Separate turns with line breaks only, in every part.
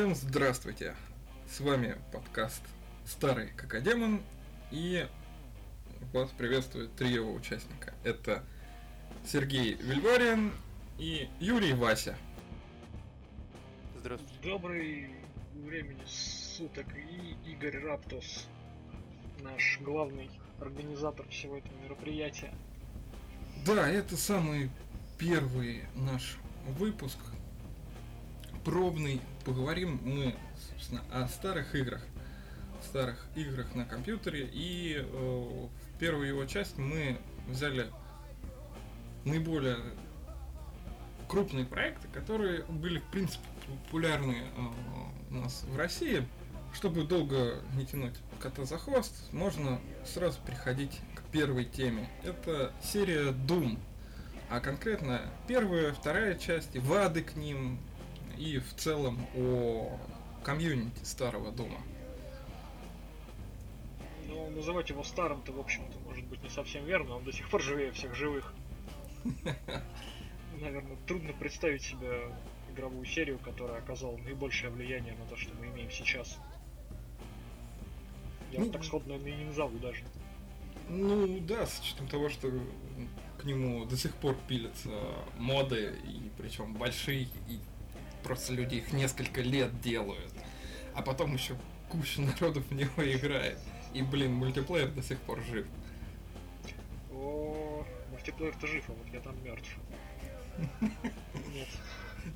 Всем здравствуйте! С вами подкаст Старый Какадемон и вас приветствует три его участника. Это Сергей Вильвариан и Юрий Вася.
Здравствуйте.
Добрый времени суток и Игорь Раптус, наш главный организатор всего этого мероприятия.
Да, это самый первый наш выпуск пробный. Поговорим мы, собственно, о старых играх. Старых играх на компьютере. И э, первую его часть мы взяли наиболее крупные проекты, которые были, в принципе, популярны э, у нас в России. Чтобы долго не тянуть кота за хвост, можно сразу переходить к первой теме. Это серия Doom. А конкретно первая, вторая часть, вады к ним, и в целом о комьюнити старого дома.
Ну, называть его старым-то, в общем-то, может быть не совсем верно, он до сих пор живее всех живых. Наверное, трудно представить себе игровую серию, которая оказала наибольшее влияние на то, что мы имеем сейчас. Я ну, так сходно не назову даже.
Ну да, с учетом того, что к нему до сих пор пилятся моды, и причем большие и Просто люди их несколько лет делают. А потом еще куча народов в него играет. И, блин, мультиплеер до сих пор жив.
О, мультиплеер-то жив, а вот я там мертв.
Нет.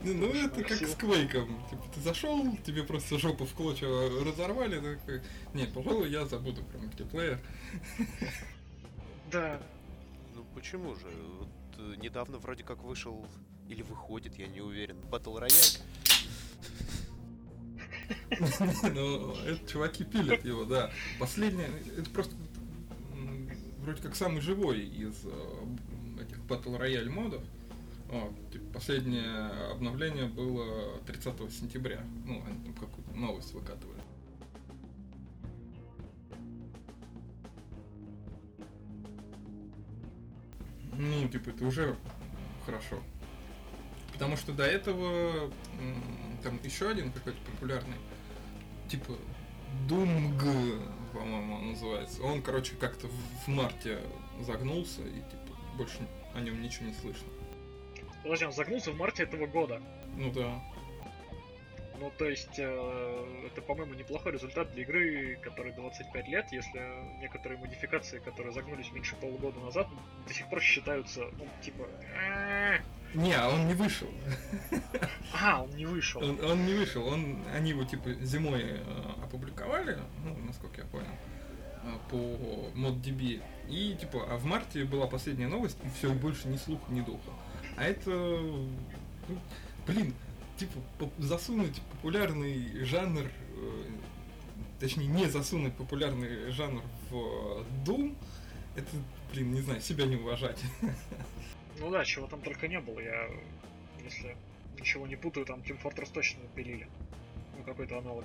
Ну, ну это как с Квейком. Типа, ты зашел, тебе просто жопу в клочья разорвали, такой, нет, пожалуй, я забуду про мультиплеер.
Да.
Ну почему же? Вот э, недавно вроде как вышел или выходит, я не уверен. Батл Рояль.
Ну, это чуваки пилят его, да. Последнее, это просто вроде как самый живой из э, этих Battle Royale модов. Последнее обновление было 30 сентября. Ну, они там какую-то новость выкатывали. Ну, типа, это уже хорошо. Потому что до этого там еще один какой-то популярный, типа Думг, по-моему, он называется. Он, короче, как-то в марте загнулся и типа больше о нем ничего не слышно.
Подожди, он загнулся в марте этого года.
Ну да.
Ну, то есть, э, это, по-моему, неплохой результат для игры, которой 25 лет, если некоторые модификации, которые загнулись меньше полугода назад, до сих пор считаются, ну, типа...
Не, а он не вышел.
А, он не вышел.
Он, он не вышел, он, они его, типа, зимой э, опубликовали, ну, насколько я понял, э, по ModDB. И, типа, а в марте была последняя новость, и все, больше ни слуха, ни духа. А это... Ну, блин, типа, засунуть популярный жанр, э, точнее, не засунуть популярный жанр в Doom, это, блин, не знаю, себя не уважать.
Ну да, чего там только не было, я, если ничего не путаю, там Team Fortress точно пилили. Ну, какой-то аналог.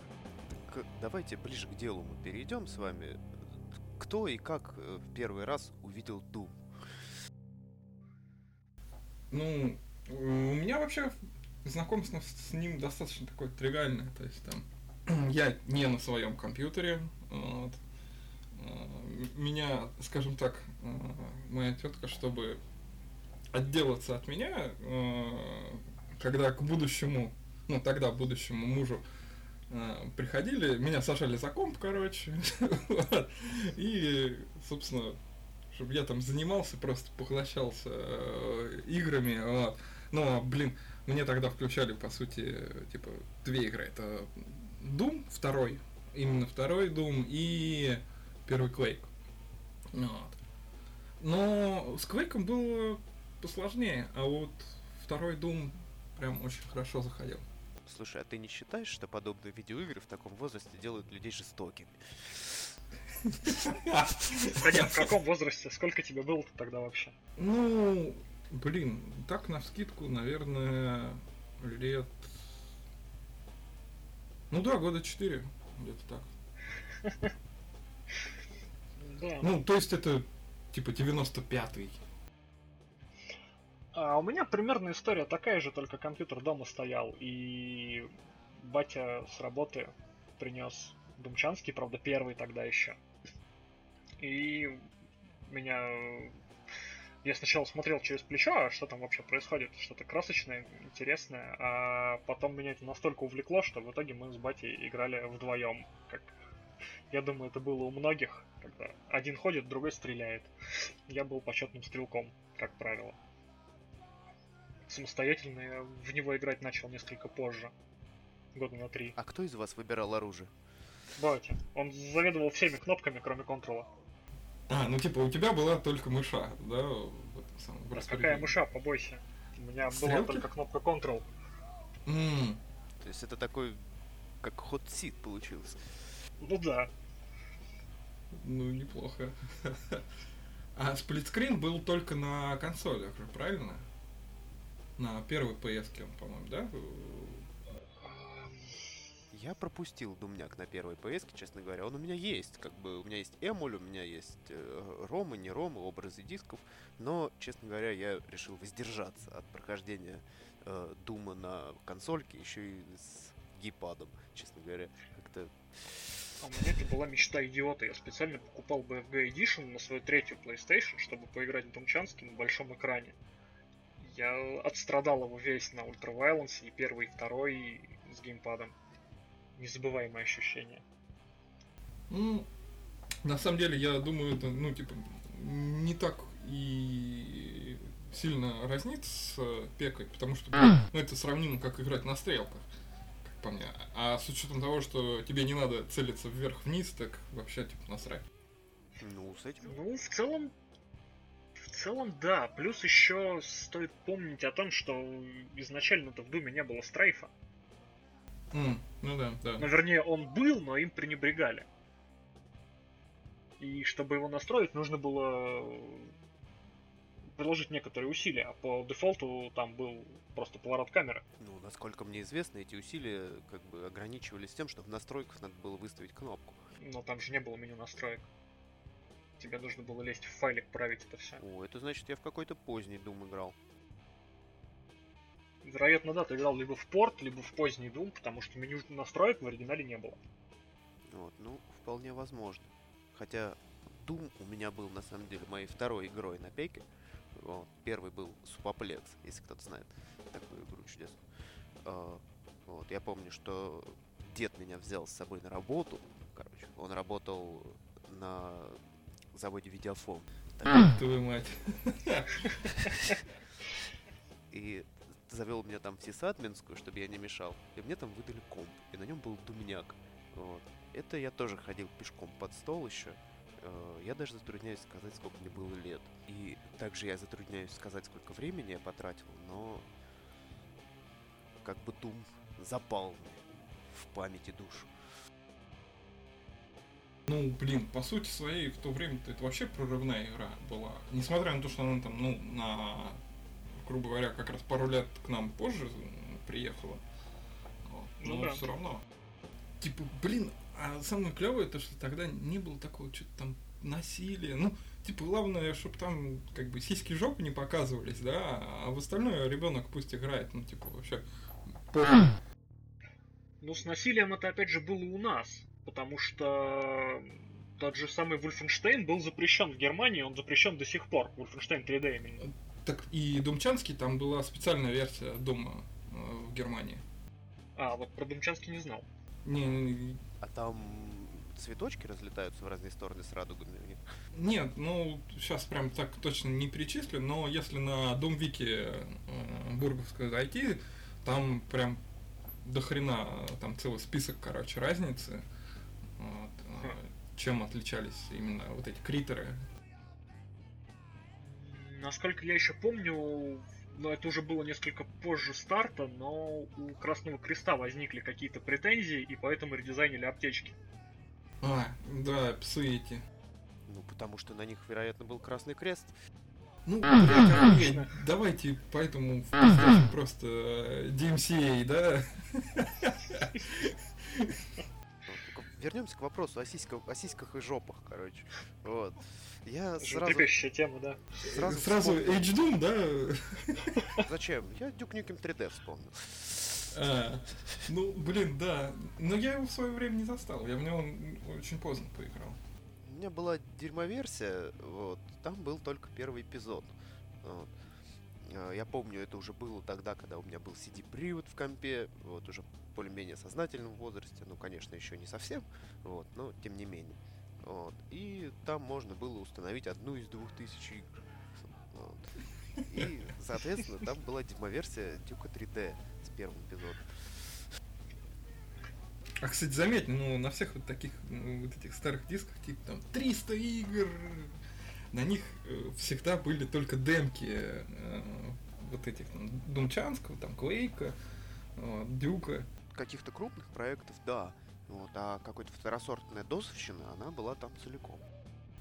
К, давайте ближе к делу мы перейдем с вами. Кто и как э, в первый раз увидел Doom?
Ну, у меня вообще знакомство с ним достаточно такое тривиальное. То есть там я не на своем компьютере. Вот. Э, меня, скажем так, э, моя тетка, чтобы отделаться от меня, э, когда к будущему, ну тогда будущему мужу приходили, меня сажали за комп, короче, и, собственно, чтобы я там занимался, просто поглощался играми. Но, блин, мне тогда включали, по сути, типа, две игры. Это Doom второй, именно второй Doom и первый Quake. Вот. Но с Quake было посложнее, а вот второй Doom прям очень хорошо заходил.
Слушай, а ты не считаешь, что подобные видеоигры в таком возрасте делают людей жестокими?
Хотя в каком возрасте? Сколько тебе было тогда вообще?
Ну, Блин, так на скидку, наверное, лет... Ну да, года четыре, где-то так. Да. Ну, то есть это типа 95-й.
А у меня примерно история такая же, только компьютер дома стоял, и батя с работы принес Думчанский, правда, первый тогда еще. И меня... Я сначала смотрел через плечо, а что там вообще происходит, что-то красочное, интересное, а потом меня это настолько увлекло, что в итоге мы с батей играли вдвоем, как я думаю, это было у многих, когда один ходит, другой стреляет. Я был почетным стрелком, как правило. Самостоятельно я в него играть начал несколько позже. Года на три.
А кто из вас выбирал оружие?
Батя. Он заведовал всеми кнопками, кроме контрола.
А, ну типа у тебя была только мыша, да? В этом самом, в
А какая мыша, побойся. У меня была
Стрелки?
только кнопка Control.
М,
То есть это такой, как ход сит получился.
Ну да.
Ну, неплохо. А сплитскрин был только на консолях, же, правильно? На первой PS, он, по-моему, да?
Я пропустил Думняк на первой PS, честно говоря. Он у меня есть, как бы у меня есть эмуль, у меня есть э, ромы, не ромы, образы дисков. Но, честно говоря, я решил воздержаться от прохождения э, Дума на консольке, еще и с гейпадом, честно говоря. Как-то
А у меня это была мечта идиота. Я специально покупал BFG Edition на свою третью PlayStation, чтобы поиграть в Думчанский на большом экране. Я отстрадал его весь на Ultra Violence, и первый, и второй с геймпадом. Незабываемое ощущение.
Ну, на самом деле, я думаю, это, ну, типа, не так и сильно разнит с пекой, потому что ну, это сравнимо, как играть на стрелках, как по мне. А с учетом того, что тебе не надо целиться вверх-вниз, так вообще, типа, насрать.
Ну, с этим...
Ну, в целом, в целом, да. Плюс еще стоит помнить о том, что изначально-то в Думе не было страйфа.
М, ну да, да.
Ну, вернее, он был, но им пренебрегали. И чтобы его настроить, нужно было приложить некоторые усилия. А по дефолту там был просто поворот камеры.
Ну, насколько мне известно, эти усилия как бы ограничивались тем, что в настройках надо было выставить кнопку.
Но там же не было меню настроек. Тебе нужно было лезть в файлик, править это все.
О, это значит, я в какой-то поздний Дум играл.
Вероятно, да, ты играл либо в порт, либо в поздний Doom, потому что меню настроек в оригинале не было.
Вот, ну, вполне возможно. Хотя Doom у меня был, на самом деле, моей второй игрой на пеке. Вот. Первый был Супоплекс, если кто-то знает такую игру чудесную. А, вот, я помню, что дед меня взял с собой на работу. Короче, он работал на заводе видеофон. Так,
Твою мать.
и завел меня там в сисадминскую, чтобы я не мешал. И мне там выдали комп, и на нем был думняк. Вот. Это я тоже ходил пешком под стол еще. Э, Я даже затрудняюсь сказать, сколько мне было лет. И также я затрудняюсь сказать, сколько времени я потратил, но как бы Дум запал в памяти душу.
Ну, блин, по сути своей, в то время это вообще прорывная игра была. Несмотря на то, что она там, ну, на, грубо говоря, как раз пару лет к нам позже приехала.
Ну
Но
да.
все равно. Типа, блин, а самое клевое то, что тогда не было такого что-то там насилия. Ну, типа, главное, чтобы там как бы сиськи жопы не показывались, да, а в остальное ребенок пусть играет, ну, типа, вообще.
Ну, с насилием это опять же было у нас, потому что тот же самый Wolfenstein был запрещен в Германии, он запрещен до сих пор. Wolfenstein 3D именно.
Так и Думчанский, там была специальная версия дома э, в Германии.
А, вот про Думчанский не знал.
Не, не,
А там цветочки разлетаются в разные стороны с радугами.
Нет, ну, сейчас прям так точно не перечислю, но если на Думвике э, Бурговского зайти, там прям до хрена, там целый список, короче, разницы, вот, э, чем отличались именно вот эти критеры.
Насколько я еще помню, но это уже было несколько позже старта, но у Красного Креста возникли какие-то претензии, и поэтому редизайнили аптечки.
А, да, псы эти.
Ну, потому что на них, вероятно, был Красный Крест.
Ну, а, блядь, давайте поэтому просто э, DMCA, да?
Вернемся к вопросу о сиськах, о сиськах и жопах, короче. Вот. Я сразу...
Тема, да.
Сразу
Сразу
вспомнил.
H-Doom, да?
Зачем? Я Duke Nukem 3D вспомнил.
А, Ну, блин, да. Но я его в свое время не застал. Я в него очень поздно поиграл.
У меня была дерьмоверсия, вот. Там был только первый эпизод. Вот. А, Я помню, это уже было тогда, когда у меня был CD-привод в компе, вот уже более-менее сознательном возрасте, ну, конечно, еще не совсем, вот, но тем не менее. Вот. И там можно было установить одну из двух тысяч игр. Вот. И, соответственно, там была демоверсия Дюка 3D с первым эпизодом.
А, кстати, заметь, ну, на всех вот таких, ну, вот этих старых дисках, типа там 300 игр, на них э, всегда были только демки э, вот этих, там, Думчанского, там, Квейка, вот, Дюка.
Каких-то крупных проектов, да. Вот, а какой-то второсортная досовщина, она была там целиком.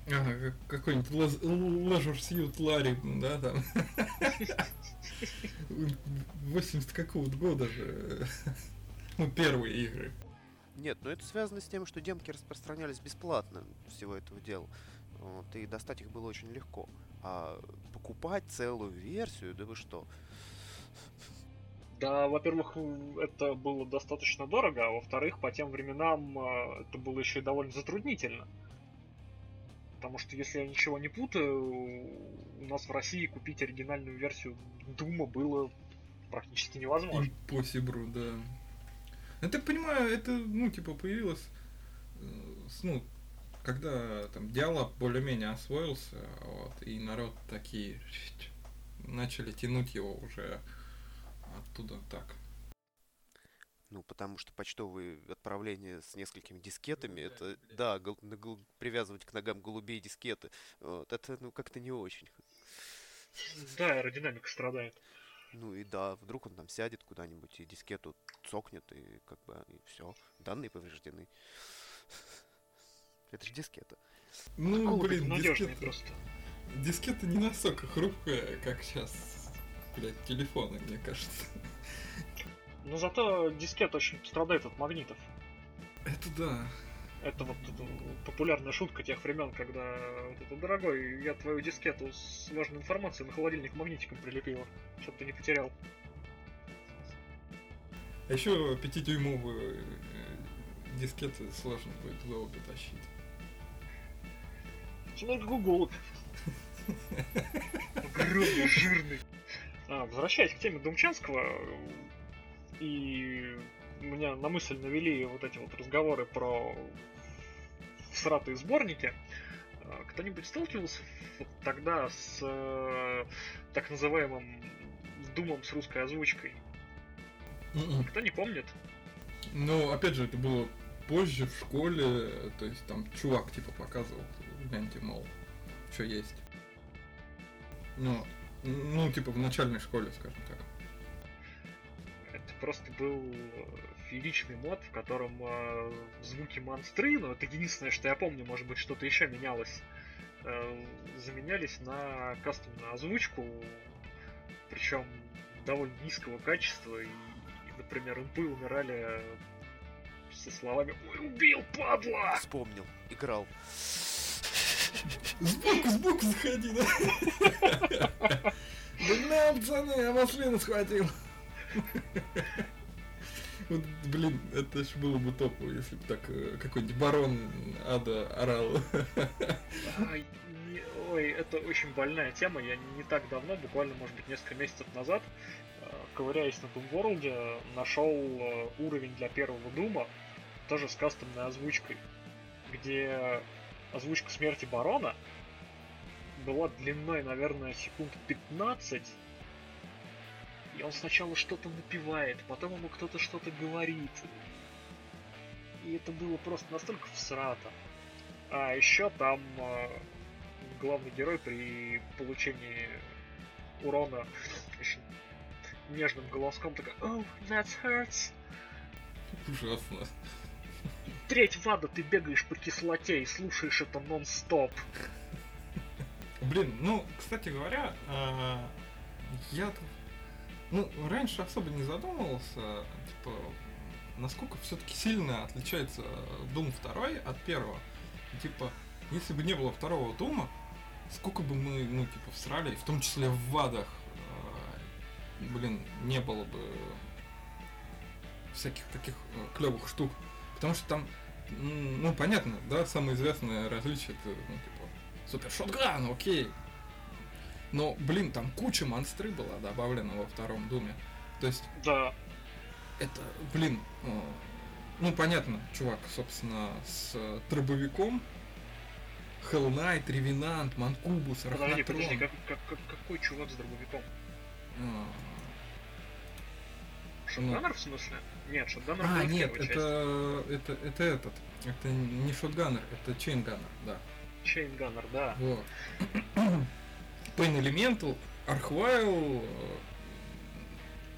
Ага, как- какой-нибудь Leisure Suit Larry, да, там. 80 какого-то года же. Ну, первые игры.
Нет, но это связано с тем, что демки распространялись бесплатно всего этого дела. Вот, и достать их было очень легко. А покупать целую версию, да вы что?
Да, во-первых, это было достаточно дорого, а во-вторых, по тем временам э, это было еще и довольно затруднительно. Потому что, если я ничего не путаю, у нас в России купить оригинальную версию Дума было практически невозможно.
Impossible, да. Я так понимаю, это, ну, типа, появилось, э, ну, когда там диалог более-менее освоился, вот, и народ такие начали тянуть его уже оттуда так.
Ну, потому что почтовые отправления с несколькими дискетами,
Голубя
это, да, гол- на гол- привязывать к ногам голубей дискеты, вот, это, ну, как-то не очень.
Да, аэродинамика страдает.
Ну и да, вдруг он там сядет куда-нибудь и дискету цокнет, и как бы, и все, данные повреждены. Это же дискета.
Ну, блин,
надежные
дискета,
просто.
дискета не настолько хрупкая, как сейчас, блядь, телефоны, мне кажется.
Но зато дискет очень страдает от магнитов.
Это да.
Это вот эта популярная шутка тех времен, когда вот это, дорогой, я твою дискету с важной информацией на холодильник магнитиком прилепила, чтобы ты не потерял.
А еще пятидюймовые э, дискеты сложно будет долго тащить.
Какой голубь. Огромный, жирный. А, возвращаясь к теме Думчанского, и меня на мысль навели вот эти вот разговоры про всратые сборники. А, Кто-нибудь сталкивался вот тогда с э, так называемым Думом с русской озвучкой?
Мгм.
Кто не помнит?
Ну, опять же, это было позже в школе, то есть там чувак типа показывал, гляньте, мол, что есть. Ну, ну, типа в начальной школе, скажем так.
Это просто был фееричный мод, в котором э, звуки монстры, но это единственное, что я помню, может быть, что-то еще менялось, э, заменялись на кастомную озвучку, причем довольно низкого качества, и, и, например, импы умирали со словами «Ой, убил, падла!»
Вспомнил, играл.
Сбоку, сбоку заходи, да? Бля, пацаны, я машину схватил. Вот, блин, это ж было бы топово, если бы так э, какой-нибудь барон ада орал.
Ой, это очень больная тема. Я не так давно, буквально, может быть, несколько месяцев назад, э, ковыряясь на Doom World, нашел э, уровень для первого Дума, тоже с кастомной озвучкой, где озвучка смерти барона была длиной, наверное, секунд 15, и он сначала что-то напевает, потом ему кто-то что-то говорит. И это было просто настолько всрато. А еще там э, главный герой при получении урона очень нежным голоском такой Oh, that hurts.
Ужасно.
Треть в ада ты бегаешь по кислоте и слушаешь это нон-стоп.
Блин, ну, кстати говоря, а, я ну, раньше особо не задумывался, типа, насколько все-таки сильно отличается Doom 2 от первого. Типа, если бы не было второго Дума, сколько бы мы, ну, типа, всрали, в том числе в вадах, а, блин, не было бы всяких таких э, клевых штук. Потому что там, ну, понятно, да, самое известное различие это, ну, типа, супер шотган, окей. Но, блин, там куча монстры была добавлена во втором Думе. То есть,
Да,
это, блин, э, ну, понятно, чувак, собственно, с э, дробовиком, Hell Knight, Ревенант, Манкубус,
подожди, подожди, как, как- как- какой чувак с дробовиком?
э,
Шотганнер в смысле? Нет, Шотганнер
А, нет, это, это, это этот. Это не шотганнер, это чейнганнер, да.
Чейнганнер, да.
Вот. Pain Elemental, Archvile, э,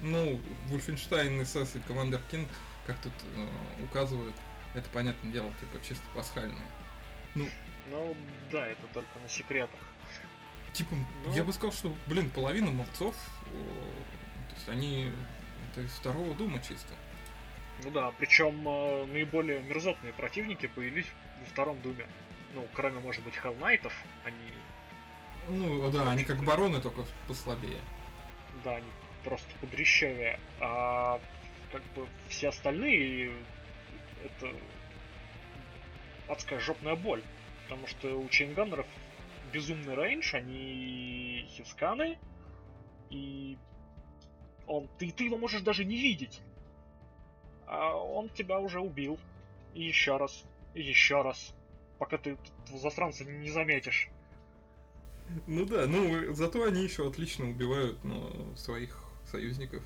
ну, Wolfenstein SS и Commander King, как тут э, указывают, это, понятное дело, типа чисто пасхальные.
Ну, да, это только на секретах.
Типа,
Ну.
я бы сказал, что, блин, половина мовцов, э, то есть они это из второго дума чисто.
Ну да, причем э, наиболее мерзотные противники появились во втором Думе. Ну, кроме, может быть, Knight'ов, они,
Ну, да, они как бароны, только послабее.
да, они просто подрещевее. А как бы все остальные это адская жопная боль. Потому что у чейнганнеров безумный рейндж, они хисканы, и он, ты, ты его можешь даже не видеть. А он тебя уже убил. И еще раз, и еще раз. Пока ты засранца не заметишь.
Ну да, ну зато они еще отлично убивают ну, своих союзников.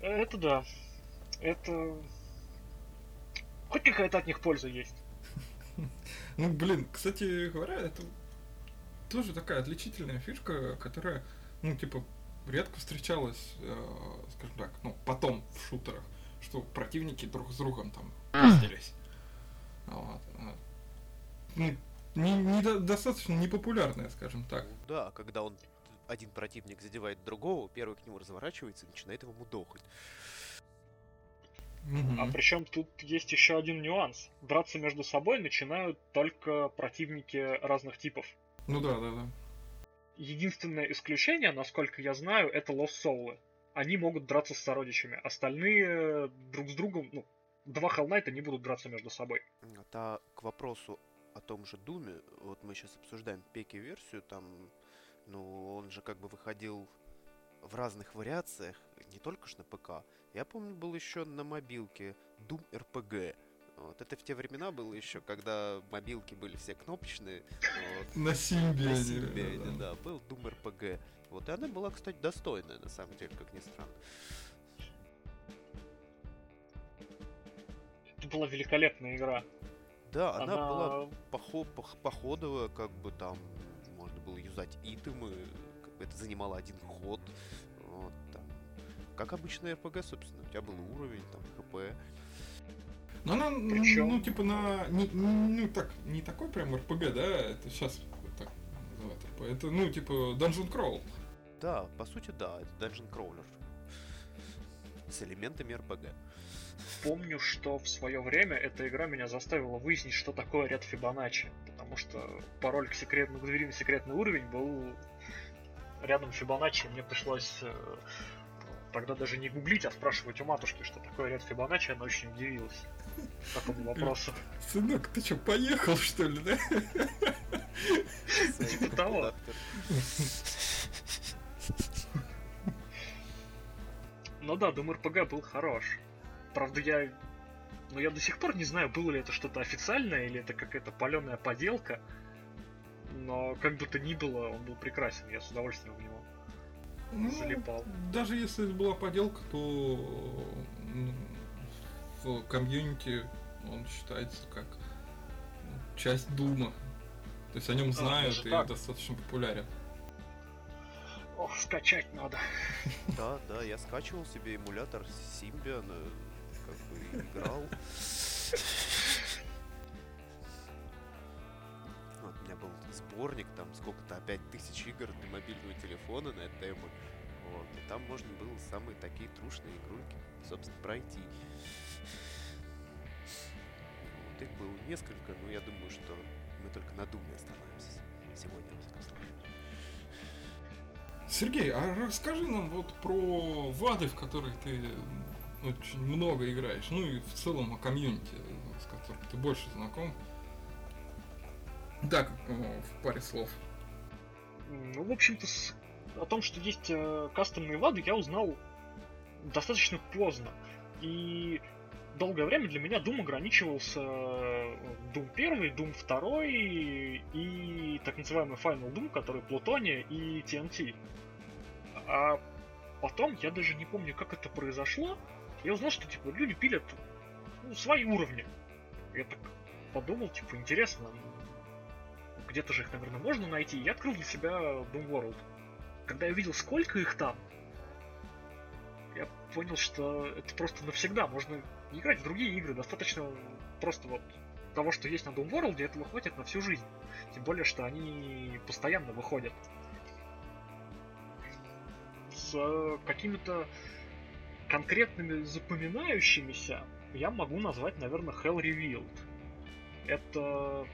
Это да. Это... Хоть какая-то от них польза есть.
Ну блин, кстати говоря, это тоже такая отличительная фишка, которая, ну типа, редко встречалась, э, скажем так, ну потом в шутерах, что противники друг с другом там. Вот. а. Ну, не, не до- достаточно непопулярная, скажем так.
Ну Да, когда он один противник задевает другого, первый к нему разворачивается и начинает его мудохать.
А причем тут есть еще один нюанс. Драться между собой начинают только противники разных типов.
Ну да, да, да.
Единственное исключение, насколько я знаю, это Lost Soul. Они могут драться с сородичами. Остальные друг с другом, ну, два Knight не будут драться между собой.
Вот, а к вопросу о том же Думе, вот мы сейчас обсуждаем Пеки-версию, там, ну, он же как бы выходил в разных вариациях, не только ж на ПК. Я помню, был еще на мобилке Doom RPG. Вот, это в те времена было еще, когда мобилки были все кнопочные. вот.
На Симбе.
На Симбиане, да, был Doom RPG. Вот, и она была, кстати, достойная, на самом деле, как ни странно.
Это была великолепная игра.
Да, она,
Она,
была похо- пох- походовая, как бы там можно было юзать итемы, как бы это занимало один ход. Вот, там. Как обычная РПГ, собственно, у тебя был уровень, там, ХП.
Ну, она,
Причем-
ну, типа, на... Не, ну, так, не такой прям РПГ, да? Это сейчас так называют РПГ. Это, ну, типа, Dungeon Crawl.
Да, по сути, да, это Dungeon Crawler. С элементами РПГ.
Помню, что в свое время эта игра меня заставила выяснить, что такое ряд Фибоначчи. Потому что пароль к секретному к двери на секретный уровень был рядом Фибоначчи. Мне пришлось э, тогда даже не гуглить, а спрашивать у матушки, что такое ряд Фибоначчи. Она очень удивилась такому вопросу.
Сынок, ты что, поехал, что ли, да?
Типа того. Ну да, Doom RPG был хорош. Правда, я... Но я до сих пор не знаю, было ли это что-то официальное, или это какая-то паленая поделка. Но как бы то ни было, он был прекрасен, я с удовольствием в него
Ну,
залипал.
Даже если это была поделка, то в комьюнити он считается как ну, часть Дума. То есть о нем знают
даже
и
так?
достаточно популярен.
Ох, скачать надо.
Да, да, я скачивал себе эмулятор Symbian, э, как бы играл. сборник, там сколько-то, опять тысяч игр для мобильного телефона на эту тему. Вот, и там можно было самые такие трушные игрульки, собственно, пройти. Вот, их было несколько, но я думаю, что мы только на Думе остановимся сегодня.
Сергей, а расскажи нам вот про вады, в которые ты очень много играешь. Ну и в целом о комьюнити, с которым ты больше знаком. Да, в паре слов.
Ну, в общем-то, с... о том, что есть э, кастомные вады, я узнал достаточно поздно. И долгое время для меня Doom ограничивался э, Doom 1, Doom 2 и так называемый Final Doom, который Плутония и TNT. А потом, я даже не помню, как это произошло, я узнал, что типа люди пилят ну, свои уровни. Я так подумал, типа, интересно, где-то же их, наверное, можно найти. Я открыл для себя Doom World. Когда я увидел, сколько их там, я понял, что это просто навсегда. Можно играть в другие игры. Достаточно просто вот того, что есть на Doom World, этого хватит на всю жизнь. Тем более, что они постоянно выходят. С какими-то конкретными запоминающимися я могу назвать, наверное, Hell Revealed. Это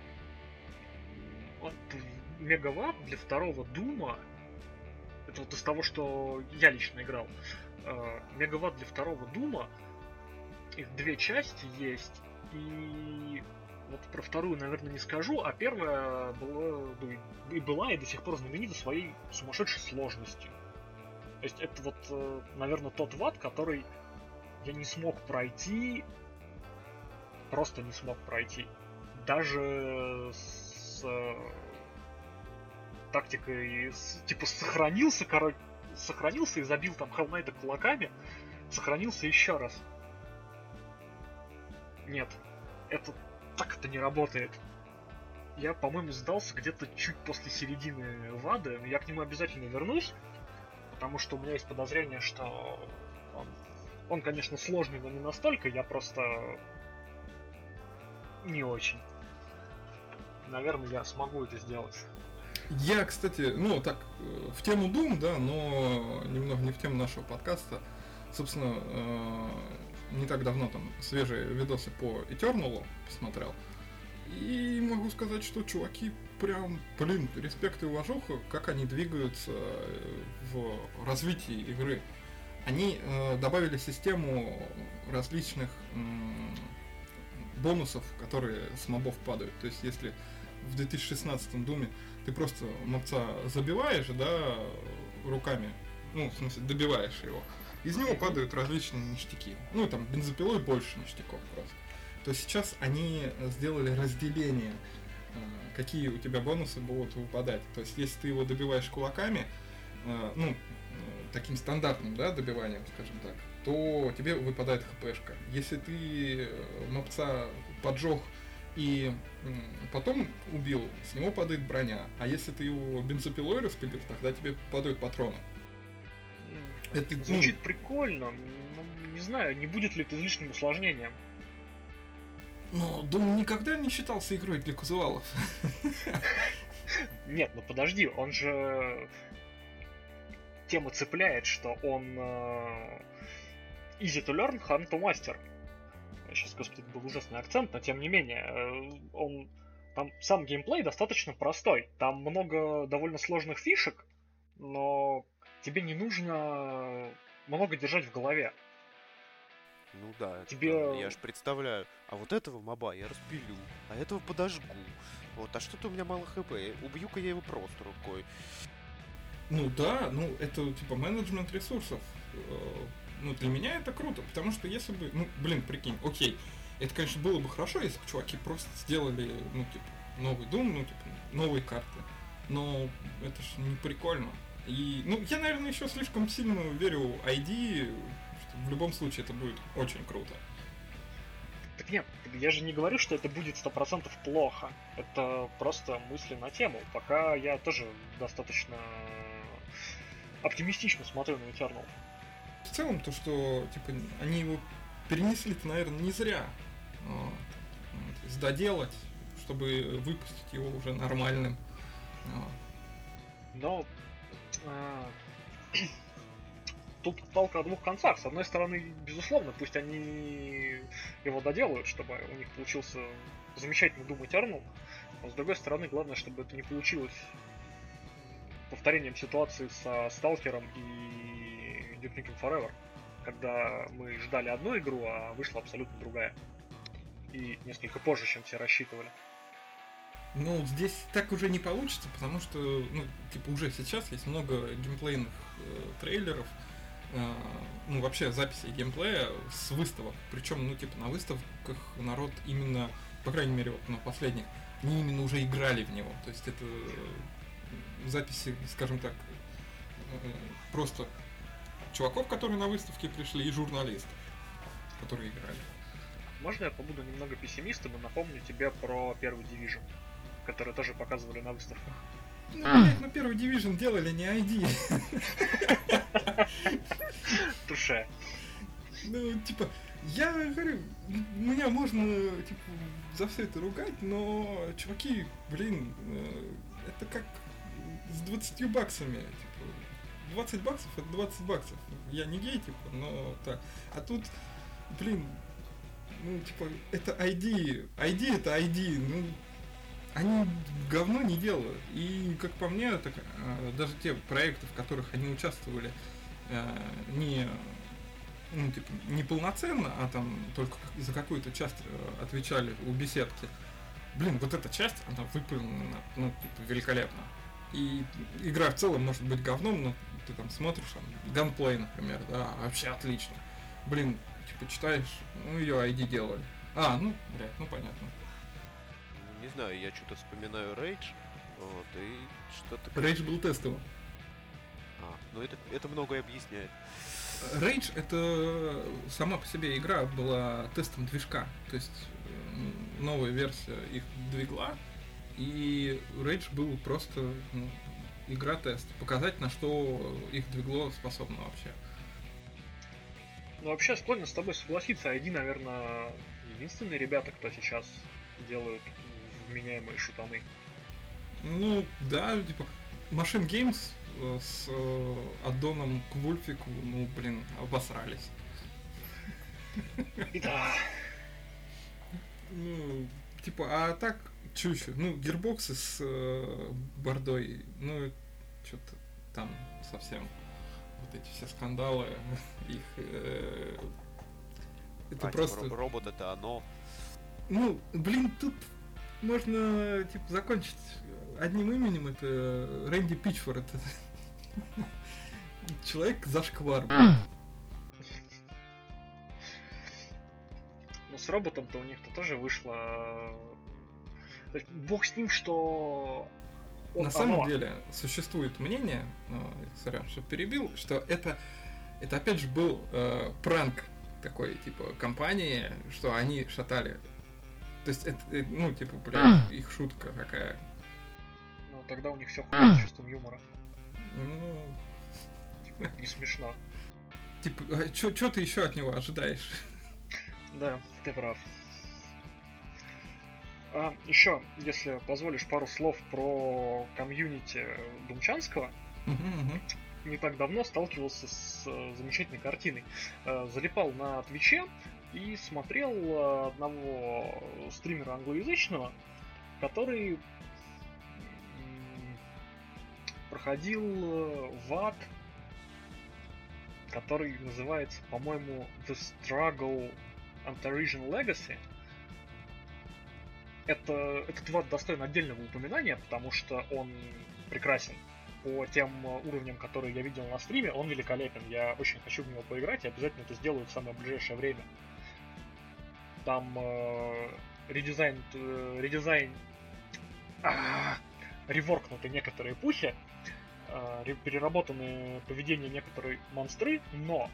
мегаватт для второго Дума, это вот из того, что я лично играл, э, мегаватт для второго Дума, их две части есть, и вот про вторую, наверное, не скажу, а первая была, и была и до сих пор знаменита своей сумасшедшей сложностью. То есть это вот, э, наверное, тот ват, который я не смог пройти, просто не смог пройти. Даже с э, тактикой, с, типа, сохранился, короче, сохранился и забил там Knight кулаками, сохранился еще раз. Нет, это так это не работает. Я, по-моему, сдался где-то чуть после середины Вады. Я к нему обязательно вернусь, потому что у меня есть подозрение, что он, он конечно, сложный, но не настолько. Я просто не очень. Наверное, я смогу это сделать.
Я, кстати, ну так, э, в тему Doom, да, но немного не в тему нашего подкаста. Собственно, э, не так давно там свежие видосы по Eternal посмотрел. И могу сказать, что чуваки прям, блин, респект и уважуха, как они двигаются э, в развитии игры. Они э, добавили систему различных э, бонусов, которые с мобов падают. То есть, если в 2016 Думе ты просто мобца забиваешь, да, руками, ну, в смысле, добиваешь его, из него падают различные ништяки. Ну, там, бензопилой больше ништяков просто. То сейчас они сделали разделение, э, какие у тебя бонусы будут выпадать. То есть, если ты его добиваешь кулаками, э, ну, э, таким стандартным, да, добиванием, скажем так, то тебе выпадает хпшка. Если ты мопца поджег и потом убил, с него падает броня. А если ты его бензопилой распилил, тогда тебе падают патроны.
Это звучит ну, прикольно. Ну, не знаю, не будет ли это излишним усложнением.
Но Doom никогда не считался игрой для казуалов.
Нет, ну подожди, он же тема цепляет, что он uh, easy to learn, hard to master. Сейчас, господи, был ужасный акцент, но тем не менее, э, он там сам геймплей достаточно простой. Там много довольно сложных фишек, но тебе не нужно много держать в голове.
Ну да, Тебе... это, я же представляю. А вот этого моба я распилю, а этого подожгу. Вот, а что-то у меня мало хп. Убью-ка я его просто рукой.
Ну да, ну это типа менеджмент ресурсов. Ну для меня это круто, потому что если бы, ну блин, прикинь, окей, это, конечно, было бы хорошо, если бы чуваки просто сделали, ну, типа, новый Doom, ну, типа, новые карты. Но это ж не прикольно. И, ну, я, наверное, еще слишком сильно верю ID, в любом случае это будет очень круто.
Так нет, я же не говорю, что это будет сто процентов плохо. Это просто мысли на тему. Пока я тоже достаточно оптимистично смотрю на Eternal.
В целом, то, что типа они его перенесли-то, наверное, не зря. Вот. То есть доделать, чтобы выпустить его уже нормальным. Вот.
Но а, тут палка о двух концах. С одной стороны, безусловно, пусть они его доделают, чтобы у них получился замечательный Doom Eternal, но с другой стороны, главное, чтобы это не получилось повторением ситуации со Сталкером и Duke Nukem Forever, когда мы ждали одну игру, а вышла абсолютно другая. И несколько позже, чем все рассчитывали.
Ну, здесь так уже не получится, потому что, ну, типа, уже сейчас есть много геймплейных э, трейлеров, э, ну, вообще записей геймплея с выставок. Причем, ну, типа, на выставках народ именно, по крайней мере, вот на последних, они именно уже играли в него. То есть это записи, скажем так, э, просто чуваков, которые на выставке пришли, и журналистов, которые играли.
Можно я побуду немного пессимистом и напомню тебе про первый Division, который тоже показывали на выставках?
Ну, блядь, ну первый Division делали не ID.
Туше.
Ну, типа, я говорю, меня можно, типа, за все это ругать, но, чуваки, блин, э, это как с 20 баксами, 20 баксов это 20 баксов. Я не гей, типа, но так. А тут, блин, ну, типа, это ID. ID это ID. Ну, они говно не делают. И, как по мне, так, э, даже те проекты, в которых они участвовали, э, не ну, типа, не полноценно, а там только за какую-то часть э, отвечали у беседки. Блин, вот эта часть, она выполнена, ну, типа, великолепно. И игра в целом может быть говном, но ты там смотришь, там, ганплей, например, да, вообще отлично. Блин, типа читаешь, ну ее ID делали. А, ну, блядь, ну понятно.
Не знаю, я что-то вспоминаю Rage, вот, и что-то...
Rage был тестовым.
А, ну это, это многое объясняет.
Rage это сама по себе игра была тестом движка, то есть новая версия их двигла, и Rage был просто ну, игра-тест, показать, на что их двигло способно вообще.
Ну, вообще, склонен с тобой согласиться. ID, наверное, единственные ребята, кто сейчас делают вменяемые шутаны.
Ну, да, типа, Machine Games э, с э, аддоном к Вульфику, ну, блин, обосрались.
Да.
Ну, типа, а так, еще? Ну, гирбоксы с э, бордой, ну, что-то там совсем вот эти все скандалы, их... Э, это
а,
просто...
Типа, робот это оно.
Ну, блин, тут можно, типа, закончить одним именем, это Рэнди Пичфорд. Человек зашквар.
Ну, с роботом-то у них-то тоже вышло... То есть, бог с ним, что
на оно. самом деле существует мнение, ну, сорян, что перебил, что это, это опять же был э, пранк такой, типа, компании, что они шатали. То есть, это, э, ну, типа, блядь, их шутка такая.
Ну, тогда у них все хуйня с чувством юмора.
Ну...
Не смешно.
Типа, а что ты еще от него ожидаешь?
Да, ты прав. А, еще, если позволишь, пару слов про комьюнити Думчанского. Не так давно сталкивался с э, замечательной картиной. Э, залипал на Твиче и смотрел э, одного стримера англоязычного, который проходил в ад, который называется, по-моему, The Struggle Anti-Regional Legacy это, этот ват достоин отдельного упоминания, потому что он прекрасен по тем уровням, которые я видел на стриме, он великолепен. Я очень хочу в него поиграть и обязательно это сделаю в самое ближайшее время. Там э, редизайн, э, редизайн, а, реворкнуты некоторые пухи, э, переработаны поведение некоторые монстры, но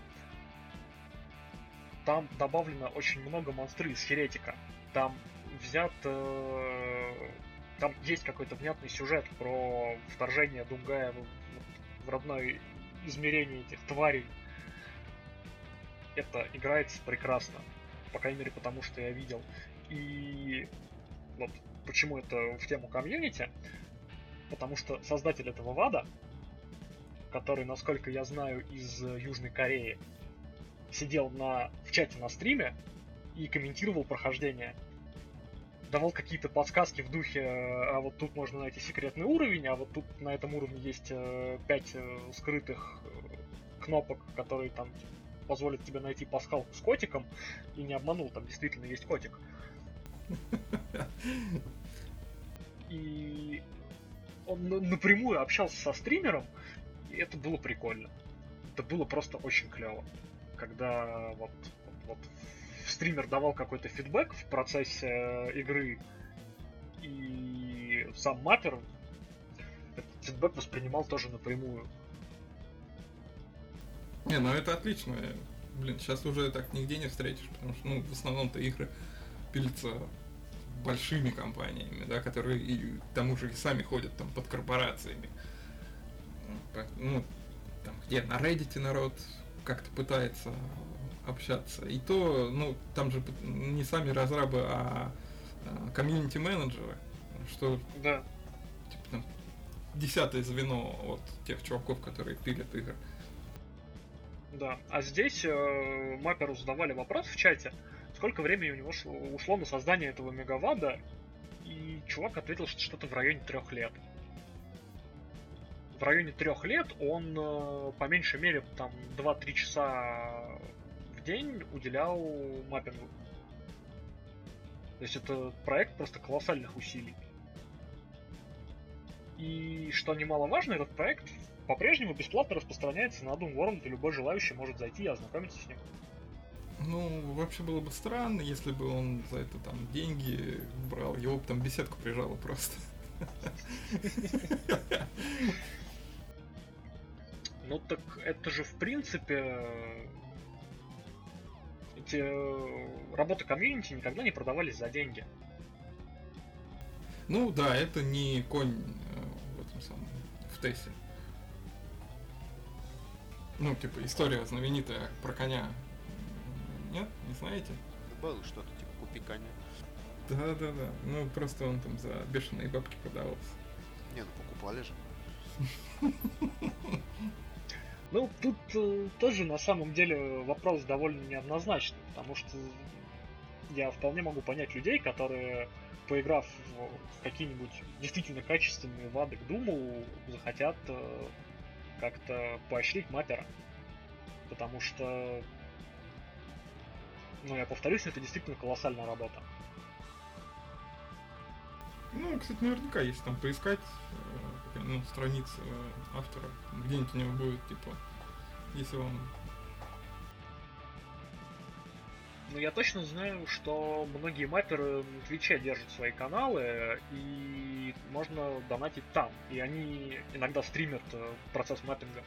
там добавлено очень много монстры из Херетика. Там взят... Э, там есть какой-то внятный сюжет про вторжение Дунгая в, родное измерение этих тварей. Это играется прекрасно. По крайней мере, потому что я видел. И вот почему это в тему комьюнити. Потому что создатель этого ВАДа, который, насколько я знаю, из Южной Кореи, сидел на, в чате на стриме и комментировал прохождение давал какие-то подсказки в духе, а вот тут можно найти секретный уровень, а вот тут на этом уровне есть 5 э, э, скрытых э, кнопок, которые там позволит тебе найти пасхалку с котиком, и не обманул, там действительно есть котик. И он напрямую общался со стримером, и это было прикольно. Это было просто очень клево. Когда вот, вот, вот стример давал какой-то фидбэк в процессе э, игры, и сам маппер этот фидбэк воспринимал тоже напрямую.
Не, ну это отлично. Блин, сейчас уже так нигде не встретишь, потому что, ну, в основном-то игры пилятся большими компаниями, да, которые и к тому же и сами ходят там под корпорациями. Ну, там, где на Reddit народ как-то пытается общаться. И то, ну, там же не сами разрабы, а, а комьюнити-менеджеры, что
да.
типа, там, десятое звено от тех чуваков, которые пилят игры.
Да, а здесь э, Мапперу задавали вопрос в чате, сколько времени у него шло, ушло на создание этого мегавада, и чувак ответил, что что-то в районе трех лет. В районе трех лет он э, по меньшей мере там 2-3 часа в день уделял маппингу. То есть это проект просто колоссальных усилий. И что немаловажно, этот проект по-прежнему бесплатно распространяется на Doom World, и любой желающий может зайти и ознакомиться с ним.
Ну, вообще было бы странно, если бы он за это там деньги брал. Его бы там беседку прижало просто.
Ну так это же в принципе эти э, работы комьюнити никогда не продавались за деньги.
Ну да, это не конь э, в этом самом в Тессе. Ну, типа, история знаменитая про коня. Нет? Не знаете?
Было что-то, типа, купи коня.
Да-да-да. Ну, просто он там за бешеные бабки продавался.
Не, ну покупали же.
Ну, тут э, тоже на самом деле вопрос довольно неоднозначный, потому что я вполне могу понять людей, которые, поиграв в какие-нибудь действительно качественные вады к Думу, захотят э, как-то поощрить маппера. Потому что, ну, я повторюсь, это действительно колоссальная работа.
Ну, кстати, наверняка, если там поискать ну, страницы автора, где-нибудь у него будет, типа, если вам
Ну, я точно знаю, что многие мапперы на Твиче держат свои каналы, и можно донатить там. И они иногда стримят э, процесс маппинга.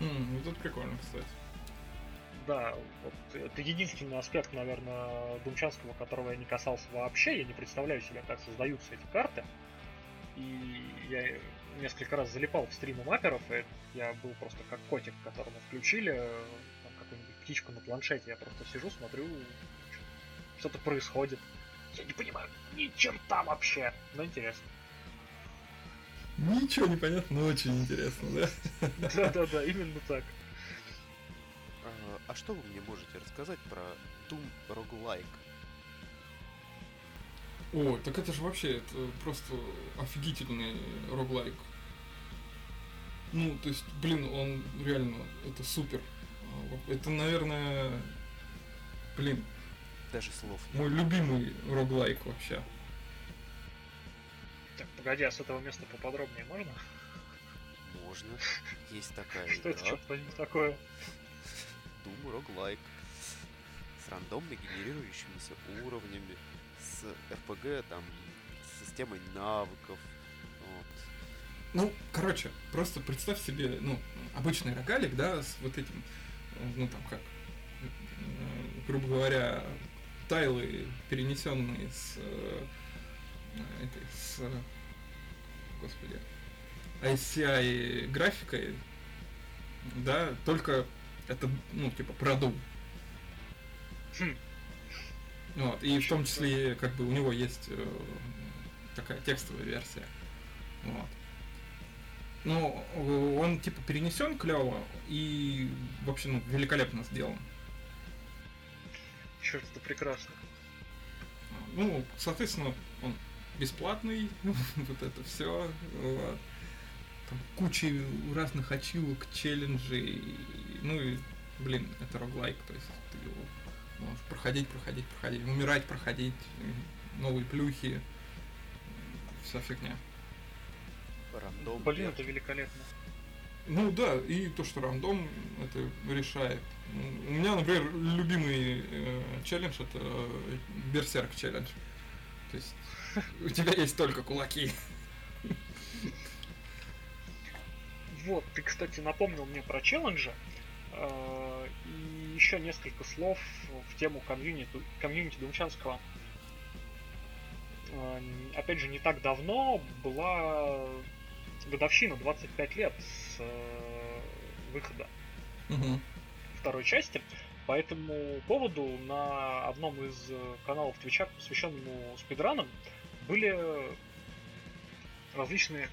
Mm, ну, тут прикольно, кстати.
Да, вот это единственный аспект, наверное, Думчанского, которого я не касался вообще. Я не представляю себе, как создаются эти карты. И я несколько раз залипал в стримы мапперов, и я был просто как котик, которому включили птичку на планшете. Я просто сижу, смотрю, что-то происходит. Я не понимаю ни черта вообще, но интересно.
Ничего не понятно, но очень интересно, да?
Да-да-да, именно так.
А, а что вы мне можете рассказать про Doom Roguelike?
О, так это же вообще это просто офигительный роглайк. Ну, то есть, блин, он реально, это супер. Это, наверное, блин,
даже слов.
Мой любимый роглайк вообще.
Так, погоди, а с этого места поподробнее можно?
Можно. Есть такая
Что это что-то такое?
Doom роглайк. С рандомно генерирующимися уровнями, с РПГ, там, системой навыков. Вот.
Ну, короче, просто представь себе, ну, обычный рогалик, да, с вот этим ну там как, грубо говоря, тайлы, перенесенные с э, этой, с, господи, ICI графикой, да, только это, ну, типа, продул. Хм. Вот, и в том числе, как бы, у него есть э, такая текстовая версия. Вот. Ну, он типа перенесен клево и вообще ну, великолепно сделан.
Черт, это прекрасно.
Ну, соответственно, он бесплатный, вот это все. Вот. Там куча разных ачивок, челленджей, ну и блин, это роглайк, то есть ты его проходить, проходить, проходить, умирать, проходить, новые плюхи, вся фигня.
Рандом. Блин, это великолепно.
Ну да, и то, что рандом это решает. У меня, например, любимый э, челлендж это Берсерк челлендж. То есть у тебя есть только кулаки.
Вот, ты, кстати, напомнил мне про челленджи. Э, и еще несколько слов в тему комьюнити, комьюнити Думчанского. Э, опять же, не так давно была годовщина 25 лет с э, выхода угу. второй части. По этому поводу на одном из каналов Твича, посвященному спидранам, были различные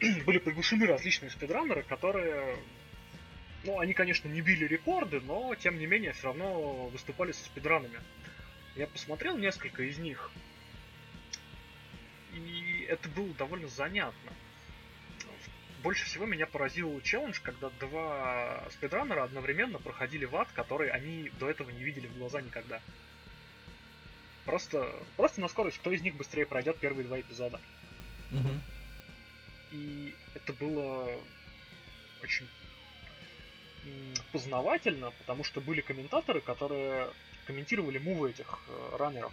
были приглашены различные спидранеры, которые ну, они, конечно, не били рекорды, но, тем не менее, все равно выступали со спидранами. Я посмотрел несколько из них, и это было довольно занятно. Больше всего меня поразил челлендж, когда два спидранера одновременно проходили в ад, который они до этого не видели в глаза никогда. Просто, просто на скорость, кто из них быстрее пройдет первые два эпизода. Угу. И это было очень познавательно, потому что были комментаторы, которые комментировали мувы этих э, раннеров.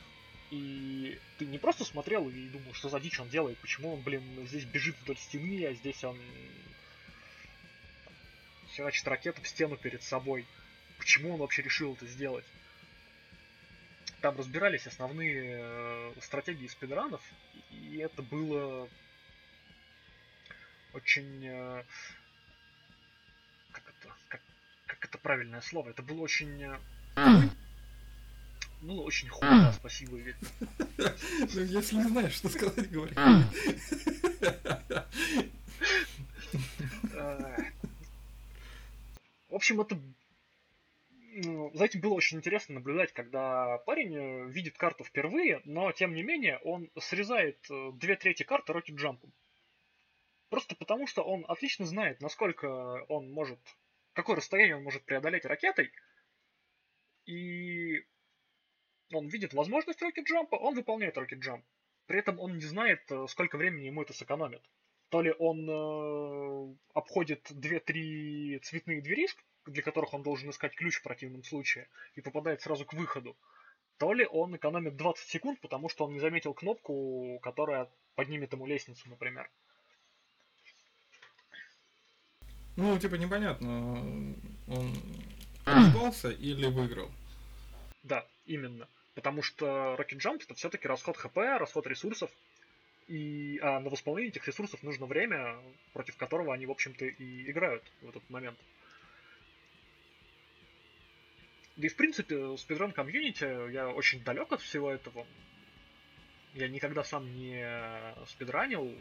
И ты не просто смотрел и думал, что за дичь он делает, почему он, блин, здесь бежит вдоль стены, а здесь он херачит ракету в стену перед собой. Почему он вообще решил это сделать? Там разбирались основные э, стратегии спидранов, и это было очень... Э, как это правильное слово? Это было очень... Э, было очень худо, спасибо, Вик.
Ну, если не знаешь, что сказать, говори.
В общем, это ну, за этим было очень интересно наблюдать, когда парень э, видит карту впервые, но тем не менее он срезает э, две трети карты Rocket Jump. Просто потому, что он отлично знает, насколько он может, какое расстояние он может преодолеть ракетой, и он видит возможность Jump, он выполняет Jump. При этом он не знает, э, сколько времени ему это сэкономит. То ли он э, обходит 2-3 цветные двери, для которых он должен искать ключ в противном случае, и попадает сразу к выходу, то ли он экономит 20 секунд, потому что он не заметил кнопку, которая поднимет ему лестницу, например.
Ну, типа, непонятно, он ошибался или выиграл.
Да, именно. Потому что Rocket Jump это все-таки расход ХП, расход ресурсов. И а на восполнение этих ресурсов нужно время, против которого они, в общем-то, и играют в этот момент. Да и в принципе, спидран комьюнити, я очень далек от всего этого. Я никогда сам не спидранил.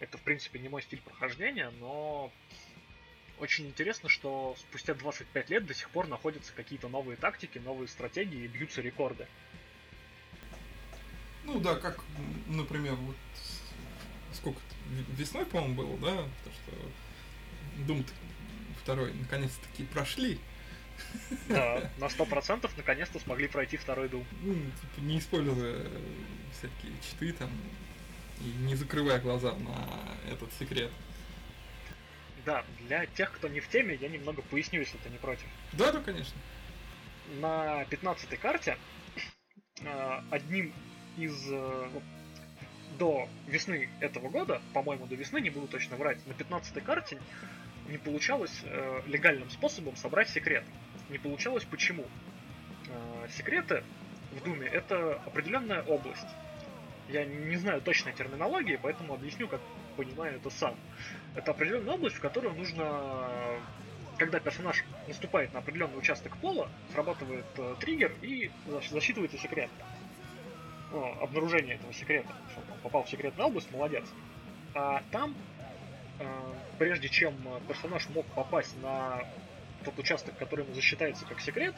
Это, в принципе, не мой стиль прохождения, но очень интересно, что спустя 25 лет до сих пор находятся какие-то новые тактики, новые стратегии и бьются рекорды.
Ну да, как, например, вот сколько весной, по-моему, было, да, то что Doom второй наконец-таки прошли,
да, на сто процентов наконец-то смогли пройти второй Doom.
Ну, типа, не используя всякие читы там, и не закрывая глаза на этот секрет.
Да, для тех, кто не в теме, я немного поясню, если ты не против.
Да, да, конечно.
На 15 карте э, одним из э, до весны этого года, по-моему, до весны, не буду точно врать, на 15 карте не получалось э, легальным способом собрать секрет. Не получалось почему? Э, секреты в Думе это определенная область. Я не знаю точной терминологии, поэтому объясню, как понимаю это сам. Это определенная область, в которую нужно, когда персонаж наступает на определенный участок пола, срабатывает э, триггер и засчитывается секрет. Ну, обнаружение этого секрета. Он попал в секретную область, молодец. А там Э, прежде чем персонаж мог попасть на тот участок, который ему засчитается как секрет,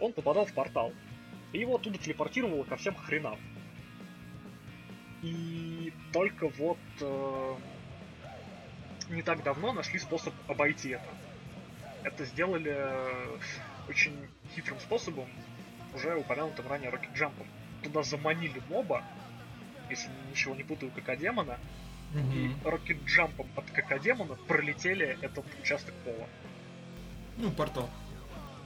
он попадал в портал. И его оттуда телепортировало ко всем хренам. И только вот э, не так давно нашли способ обойти это. это сделали э, очень хитрым способом, уже упомянутым ранее Rocket Jump. Туда заманили моба, если ничего не путаю, как демона, mm-hmm. и Rocket Jump от как демона пролетели этот участок пола.
Ну, портал.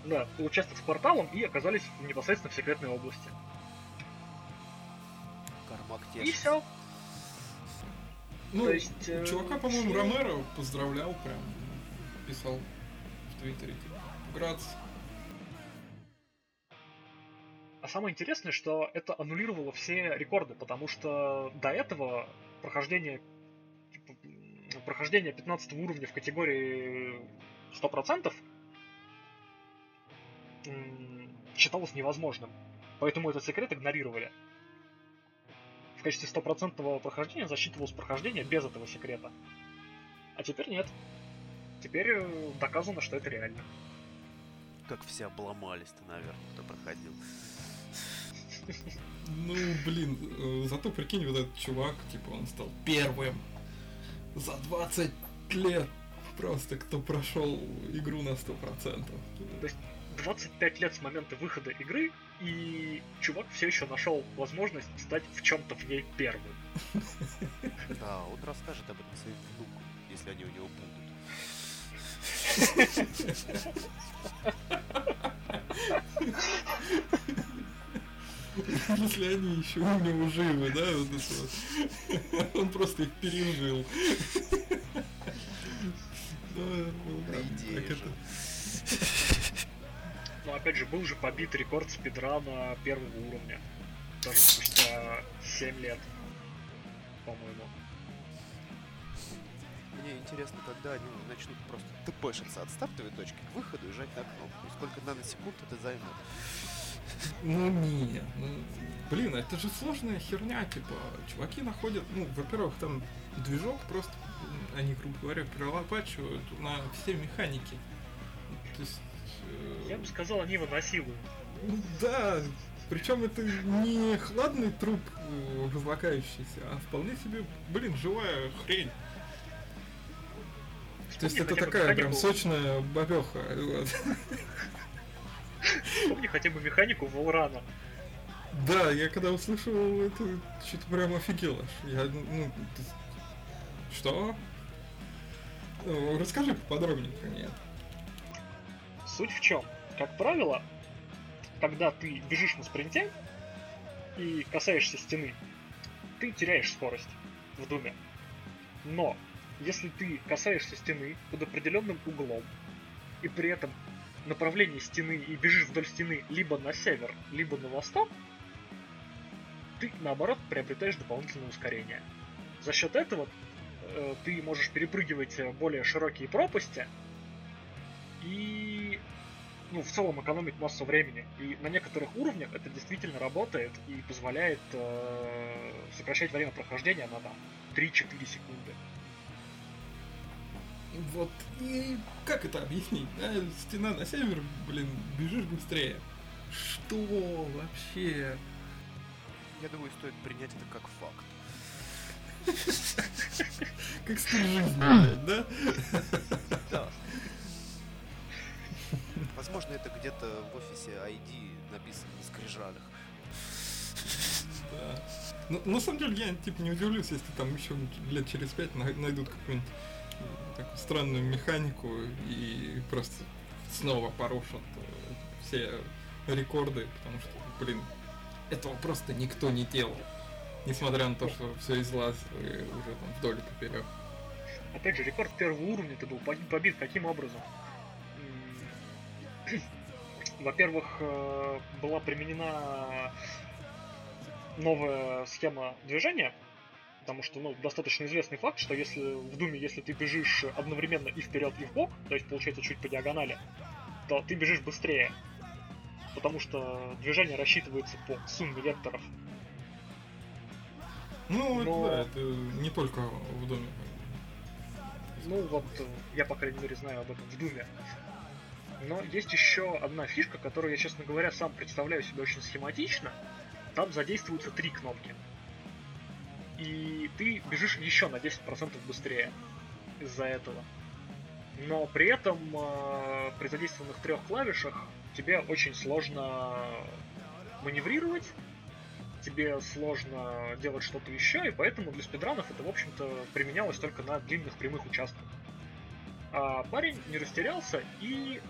Да, участок с порталом и оказались непосредственно в секретной области.
Кармак
И все.
Ну, То есть, э, чувака, по-моему, все... Ромеро поздравлял прям, писал в Твиттере, типа, Грац.
А самое интересное, что это аннулировало все рекорды, потому что до этого прохождение типа, прохождение 15 уровня в категории 100% считалось невозможным. Поэтому этот секрет игнорировали. В качестве стопроцентного прохождения засчитывалось прохождение без этого секрета. А теперь нет. Теперь э, доказано, что это реально.
Как все обломались-то, наверное, кто проходил.
Ну, блин, э, зато прикинь, вот этот чувак, типа, он стал первым за 20 лет просто, кто прошел игру на 100%.
То есть 25 лет с момента выхода игры, и чувак все еще нашел возможность стать в чем-то в ней первым.
Да, он расскажет об этом своим внукам, если они у него
будут. Если они еще у него живы, да, вот это вот. Он просто их пережил.
Да, идея же.
Но опять же, был же побит рекорд спидрана первого уровня. Даже спустя 7 лет, по-моему.
Мне интересно, когда они начнут просто тпшиться от стартовой точки к выходу и жать на кнопку. И сколько наносекунд это займет.
Ну не, ну, блин, это же сложная херня, типа, чуваки находят, ну, во-первых, там движок просто, они, грубо говоря, прилопачивают на все механики. То есть
Я бы сказал, они его насилуют.
Да, причем это не хладный труп э, разлагающийся, а вполне себе, блин, живая хрень. То есть это такая прям сочная бабеха.
Помни хотя бы механику Волрана.
Да, я когда услышал это, что-то прям офигел аж. Я, ну, что? Ну, расскажи поподробнее про нее.
Суть в чем? Как правило, когда ты бежишь на спринте и касаешься стены, ты теряешь скорость в думе. Но если ты касаешься стены под определенным углом, и при этом направление стены и бежишь вдоль стены либо на север, либо на восток, ты наоборот приобретаешь дополнительное ускорение. За счет этого э, ты можешь перепрыгивать более широкие пропасти и ну, в целом экономить массу времени. И на некоторых уровнях это действительно работает и позволяет э, сокращать время прохождения на там 3-4 секунды.
Вот и как это объяснить? Да? Стена на север, блин, бежишь быстрее. Что вообще?
Я думаю, стоит принять это как факт.
Как жизни, да?
Да. Возможно, это где-то в офисе ID написано на скрижалях.
Да. Ну, на самом деле, я типа не удивлюсь, если там еще лет через пять найдут какую-нибудь такую странную механику и просто снова порушат э, все рекорды, потому что, блин, этого просто никто не делал. Несмотря на то, что все излазило уже там вдоль и поперек.
Опять же, рекорд первого уровня ты был побит каким образом? Во-первых, э, была применена новая схема движения, потому что, ну, достаточно известный факт, что если в Думе, если ты бежишь одновременно и вперед, и в бок, то есть получается чуть по диагонали, то ты бежишь быстрее, потому что движение рассчитывается по сумме векторов.
Ну, Но... да, это не только в Думе.
Ну, вот я, по крайней мере, знаю об этом в Думе. Но есть еще одна фишка, которую я, честно говоря, сам представляю себе очень схематично. Там задействуются три кнопки. И ты бежишь еще на 10% быстрее из-за этого. но при этом э, при задействованных трех клавишах тебе очень сложно маневрировать, тебе сложно делать что-то еще, и поэтому для спидранов это, в общем-то, применялось только на длинных прямых участках. А парень не растерялся и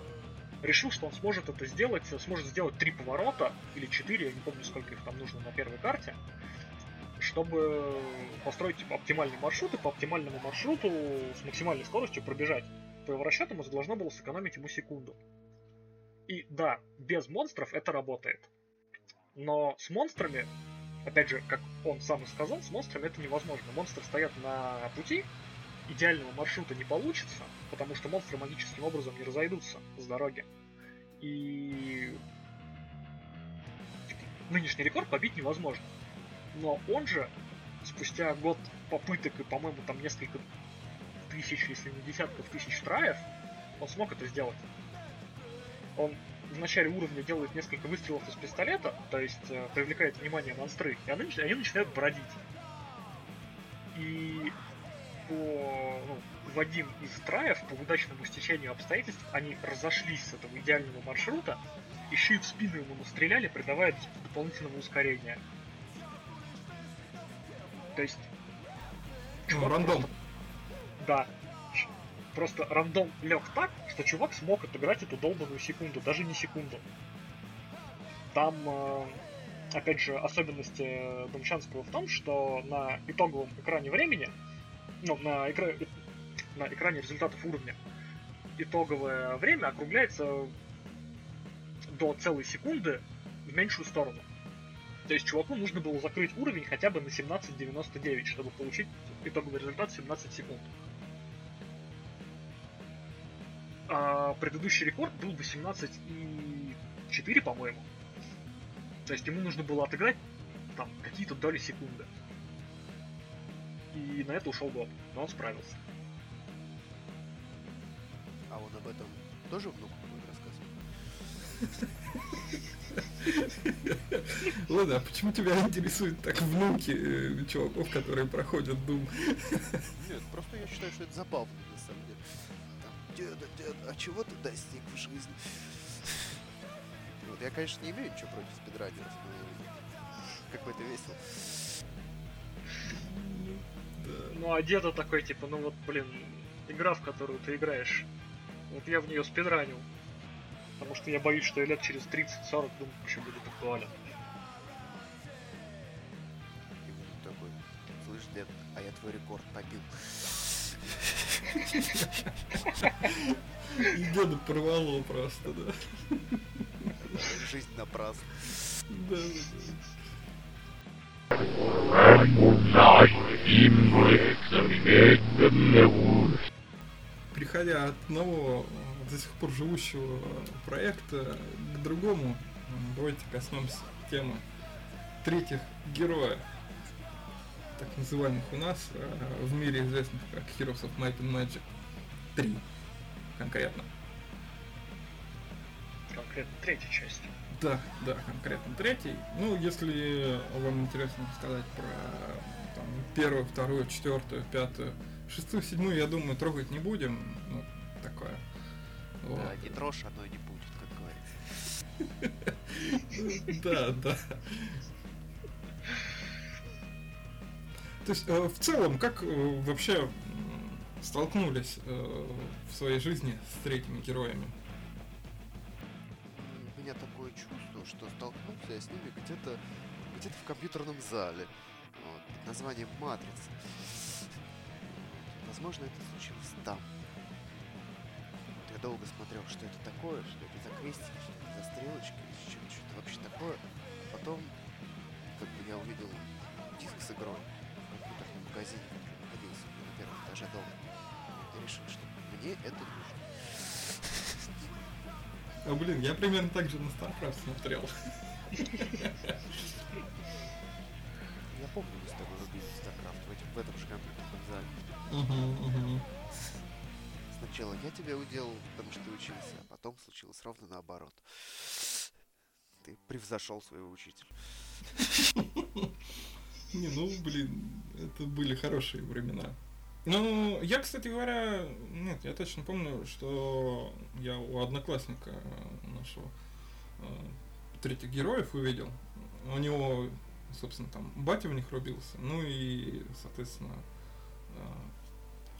решил, что он сможет это сделать, сможет сделать три поворота или четыре, я не помню, сколько их там нужно на первой карте, чтобы построить типа, оптимальный маршрут и по оптимальному маршруту с максимальной скоростью пробежать. По его расчетам это должно было сэкономить ему секунду. И да, без монстров это работает. Но с монстрами, опять же, как он сам и сказал, с монстрами это невозможно. Монстры стоят на пути, идеального маршрута не получится, потому что монстры магическим образом не разойдутся с дороги. И нынешний рекорд побить невозможно. Но он же, спустя год попыток и, по-моему, там несколько тысяч, если не десятков тысяч траев, он смог это сделать. Он в начале уровня делает несколько выстрелов из пистолета, то есть э, привлекает внимание монстры, и они, они начинают бродить. И по ну, в один из траев, по удачному стечению обстоятельств, они разошлись с этого идеального маршрута, еще и в спину ему настреляли, придавая дополнительного ускорения. То есть...
Рандом.
Просто... Да. Просто рандом лег так, что чувак смог отыграть эту долбанную секунду, даже не секунду. Там, э, опять же, особенность э, Домчанского в том, что на итоговом экране времени, ну, на, экра... на экране результатов уровня, итоговое время округляется до целой секунды в меньшую сторону. То есть чуваку нужно было закрыть уровень хотя бы на 17.99, чтобы получить итоговый результат 17 секунд. А предыдущий рекорд был 18.4, по-моему. То есть ему нужно было отыграть там какие-то доли секунды. И на это ушел год, но он справился.
А он об этом тоже внуку будет рассказывать?
Ладно, а почему тебя интересуют так внуки э, чуваков, которые проходят Doom?
Нет, просто я считаю, что это забавно, на самом деле. Там, деда, дед, а чего ты достиг в жизни? Вот, я, конечно, не имею ничего против спидранеров, но какой-то весело.
Ну а деда такой, типа, ну вот, блин, игра, в которую ты играешь. Вот я в нее спидранил. Потому что я боюсь, что я лет через 30-40 думаю, еще будет актуален.
И такой, слышь, дед, а я твой рекорд побил.
И деда порвало просто, да.
Жизнь напрасно.
Да, да, да. Приходя от одного до сих пор живущего проекта к другому, давайте коснемся темы третьих героев, так называемых у нас, э, в мире известных как Heroes of Might and Magic 3 конкретно.
Конкретно третья часть.
Да, да, конкретно третий. Ну, если вам интересно сказать про там, первую, вторую, четвертую, пятую, шестую, седьмую, я думаю, трогать не будем. Ну, такое. Вот.
Да, не трожь, оно и не будет, как говорится.
Да, да. То есть, э, в целом, как э, вообще столкнулись э, в своей жизни с третьими героями?
Я с ними где-то где-то в компьютерном зале. Вот, под названием Матрица. Возможно, это случилось там. Вот я долго смотрел, что это такое, что это за крестики, что это за стрелочки, что это что-то вообще такое. Потом, как бы я увидел диск с игрой в компьютерном магазине, который находился на первом этаже дома. Я решил, что мне это нужно.
А, блин, я примерно так же на StarCraft смотрел.
Я помню, мы с тобой рубили StarCraft в, этим, в этом же компьютерном зале. Сначала я тебя уделал, потому что ты учился, а потом случилось ровно наоборот. Ты превзошел своего учителя.
Не, ну, блин, это были хорошие времена. Ну, я, кстати говоря, нет, я точно помню, что я у одноклассника нашего э, третьих героев увидел. У него, собственно, там батя в них рубился. Ну и, соответственно, э,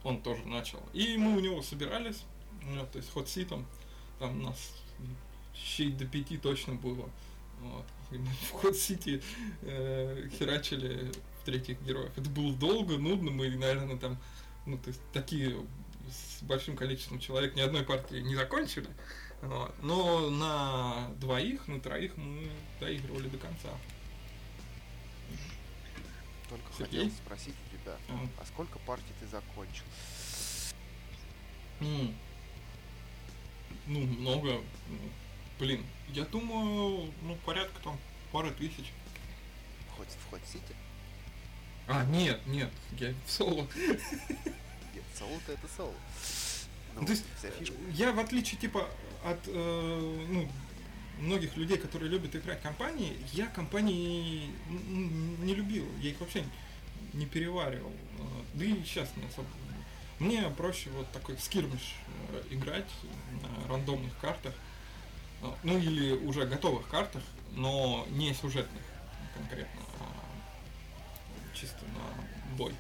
он тоже начал. И мы у него собирались, ну, то есть ход ситом, там нас щей до пяти точно было. Вот. В ход сити э, херачили третьих героев. Это было долго, нудно, мы, наверное, там, ну, то есть такие с большим количеством человек ни одной партии не закончили. Но на двоих, на троих мы доигрывали до конца.
Только Сергей? хотел спросить у тебя, а, а сколько партий ты закончил?
Mm. Ну, много. Блин, я думаю, ну, порядка там пары тысяч.
Хоть в Хоть Сити?
А, нет, нет, я в соло.
Нет, соло-то это соло.
Ну, То есть, я в отличие, типа, от э, ну, многих людей, которые любят играть компании, я компании не любил. Я их вообще не переваривал. Да и сейчас не особо. Мне проще вот такой скирмиш э, играть на рандомных картах. Ну или уже готовых картах, но не сюжетных конкретно, чисто на бой.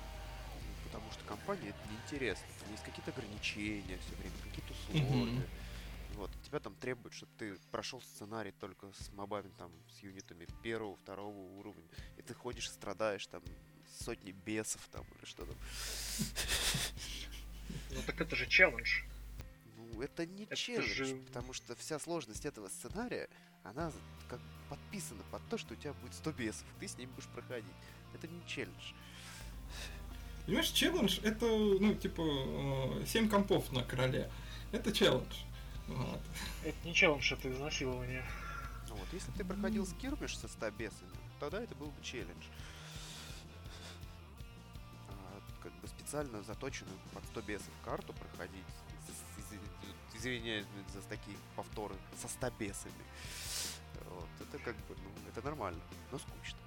Потому что компания это неинтересно. Там есть какие-то ограничения все время, какие-то условия. Mm-hmm. Вот, тебя там требуют, чтобы ты прошел сценарий только с мобами, там, с юнитами первого, второго уровня. И ты ходишь, страдаешь там сотни бесов там или что там.
Ну так это же челлендж.
Ну, это не это челлендж, же... потому что вся сложность этого сценария, она как подписана под то, что у тебя будет 100 бесов, ты с ним будешь проходить. Это не челлендж.
Понимаешь, челлендж это, ну, типа, 7 э, компов на короле. Это челлендж. Вот.
Это не челлендж, это изнасилование.
Ну вот, если бы ты проходил скирмиш со 100 бесами, тогда это был бы челлендж. А, как бы специально заточенную под 100 бесов карту проходить, извиняюсь за такие повторы, со 100 бесами. Это как бы, ну, это нормально, но скучно.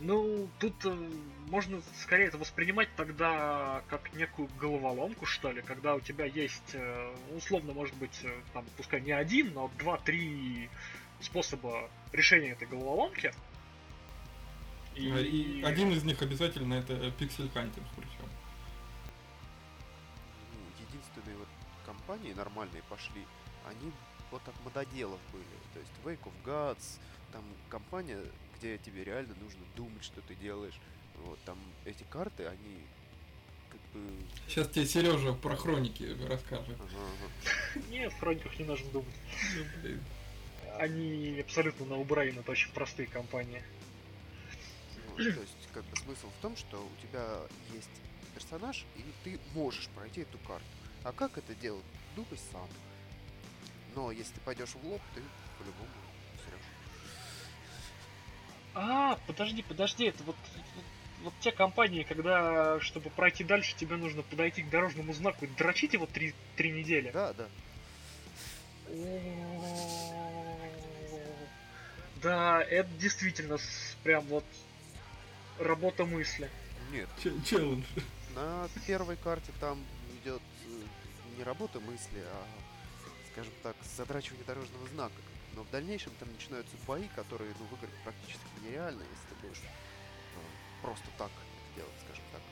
Ну, тут э, можно скорее это воспринимать тогда как некую головоломку, что ли, когда у тебя есть, э, условно, может быть, э, там, пускай не один, но два-три способа решения этой головоломки.
И... и один из них обязательно это пиксель хантинг причем.
Ну, единственные вот компании нормальные пошли, они вот от мододелов были. То есть Wake of Gods, там компания где тебе реально нужно думать, что ты делаешь. Вот, там эти карты, они как бы...
Сейчас тебе Сережа про хроники расскажет. Ага,
ага. Нет, в хрониках не нужно думать. Они абсолютно на убрайн, это очень простые компании.
Ну, то есть, как бы смысл в том, что у тебя есть персонаж, и ты можешь пройти эту карту. А как это делать? Думай сам. Но если ты пойдешь в лоб, ты по-любому
а, подожди, подожди, это вот, вот, вот те компании, когда, чтобы пройти дальше, тебе нужно подойти к дорожному знаку и дрочить его три, три недели.
Да, да.
Да, это действительно прям вот работа мысли.
Нет.
Челлендж.
На первой карте там идет э, не работа мысли, а, скажем так, задрачивание дорожного знака. Но в дальнейшем там начинаются бои, которые ну, выиграть практически нереально, если ты будешь ну, просто так это делать, скажем так.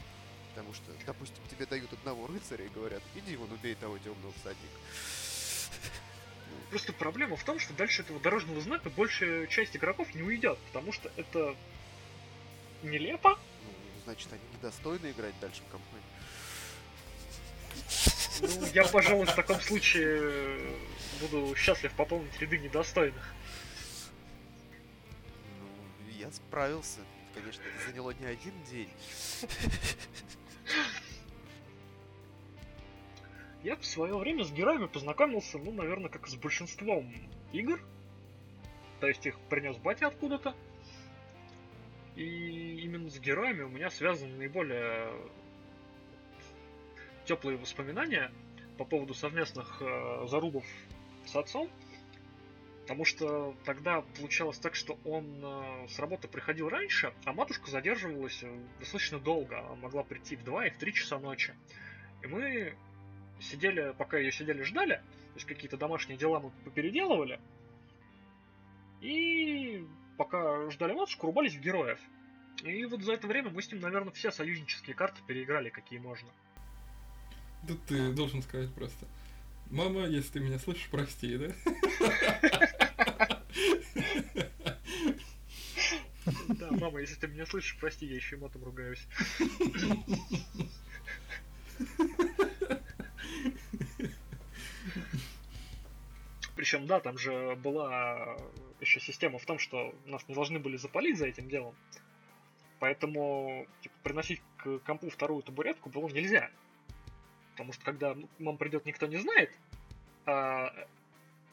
Потому что, допустим, тебе дают одного рыцаря и говорят, иди вон убей того темного всадника.
Просто проблема в том, что дальше этого дорожного знака большая часть игроков не уйдет, потому что это нелепо.
Ну, значит, они недостойны играть дальше в компании.
Ну, я, пожалуй, в таком случае буду счастлив пополнить ряды недостойных.
Ну, я справился. Конечно, это заняло не один день.
Я в свое время с героями познакомился, ну, наверное, как с большинством игр. То есть их принес батя откуда-то. И именно с героями у меня связаны наиболее теплые воспоминания по поводу совместных э, зарубов с отцом. Потому что тогда получалось так, что он э, с работы приходил раньше, а матушка задерживалась э, достаточно долго. Она могла прийти в 2 и в 3 часа ночи. И мы сидели, пока ее сидели ждали, то есть какие-то домашние дела мы попеределывали. И пока ждали матушку, рубались в героев. И вот за это время мы с ним, наверное, все союзнические карты переиграли, какие можно.
Да ты должен сказать просто. Мама, если ты меня слышишь, прости, да?
Да, мама, если ты меня слышишь, прости, я еще и матом ругаюсь. Причем, да, там же была еще система в том, что нас не должны были запалить за этим делом. Поэтому типа, приносить к компу вторую табуретку было нельзя. Потому что когда ну, мам придет, никто не знает, а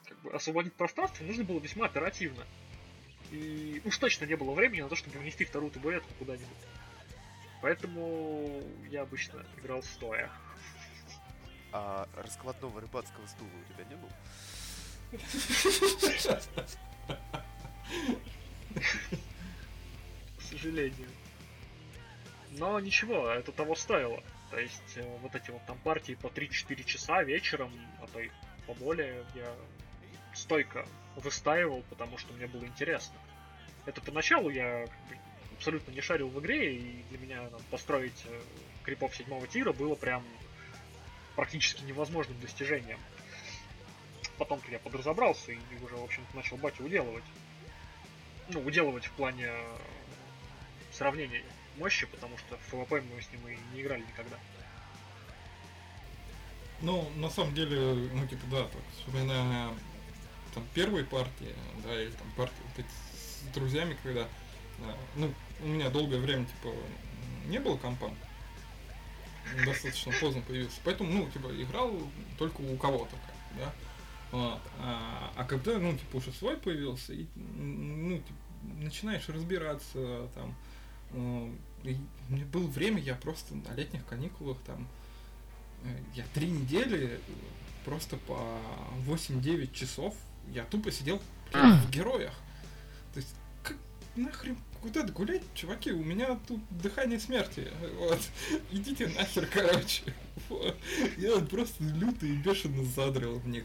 как бы, освободить пространство нужно было весьма оперативно. И уж точно не было времени на то, чтобы внести вторую табуретку куда-нибудь. Поэтому я обычно играл стоя.
А раскладного рыбацкого стула у тебя не было?
К сожалению. Но ничего, это того стоило. То есть э, вот эти вот там партии по 3-4 часа вечером, а то и поболее, я стойко выстаивал, потому что мне было интересно. Это поначалу я абсолютно не шарил в игре, и для меня там, построить э, крипов седьмого тира было прям практически невозможным достижением. Потом-то я подразобрался и уже, в общем-то, начал батю уделывать. Ну, уделывать в плане э, сравнения мощи, потому что в ФВП мы с ним и не играли никогда.
Ну, на самом деле, ну, типа, да, так, вспоминая там первые партии, да, или там партии вот с друзьями, когда, да, ну, у меня долгое время, типа, не было компа, достаточно поздно появился, поэтому, ну, типа, играл только у кого-то, да, вот. А, а когда, ну, типа, уже свой появился, и, ну, типа, начинаешь разбираться, там, э, было время, я просто на летних каникулах, там, э, я три недели просто по 8-9 часов я тупо сидел прям в героях. То есть, как нахрен куда-то гулять, чуваки, у меня тут дыхание смерти. Вот. Идите нахер, короче. Вот. Я просто люто и бешено задрил в них.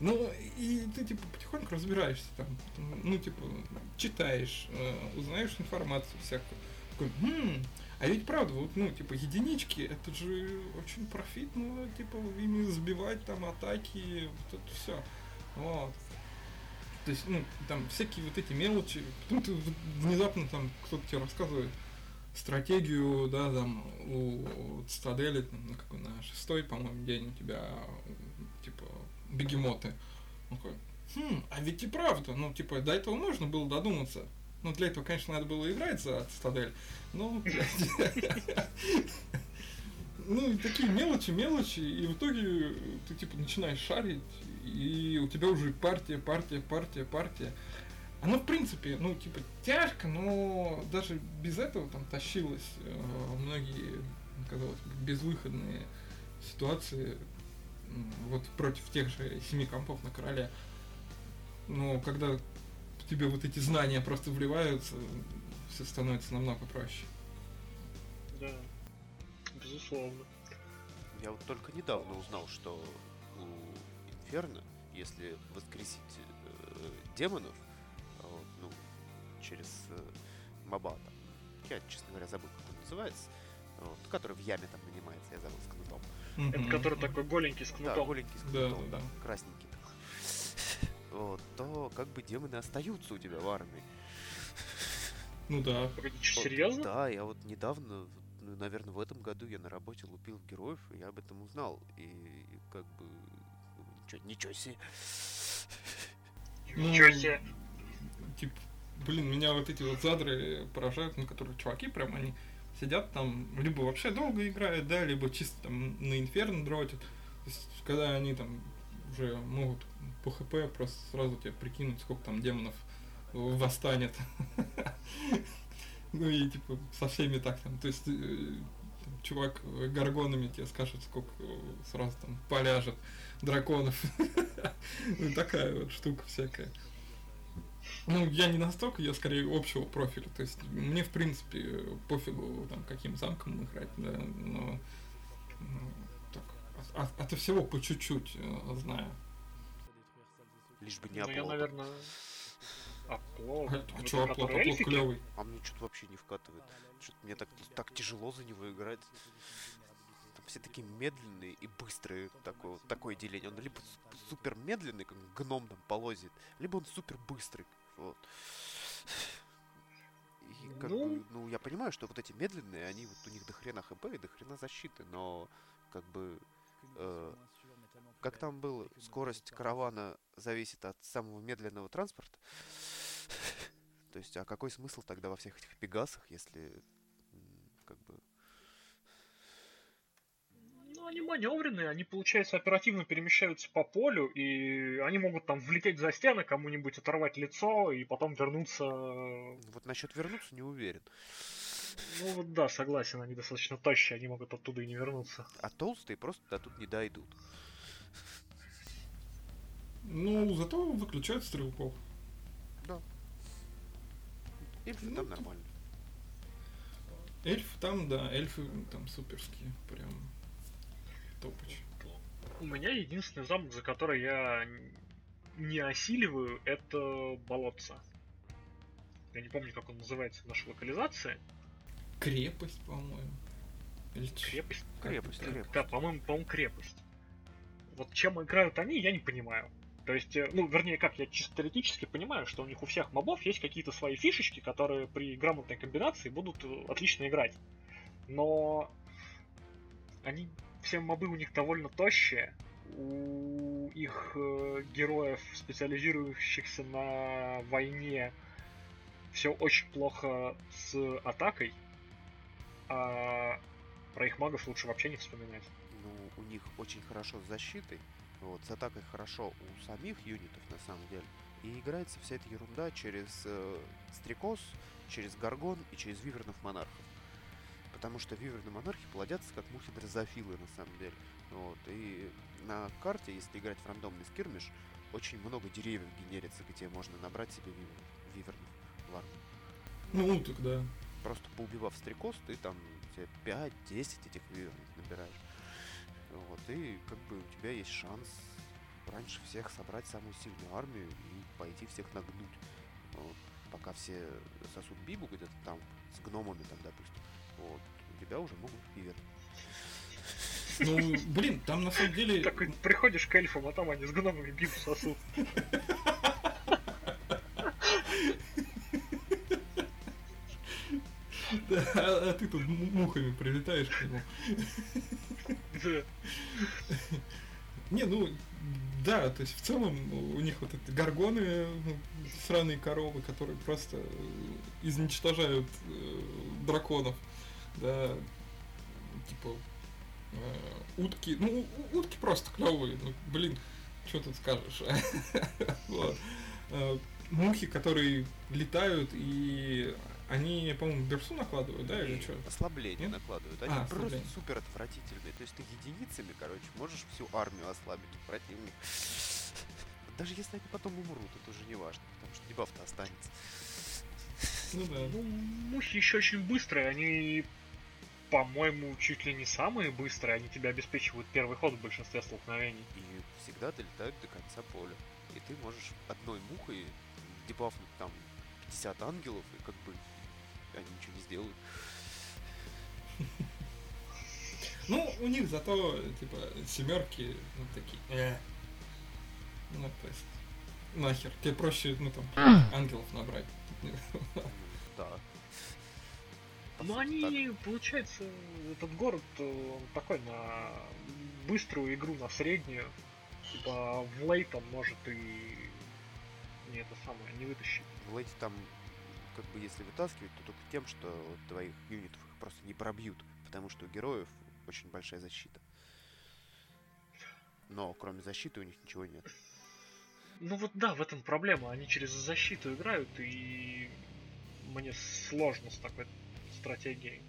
Ну, и ты, типа, потихоньку разбираешься там, ну, типа, читаешь, э, узнаешь информацию всякую. Такой, хм, а ведь правда, вот, ну, типа, единички, это же очень профитно, типа, ими сбивать там атаки, вот это все. Вот. То есть, ну, там всякие вот эти мелочи. Потом ты внезапно там кто-то тебе рассказывает стратегию, да, там, у Цитадели, там, на какой, на шестой, по-моему, день у тебя, типа, бегемоты. Он такой, хм, а ведь и правда, ну, типа, до этого можно было додуматься. Ну, для этого, конечно, надо было играть за Цитадель, но, Ну, и такие мелочи, мелочи, и в итоге ты, типа, начинаешь шарить, и у тебя уже партия, партия, партия, партия. Оно, в принципе, ну, типа, тяжко, но даже без этого там тащилось э, многие, казалось бы, безвыходные ситуации вот против тех же семи компов на короле. Но когда в тебе вот эти знания просто вливаются, все становится намного проще.
Да, безусловно.
Я вот только недавно узнал, что у Инферно, если воскресить э, демонов, вот, ну, через э, Мабата, я, честно говоря, забыл, как он называется, вот, который в яме там нанимается, я забыл с кнутом.
Это который такой голенький с
Да,
кнутом.
голенький с
Да,
кнутом,
да, да.
красненький такой. Вот, то как бы демоны остаются у тебя в армии.
Ну да.
Серьезно?
Да, я вот недавно, ну, наверное, в этом году я на работе лупил героев, и я об этом узнал. И, как бы, ничего, ничего себе.
Ну,
Ничего себе.
Типа, блин, меня вот эти вот задры поражают, на которые чуваки прям они сидят там, либо вообще долго играют, да, либо чисто там на инферно дротят. То есть, когда они там уже могут по хп просто сразу тебе прикинуть, сколько там демонов восстанет. Ну и типа со всеми так там. То есть э, чувак э, горгонами тебе скажет, сколько э, сразу там поляжет драконов. Ну такая вот штука всякая. Ну, я не настолько, я скорее общего профиля. То есть мне, в принципе, пофигу, там, каким замком играть, да, но ну, так, от, от всего по чуть-чуть знаю.
Лишь бы не
Ну, я, наверное, оплот.
А, чё,
который
оплот, оплот клевый.
А мне что-то вообще не вкатывает. Что-то мне так, так тяжело за него играть. Там все такие медленные и быстрые. Такое, такое деление. Он либо супер медленный, как гном там полозит, либо он супер быстрый. Вот. И как
Ну.
бы, ну, я понимаю, что вот эти медленные, они вот у них до хрена хп и до хрена защиты, но как бы э, как там было, скорость каравана зависит от самого медленного транспорта. То есть, а какой смысл тогда во всех этих пегасах, если как бы
Ну, они маневренные, они, получается, оперативно перемещаются по полю, и они могут там влететь за стены, кому-нибудь оторвать лицо, и потом вернуться...
вот насчет вернуться не уверен.
Ну вот да, согласен, они достаточно тощие, они могут оттуда и не вернуться.
А толстые просто до тут не дойдут.
Ну, зато выключают стрелков.
Эльфы
Ну,
там нормально.
Эльфы там, да, эльфы там суперские, прям топач.
У меня единственный замок, за который я не осиливаю, это болотца. Я не помню, как он называется в нашей локализации.
Крепость, по-моему. Или
Крепость.
Крепость, крепость.
Да, по-моему, по-моему, крепость. Вот чем играют они, я не понимаю. То есть, э, ну, вернее, как, я чисто теоретически понимаю, что у них у всех мобов есть какие-то свои фишечки, которые при грамотной комбинации будут э, отлично играть. Но они, все мобы у них довольно тощие. У их э, героев, специализирующихся на войне, все очень плохо с атакой. А про их магов лучше вообще не вспоминать.
Них очень хорошо с защитой. Вот, с атакой хорошо у самих юнитов, на самом деле. И играется вся эта ерунда через э, стрекоз, через гаргон и через вивернов монархов. Потому что виверны монархи плодятся как мухи дрозофилы, на самом деле. Вот, и на карте, если играть в рандомный скирмиш, очень много деревьев генерится, где можно набрать себе вивернов. вивернов в армию.
Ну, так да.
Просто поубивав стрекоз, ты там тебе 5-10 этих вивернов набираешь. Вот, и как бы у тебя есть шанс раньше всех собрать самую сильную армию и пойти всех нагнуть. Вот, пока все сосут бибу где-то там, с гномами там, допустим, вот, у тебя уже могут виверны.
Ну, блин, там на самом деле...
Такой приходишь к эльфам, а там они с гномами бибу сосут.
Да, а, а ты тут мухами прилетаешь к нему. Не, ну, да, то есть в целом у них вот эти горгоны, ну, сраные коровы, которые просто э, изничтожают э, драконов, да, типа э, утки, ну, утки просто клевые, ну, блин, что тут скажешь, вот. Э, Мухи, которые летают, и они, по-моему, берсу накладывают, да, или что?
Ослабление
Нет?
накладывают. Они
А,
просто
ослабление.
супер отвратительные. То есть ты единицами, короче, можешь всю армию ослабить у противника. Даже если они потом умрут, это уже не важно, потому что дебаф-то останется.
Ну да.
Ну, мухи еще очень быстрые, они, по-моему, чуть ли не самые быстрые, они тебя обеспечивают первый ход в большинстве столкновений.
И всегда долетают до конца поля. И ты можешь одной мухой дебафнуть там 50 ангелов, и как бы они ничего не сделают.
Ну, у них зато, типа, семерки, ну, такие, э. Ну, то есть, нахер. Тебе проще, ну, там, ангелов набрать.
Ну, Да. Так.
они, получается, этот город э, он такой на быструю игру, на среднюю. Типа в лейт он может и не это самое, не вытащить.
В лейте там, как бы, если вытаскивать, то только тем, что твоих юнитов их просто не пробьют, потому что у героев очень большая защита. Но кроме защиты у них ничего нет.
Ну вот да, в этом проблема. Они через защиту играют, и мне сложно с такой стратегией.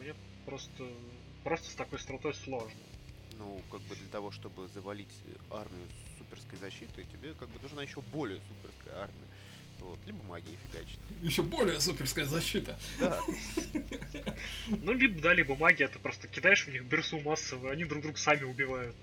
Мне просто просто с такой стратой сложно.
Ну, как бы для того, чтобы завалить армию суперской защитой, тебе как бы нужна еще более суперская армия. Вот, либо магии фигачить.
Еще более суперская защита.
Да.
Ну, либо, да, либо магия, ты просто кидаешь в них берсу массово, они друг друга сами убивают.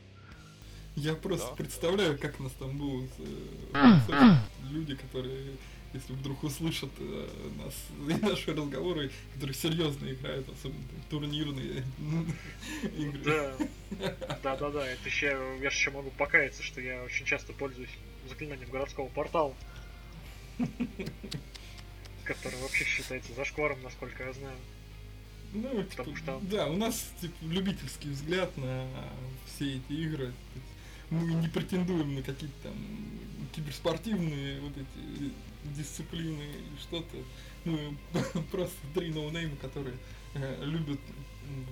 Я просто
Да.
представляю, как у нас там будут э, люди, которые, если вдруг услышат э, нас и наши разговоры, которые серьезно играют, особенно там, турнирные игры.
Да, да, да, да. Это еще я еще могу покаяться, что я очень часто пользуюсь заклинанием городского портала. Который вообще считается зашкваром, насколько я знаю.
Ну, типа,
Потому что-
да, у нас типа, любительский взгляд на все эти игры. Мы не претендуем на какие-то там киберспортивные вот эти дисциплины или что-то. Мы просто три ноунейма, которые э, любят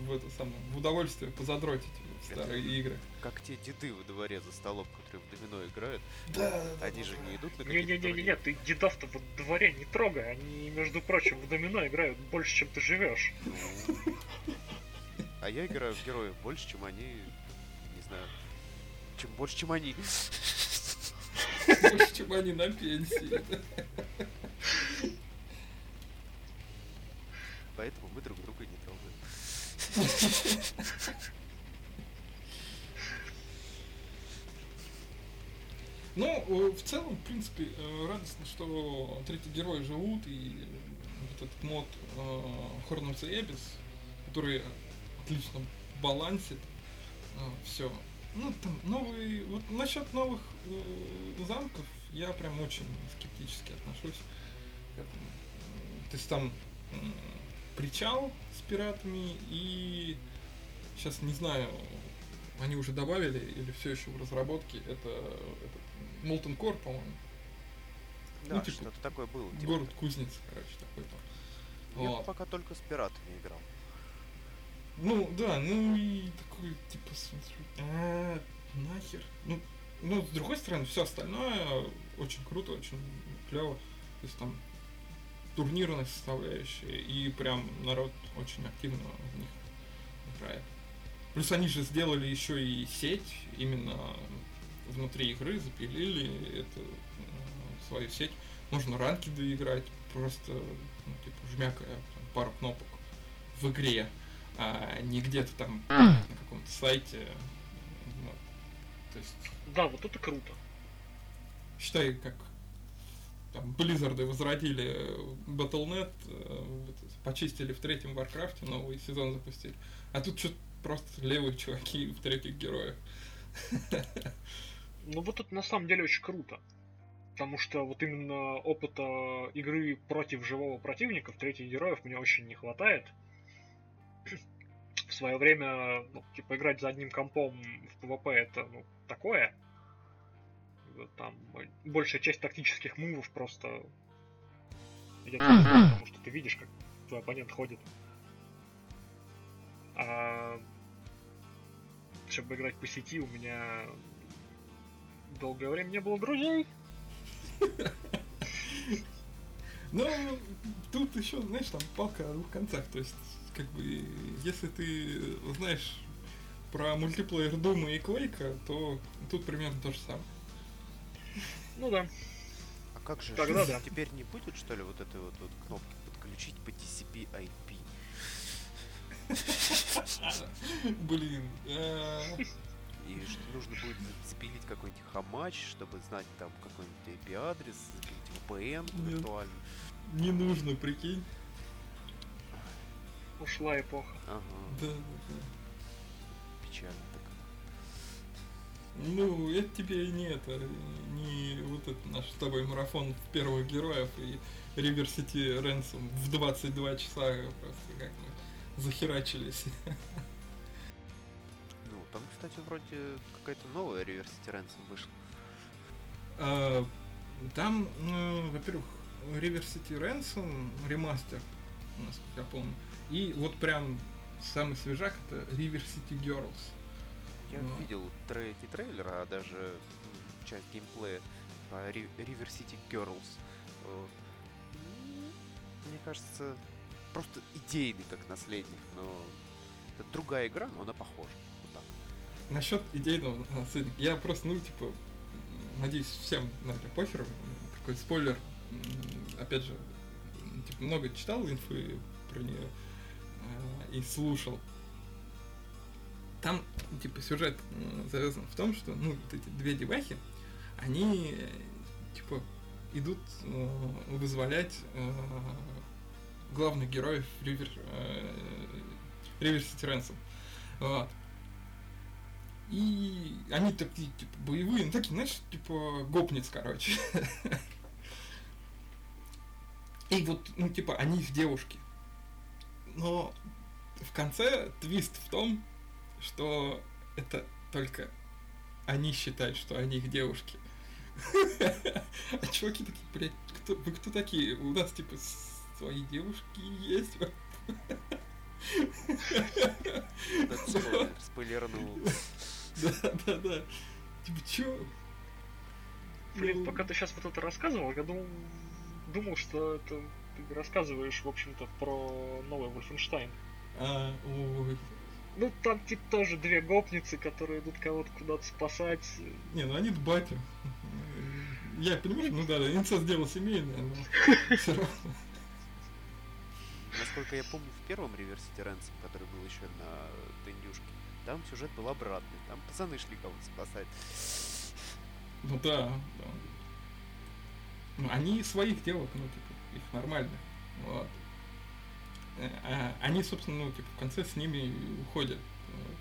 в это самое в удовольствие позадротить в старые игры.
Как те деды во дворе за столом, которые в домино играют,
Да,
они же не идут на какие-то
Не-не-не-не, ты дедов-то в дворе не трогай. Они, между прочим, в домино играют больше, чем ты живешь.
турниры. А я играю в героев больше, чем они, не знаю, чем больше, чем они.
Больше, чем они на пенсии.
Поэтому мы друг друга не трогаем.
Ну, э, в целом, в принципе, э, радостно, что третьи герои живут, и вот этот мод э, Horn of the Abyss, который отлично балансит все. Ну, там новые, вот насчет новых э, замков я прям очень скептически отношусь к этому. Э, То есть там м, причал с пиратами и сейчас не знаю, они уже добавили или все еще в разработке, это, этот Molten Core, по-моему.
Да,
Ну, типа,
что-то такое было. типа
Город
того.
кузнец, короче, такой там.
Я
Вот.
пока только с пиратами играл.
Ну, да, ну и такой, типа, смотрю, а, нахер. Ну, ну, с другой стороны, все остальное очень круто, очень клево. То есть там турнирная составляющая, и прям народ очень активно в них играет. Плюс они же сделали еще и сеть, именно внутри игры запилили эту э, свою сеть. Можно ранки доиграть, просто, ну, типа, жмякая там, пару кнопок в игре, а не где-то там на каком-то сайте. Вот. То есть,
Да, вот это круто.
считай, как там Blizzard возродили Battle.net, э, почистили в третьем Варкрафте, новый сезон запустили. А тут что-то просто левые чуваки в третьих героях.
Ну вот это на самом деле очень круто. Потому что вот именно опыта игры против живого противника в третьих героев мне очень не хватает. В свое время, ну, типа, играть за одним компом в PvP это, ну, такое. Там большая часть тактических мувов просто идет потому что ты видишь, как твой оппонент ходит. А чтобы играть по сети, у меня долгое время не было друзей.
Ну, тут еще, знаешь, там палка о двух концах. То есть, как бы, если ты знаешь про мультиплеер Дума и Квейка, то тут примерно то же самое.
Ну да.
А как же,
Тогда да.
теперь не будет, что ли, вот этой вот, вот кнопки подключить по TCP IP?
Блин. э,
И что нужно будет запилить какой-нибудь хамач, чтобы знать там какой-нибудь IP-адрес, запилить VPN
Нет.
виртуально.
Не нужно, прикинь.
Ушла эпоха.
Ага,
Да, да, да.
печально так.
Ну, это тебе не это, не вот этот наш с тобой марафон первых героев и River City Ransom в 22 часа просто как мы захерачились.
Ну, там, кстати, вроде какая-то новая Reverse Ransom вышла.
А, Там, ну, во-первых, River City Ransom ремастер, насколько я помню. И вот прям самый свежак это River City Girls.
Я
Ну.
видел трей- не трейлер, а даже часть геймплея по River City Girls. М, Мне кажется, просто идейный как наследник, но это другая игра, но она похожа. Вот так.
насчет идейного наследника. Я просто, ну, типа, надеюсь, всем, наверное, похер. Такой спойлер. Опять же, типа, много читал инфы про нее и слушал. Там, типа, сюжет э, завязан в том, что, ну, вот эти две девахи, они, типа, идут э, вызволять э, главных героев Ривер, э, Ривер Сити Рэнсом. Вот. И они такие, типа, боевые, ну такие, знаешь, типа, гопниц, короче. И вот, ну, типа, они их девушки. Но в конце твист в том, что это только они считают, что они их девушки. А чуваки такие, блядь, кто, вы кто такие? У нас, типа, свои девушки есть.
Спойлернул.
Да, да, да. Типа, чё?
Блин, пока ты сейчас вот это рассказывал, я думал, думал, что это рассказываешь, в общем-то, про новый Вольфенштайн.
А, ой.
Ну, там, типа, тоже две гопницы, которые идут кого-то куда-то спасать.
Не, ну они батя. Я понимаю, ну да, инцест дело семейное, но все равно.
Насколько я помню, в первом Реверсите Рэнсом, который был еще на Тендюшке, там сюжет был обратный. Там пацаны шли кого-то спасать.
Ну да, да. Ну, они своих девок, ну, типа, их нормально. Вот. Э, а они, собственно, ну, типа, в конце с ними уходят. Вот.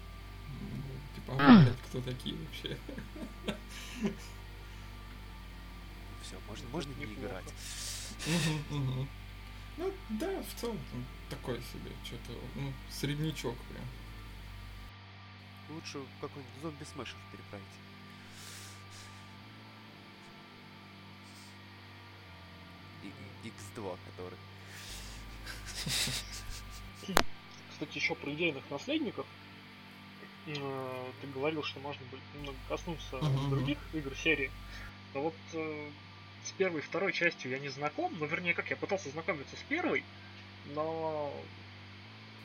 Ну, типа, а блядь, кто такие вообще?
Все, можно, можно не играть.
Ну, да, в целом, такой себе, что-то, ну, среднячок прям.
Лучше какой-нибудь зомби-смешер переправить. X2, который.
Кстати, еще про идейных наследников. Э, ты говорил, что можно будет немного коснуться других игр серии. Но вот э, с первой и второй частью я не знаком. Ну, вернее, как я пытался знакомиться с первой, но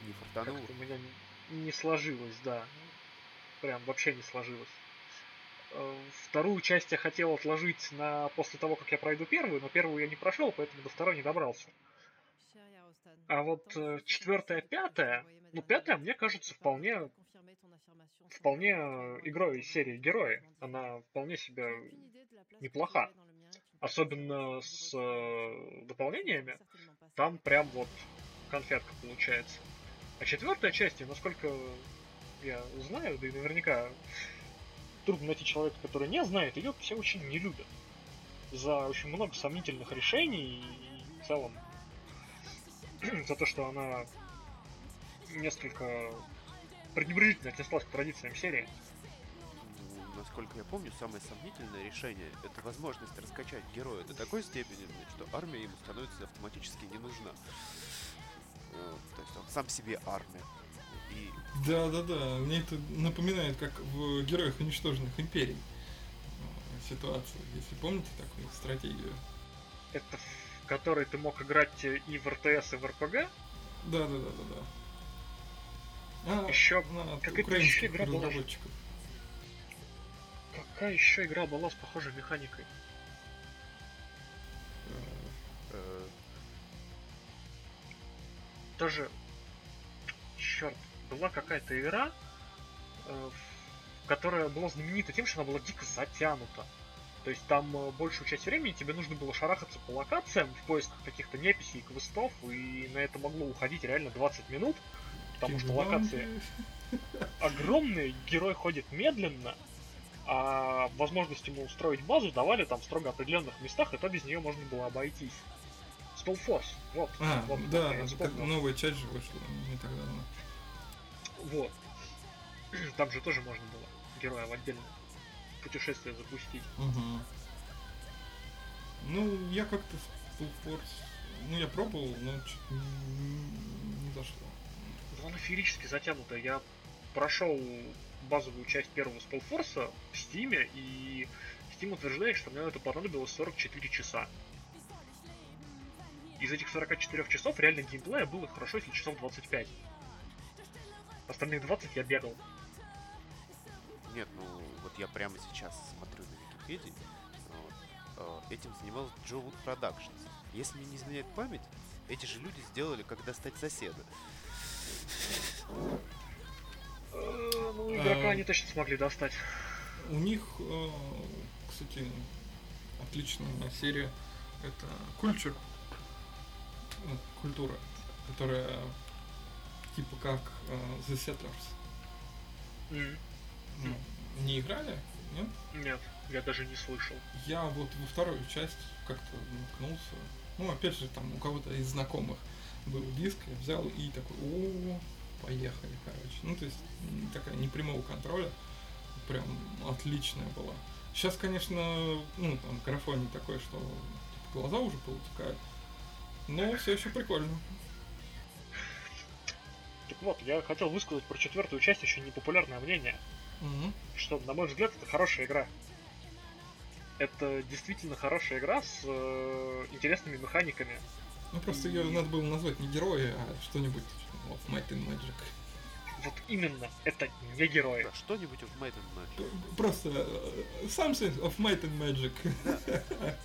не фартануло.
у меня не сложилось, да. Прям вообще не сложилось. Э, вторую часть я хотел отложить на после того, как я пройду первую, но первую я не прошел, поэтому до второй не добрался. А вот э, четвертая, пятая, ну пятая, мне кажется, вполне, вполне игрой из серии Герои. Она вполне себе неплоха. Особенно с э, дополнениями. Там прям вот конфетка получается. А четвертая часть, насколько я знаю, да и наверняка трудно найти человека, который не знает, ее все очень не любят. За очень много сомнительных решений и в целом за то, что она несколько пренебрежительно отнеслась к традициям серии.
Ну, насколько я помню, самое сомнительное решение это возможность раскачать героя до такой степени, что армия ему становится автоматически не нужна. То есть он сам себе армия. И...
Да, да, да. Мне это напоминает, как в Героях уничтоженных империй ситуация. Если помните такую стратегию.
Это в которой ты мог играть и в РТС, и в РПГ?
Да, да, да, да, да.
А, еще на какая еще игра была. Какая еще игра была с похожей механикой? Э, Тоже черт, была какая-то игра, э, которая была знаменита тем, что она была дико затянута. То есть там э, большую часть времени тебе нужно было шарахаться по локациям в поисках каких-то неписей и квестов, и на это могло уходить реально 20 минут, потому что локации огромные, герой ходит медленно, а возможность ему устроить базу давали там в строго определенных местах, и то без нее можно было обойтись. Spellforce, вот.
А,
вот
да, новая часть же вышла не так давно.
Вот. Там же тоже можно было героя в отдельное путешествие запустить.
Угу. Ну, я как-то Full Force... Ну, я пробовал, но что-то не, не зашло.
Ну, она феерически затянутая. Я прошел базовую часть первого Spellforce в Steam, и Steam утверждает, что мне это понадобилось 44 часа. Из этих 44 часов реально геймплея было хорошо, если часов 25. Остальные 20 я бегал.
Нет, ну вот я прямо сейчас смотрю на Википедии. Вот, э, этим занималась Джоуд Productions. Если мне не изменяет память, эти же люди сделали «Как достать соседа».
Э, Ну, игрока
А.
они точно смогли достать.
У них, э, кстати, отличная серия. Это Кульчур. Ну, Культура. Которая типа как э, The Settlers.
М,
Ну, не играли? Нет?
Нет, я даже не слышал.
Я вот во вторую часть как-то наткнулся. Ну, опять же, там у кого-то из знакомых был диск, я взял и такой, о, поехали, короче. Ну, то есть, такая непрямого контроля, прям отличная была. Сейчас, конечно, ну, там, графон такой, что типа, глаза уже поутекают, но все еще прикольно.
Так вот, я хотел высказать про четвертую часть еще непопулярное мнение,
Мгм.
что, на мой взгляд, это хорошая игра. Это действительно хорошая игра с э, интересными механиками.
Ну, просто ее надо было назвать не герои, а что-нибудь of Might and Magic.
Вот именно, это не герои.
Да, что-нибудь в Might and Magic.
Просто э, something of Might and Magic.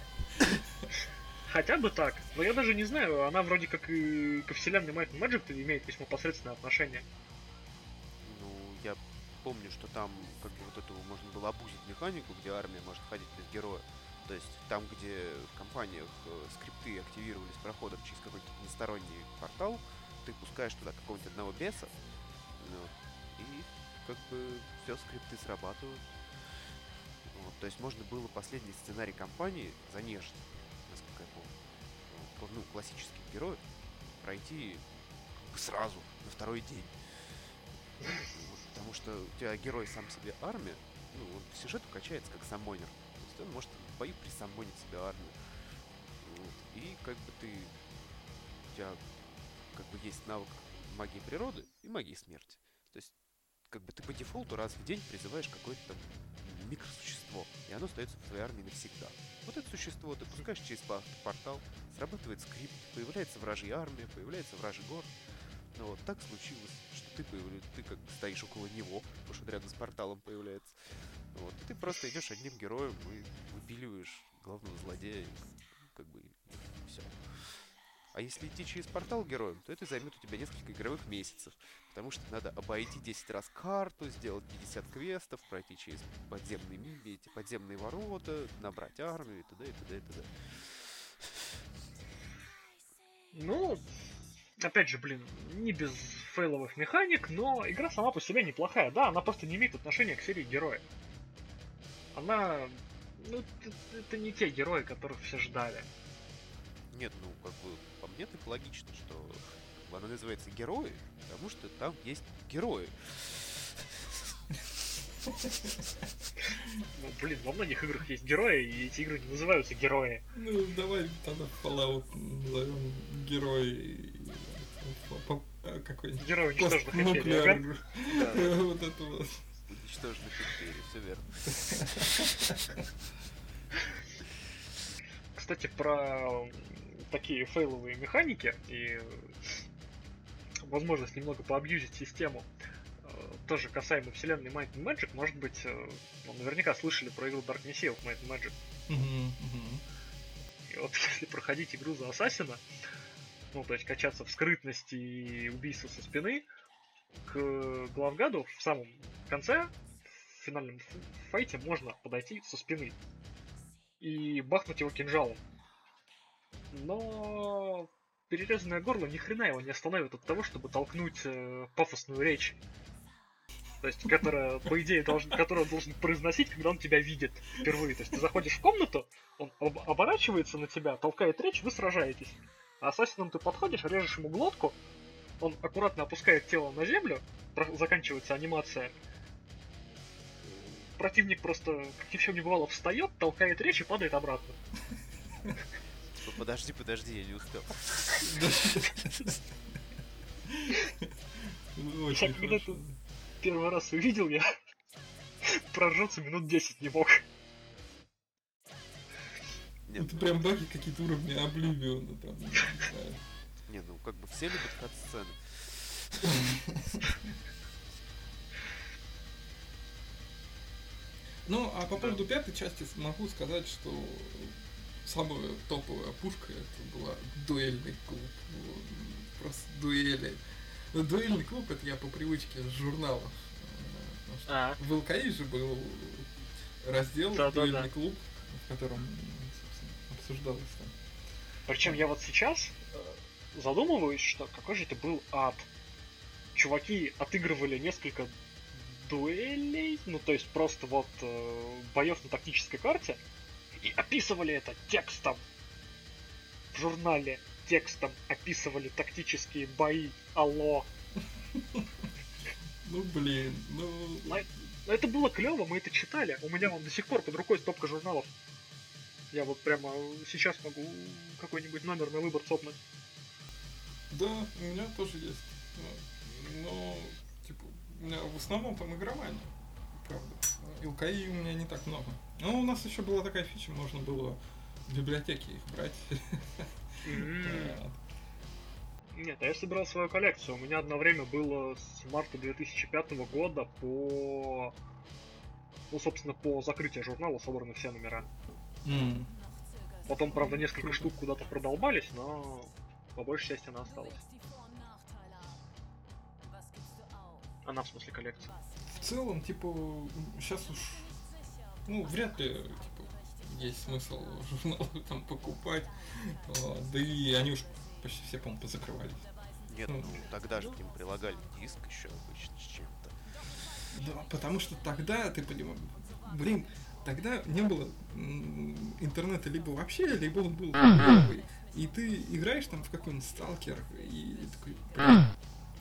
Хотя бы так. Но я даже не знаю, она вроде как и ко вселенной Might and Magic имеет весьма посредственное отношение.
Ну, я помню, что там как бы вот эту можно было обузить механику, где армия может ходить без героя. То есть там, где в компаниях э, скрипты активировались проходом через какой-то односторонний портал, ты пускаешь туда какого-нибудь одного беса, ну, и как бы все скрипты срабатывают. Вот, то есть можно было последний сценарий кампании занежить, Ну, классических героев пройти сразу, на второй день. Потому что у тебя герой сам себе армия, ну, он по сюжету качается как саммонер. То есть он может в бою присаммонить себе армию. Вот. И как бы ты... У тебя как бы есть навык магии природы и магии смерти. То есть как бы ты по дефолту раз в день призываешь какое-то там микросущество, и оно остается в твоей армии навсегда. Вот это существо ты пускаешь через пор- портал, срабатывает скрипт, появляется вражья армия, появляется вражий город. Ну вот так случилось, что ты появля- ты как бы стоишь около него, потому что рядом с порталом появляется. Вот, и ты просто идешь одним героем и выпиливаешь главного злодея, и как бы все. А если идти через портал героем, то это займет у тебя несколько игровых месяцев. Потому что надо обойти 10 раз карту, сделать 50 квестов, пройти через подземные мили, эти подземные ворота, набрать армию и т.д. и т.д. и т.д.
Ну, опять же, блин, не без фейловых механик, но игра сама по себе неплохая. Да, она просто не имеет отношения к серии героя. Она... Ну, это, это не те герои, которых все ждали.
Нет, ну, как бы, по мне так логично, что она называется герои, потому что там есть герои.
Ну, блин, во многих играх есть герои, и эти игры не называются герои.
Ну, давай тогда Fallout назовем герой по- какой-нибудь
Герои уничтоженных империй.
Вот это вот.
Уничтоженных империй, все верно.
Кстати, про такие фейловые механики и возможность немного поабьюзить систему, э, тоже касаемо вселенной Might and Magic, может быть, э, ну, наверняка слышали про игру Dark Messiah of Might and Magic. И вот если проходить игру за Ассасина, ну, то есть качаться в скрытности и убийство со спины, к главгаду в самом конце, в финальном файте, можно подойти со спины и бахнуть его кинжалом. Но перерезанное горло ни хрена его не остановит от того, чтобы толкнуть э, пафосную речь. То есть, которая, по идее, должен, которую он должен произносить, когда он тебя видит впервые. То есть, ты заходишь в комнату, он об- оборачивается на тебя, толкает речь, вы сражаетесь. А ассасином ты подходишь, режешь ему глотку, он аккуратно опускает тело на землю, про- заканчивается анимация. Противник просто, как ни в чем не бывало, встает, толкает речь и падает обратно.
Типа, подожди, подожди, я не успел.
Ну,
Я когда
хорошо.
Первый раз увидел я, проржаться минут 10 не мог.
Нет,
Это
ну,
прям баги какие-то уровни Обливиона там. не
не, ну как бы все любят кат-сцены.
Ну, а по поводу пятой части могу сказать, что самая топовая пушка это была дуэльный клуб. Просто дуэли. Ну, дуэльный клуб это я по привычке с журналов. Э, а. В ЛКИ же был раздел да, дуэльный да, да. клуб, в котором обсуждалось там.
Причем я вот сейчас э, задумываюсь, что какой же это был ад. Чуваки отыгрывали несколько дуэлей, ну то есть просто вот э, боев на тактической карте, и описывали это текстом в журнале, текстом описывали тактические бои. Алло.
Ну блин, ну...
Это было клево, мы это читали. У меня вон до сих пор под рукой стопка журналов. Я вот прямо сейчас могу какой-нибудь номер на выбор цопнуть.
Да, у меня тоже есть. Но, типа, у меня в основном там игромания, правда. ЛКИ у меня не так много. Но у нас еще была такая фича, можно было в библиотеке их брать.
Нет, а я собирал свою коллекцию. У меня одно время было с марта 2005 года по... Ну, собственно, по закрытию журнала собраны все номера. Mm. Потом, правда, несколько штук куда-то продолбались, но по большей части она осталась. Она, в смысле, коллекция.
В целом, типа, сейчас уж, ну, вряд ли, типа, есть смысл журналы там покупать. Да и они уж почти все, по-моему, позакрывались.
Нет, ну, ну тогда же к ним прилагали диск еще обычно с чем-то.
Да, потому что тогда, ты понимаешь, блин, тогда не было интернета либо вообще, либо он был новый. И ты играешь там в какой-нибудь сталкер, и такой, блин,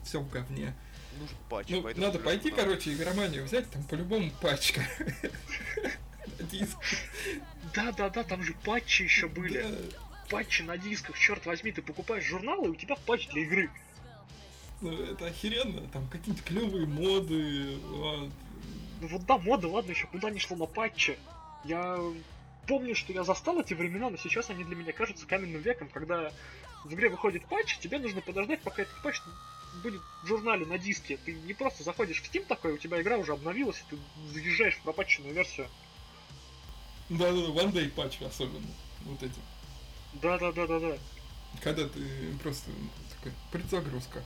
все в говне.
Нужен патч.
Ну, надо пойти, надо. короче, игроманию взять, там по-любому пачка.
Диск. Да-да-да, там же патчи еще были. Патчи на дисках, черт возьми, ты покупаешь журналы, и у тебя патч для игры.
Ну, это охеренно, там какие-то клевые моды, вот,
ну вот да, мода, ладно, еще куда не шло на патче. Я помню, что я застал эти времена, но сейчас они для меня кажутся каменным веком, когда в игре выходит патч, тебе нужно подождать, пока этот патч будет в журнале на диске. Ты не просто заходишь в Steam такой, у тебя игра уже обновилась, и ты заезжаешь в пропатченную версию.
Да-да-да, One Day патч особенно. Вот эти.
Да-да-да-да-да.
Когда ты просто такой, предзагрузка.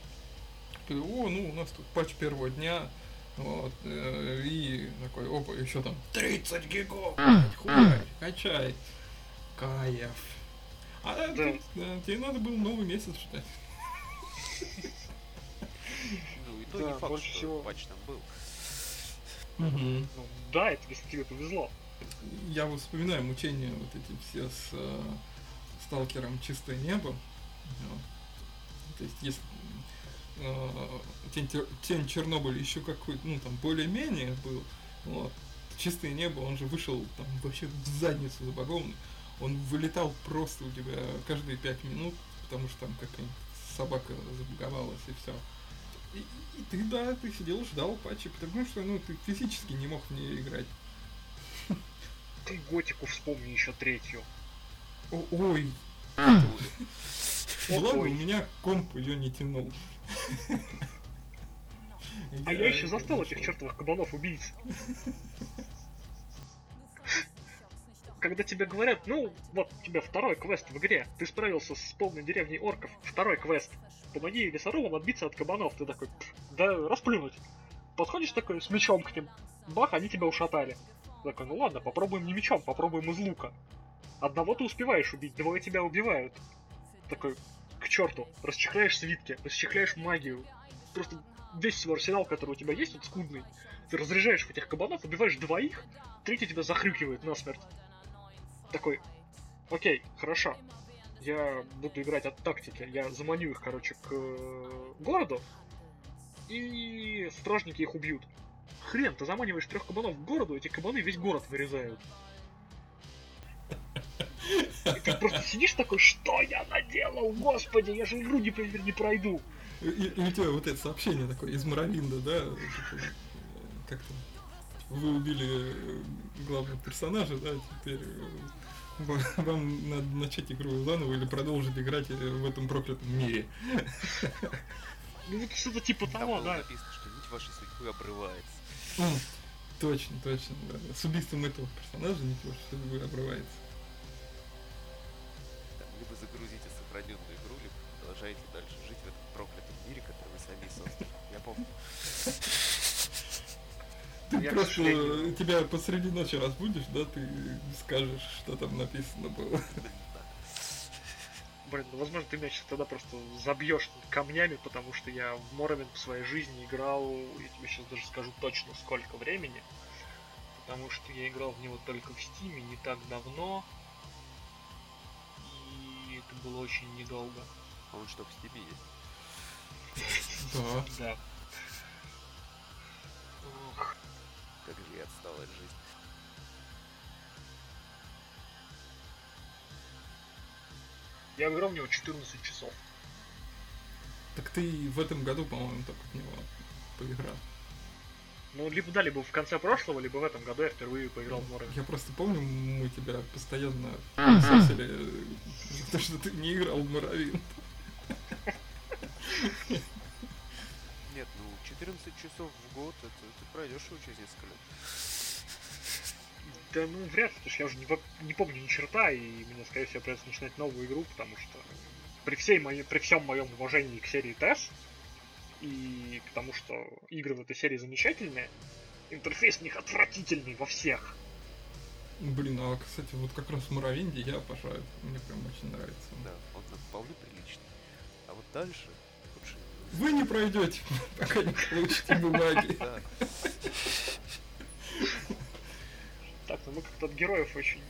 Ты, о, ну у нас тут патч первого дня, вот, э, и такой, опа, еще там 30 гигов, хуй, качай. Кайф. А да. ты, да, тебе надо было новый месяц ждать.
Ну, и то да, не факт, больше что всего... патч там был.
Угу. Ну, да, это если тебе повезло.
Я вот вспоминаю мучения вот эти все с э, сталкером чистое небо. Вот. То есть, если э, тень, тень Чернобыля еще какой-то, ну там более-менее был, вот. Чистое небо, он же вышел там вообще в задницу забагованный. Он вылетал просто у тебя каждые пять минут, потому что там какая-нибудь собака забаговалась и все. И, и ты, да, ты сидел, ждал патчи, потому что, ну, ты физически не мог в нее играть.
Ты готику вспомни еще третью.
О, ой. Ладно, у меня комп ее не тянул.
А я еще застал этих чертовых кабанов-убийц. Когда тебе говорят, ну, вот тебе второй квест в игре, ты справился с полной деревней орков, второй квест, помоги лесорубам отбиться от кабанов, ты такой, да расплюнуть. Подходишь такой с мечом к ним, бах, они тебя ушатали. Такой, ну ладно, попробуем не мечом, попробуем из лука. Одного ты успеваешь убить, двое тебя убивают. Такой, к черту, расчехляешь свитки, расчехляешь магию. Просто весь свой арсенал, который у тебя есть, вот скудный. Ты разряжаешь этих кабанов, убиваешь двоих, третий тебя захрюкивает насмерть. Такой, окей, хорошо. Я буду играть от тактики. Я заманю их, короче, к э, городу, и стражники их убьют. Хрен, ты заманиваешь трех кабанов к городу, эти кабаны весь город вырезают. И ты просто сидишь такой, что я наделал, господи, я же игру не, не пройду.
И, и у тебя вот это сообщение такое из Моровинда, да? Как-то вы убили главного персонажа, да, теперь вам надо начать игру заново или продолжить играть в этом проклятом мире.
Ну вот что-то типа того, да.
написано, что нить вашей судьбы обрывается.
А, Точно, точно, да. С убийством этого персонажа ничего, что любой обрывается.
Там, либо загрузите сохраненную игру, либо продолжаете дальше жить в этом проклятом мире, который вы сами создали. Я помню.
Ты
Я,
просто
сожалению-
тебя посреди ночи разбудишь, да, ты скажешь, что там написано было.
Блин, ну возможно ты меня сейчас тогда просто забьешь камнями, потому что я в Моровин в своей жизни играл, я тебе сейчас даже скажу точно сколько времени, потому что я играл в него только в Стиме не так давно, и это было очень недолго.
А он что, в стиме есть?
Да.
Да. Ох,
Как же я отстал от жизни.
Я играл в него 14 часов.
Так ты в этом году, по-моему, только в него поиграл.
Ну, либо да, либо в конце прошлого, либо в этом году я впервые поиграл в Моровин.
Я просто помню, мы тебя постоянно за то, что ты не играл в Моровин.
Нет, ну 14 часов в год, это ты пройдешь его через несколько лет.
Да ну вряд ли, потому что я уже не, не помню ни черта, и мне, скорее всего, придется начинать новую игру, потому что при, всей моей, при всем моем уважении к серии TES, и к тому, что игры в этой серии замечательные, интерфейс у них отвратительный во всех.
Блин, а кстати, вот как раз в Моровинде я обожаю. Мне прям очень нравится.
Да, он вполне приличный. А вот дальше лучше.
Вы не пройдете, пока не получите бумаги.
Так, ну мы как-то от героев очень...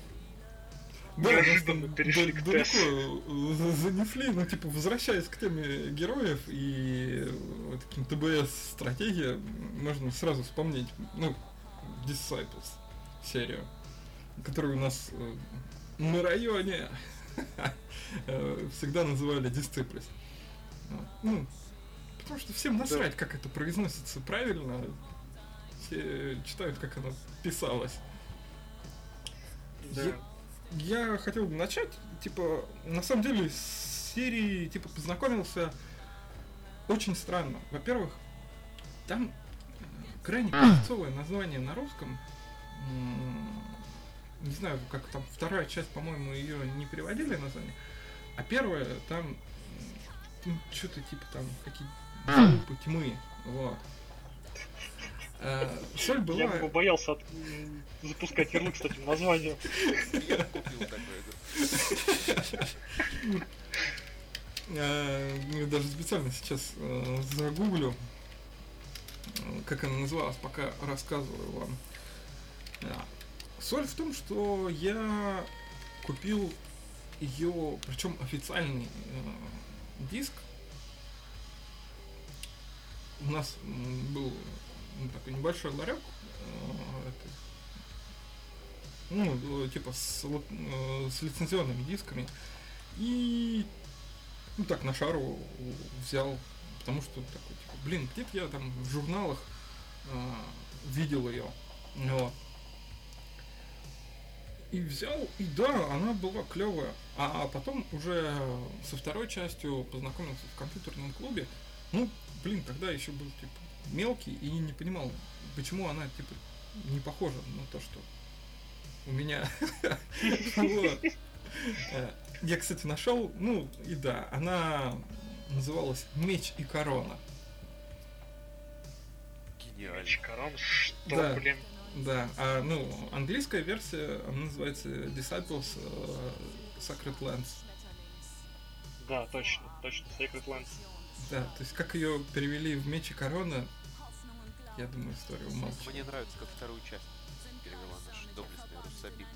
Да,
Неожиданно перешли
да-
к Тесс.
за- занесли, ну, типа, возвращаясь к теме героев и таким ТБС-стратегия, можно сразу вспомнить, ну, Disciples серию, которую у нас э, на районе э, всегда называли Disciples. Ну, потому что всем насрать, как это произносится правильно, все читают, как оно писалось.
Да.
Я- я хотел бы начать, типа, на самом деле, с серии, типа, познакомился очень странно. Во-первых, там э, крайне певцовое название на русском. Не знаю, как там вторая часть, по-моему, ее не переводили название. А первая там что-то типа там какие залупы тьмы. Вот. Э, Соль была.
Я бы побоялся от- запускать ярлык с таким названием.
я купил игру.
Э, Я даже специально сейчас э, загуглю, как она называлась, пока рассказываю вам. Соль в том, что я купил ее, причем официальный диск. У нас был ну, такой небольшой ларек, э, ну, э, типа с, э, с лицензионными дисками. И ну так на шару взял, потому что такой, типа, блин, где-то я там в журналах а, видел ее. Вот. И взял, и да, она была клевая. А потом уже со второй частью познакомился в компьютерном клубе. Ну, блин, тогда еще был типа мелкий и не понимал, почему она типа не похожа на то, что у меня. Э, Я, кстати, нашел, ну и да, она называлась Меч и корона.
Гениально.
Чикарон, что,
Да.
блин.
Да, а ну, английская версия, она называется Disciples э, Sacred Lands.
Да, точно, точно, Sacred Lands.
Да, то есть как ее перевели в Меч и корона, я думаю, история умолчит.
Мне нравится, как вторую часть перевела наш доблестный Руссабит.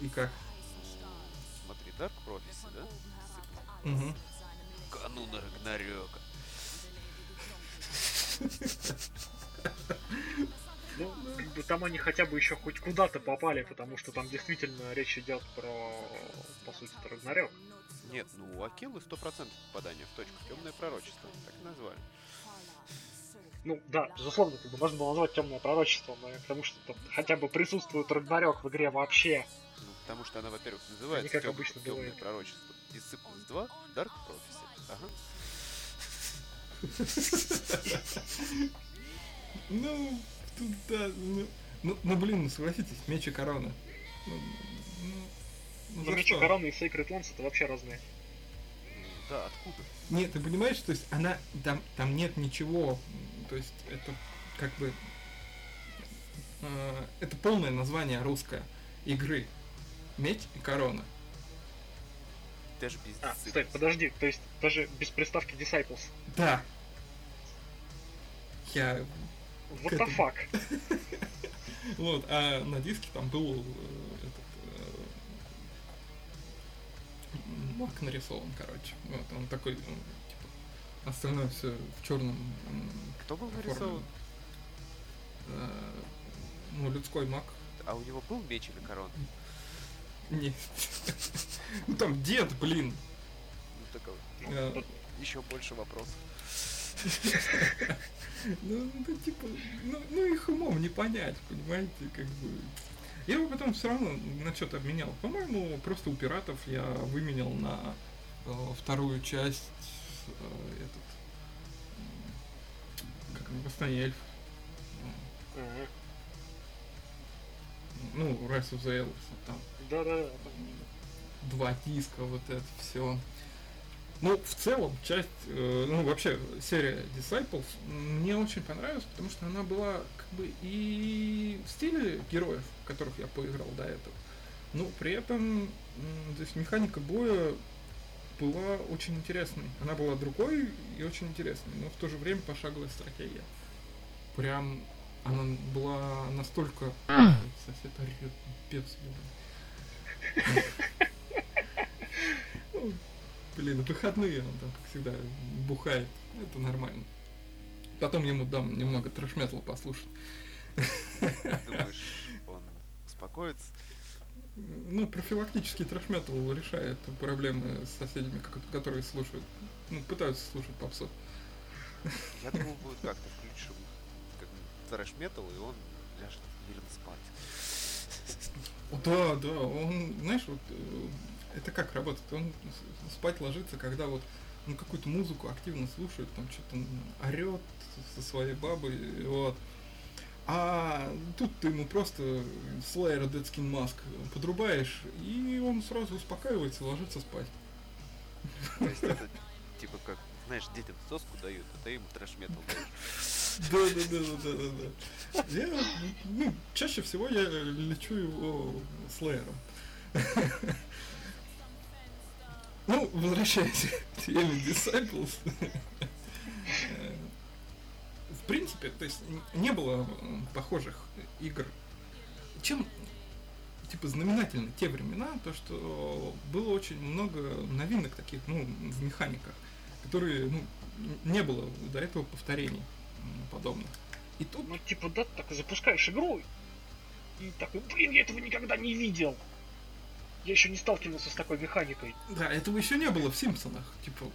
И как?
Ну, смотри, Dark Prophecy, да?
Мгм.
Канун Рагнарёка.
Ну, как бы там они хотя бы еще хоть куда-то попали, потому что там действительно речь идет про, по сути, Рагнарёк.
Нет, ну у Акилы 100% попадания в точку. Темное пророчество, так и назвали.
Ну, да, безусловно, как бы можно было назвать темное пророчество, но потому что там хотя бы присутствует Рагнарёк в игре вообще.
Ну, потому что она, во-первых, называется
как
тём-
обычно
темное
бывает.
пророчество. Disciples 2, Dark Prophecy. Ага.
Ну, Тут, да, ну, ну, ну, блин, ну согласитесь, меч и корона. Ну,
Но
за
меч
что?
Корона и Sacred Lands это вообще разные.
Да, откуда?
Нет, ты понимаешь, то есть она там, там нет ничего, то есть это как бы э, это полное название русское игры. Меч и корона.
Даже без
А, стой, подожди, то есть даже без приставки Disciples.
Да. Я
What the fuck?
вот, а на диске там был э, э, маг нарисован, короче. Вот, он такой, ну, типа, остальное все в черном.
Кто был нарисован?
ну, людской маг.
А у него был меч или корона?
Нет. Ну там дед, блин.
Ну, такой,
Э,
еще больше вопросов.
Ну, ну, типа, ну, ну их умом не понять, понимаете, как бы. Я его потом все равно на что-то обменял. По-моему, просто у пиратов я выменял на э, вторую часть э, этот как он, Восстание эльф. Ну, Rise of the Elves, там
Да-да-да.
два диска, вот это все. Ну, в целом, часть, э, ну, вообще, серия Disciples мне очень понравилась, потому что она была, как бы, и в стиле героев, которых я поиграл до этого. Но при этом, то есть, механика боя была очень интересной. Она была другой и очень интересной, но в то же время пошаговая стратегия. Прям она была настолько... Сосед орёт, пипец, блин. Блин, в выходные он там, как всегда, бухает. Это нормально. Потом ему дам немного трэш-металла послушать.
Думаешь, он успокоится?
Ну, профилактический трэш-метал решает проблемы с соседями, ко- которые слушают, ну, пытаются слушать попсу.
Я думал, будет как-то включим как трэш-метал, и он ляжет мирно спать.
Да, да, он, знаешь, вот э, это как работает? Он спать ложится, когда вот ну, какую-то музыку активно слушает, там что-то орет со своей бабой, вот. А тут ты ему просто Slayer Dead Skin Mask подрубаешь, и он сразу успокаивается и ложится спать.
То есть это типа как, знаешь, детям соску дают, а ты им трэш-метал даешь.
Да, да, да, да, да, да. Я, ну, чаще всего я лечу его слэером. Ну, возвращаясь к теме Disciples. э, В принципе, то есть не было похожих игр. Чем типа знаменательны те времена, то что было очень много новинок таких, ну, в механиках, которые, ну, не было до этого повторений подобных. И тут
Ну, типа, да, так запускаешь игру, и такой, блин, я этого никогда не видел. Я еще не сталкивался с такой механикой.
Да, этого еще не было в Симпсонах. Типа,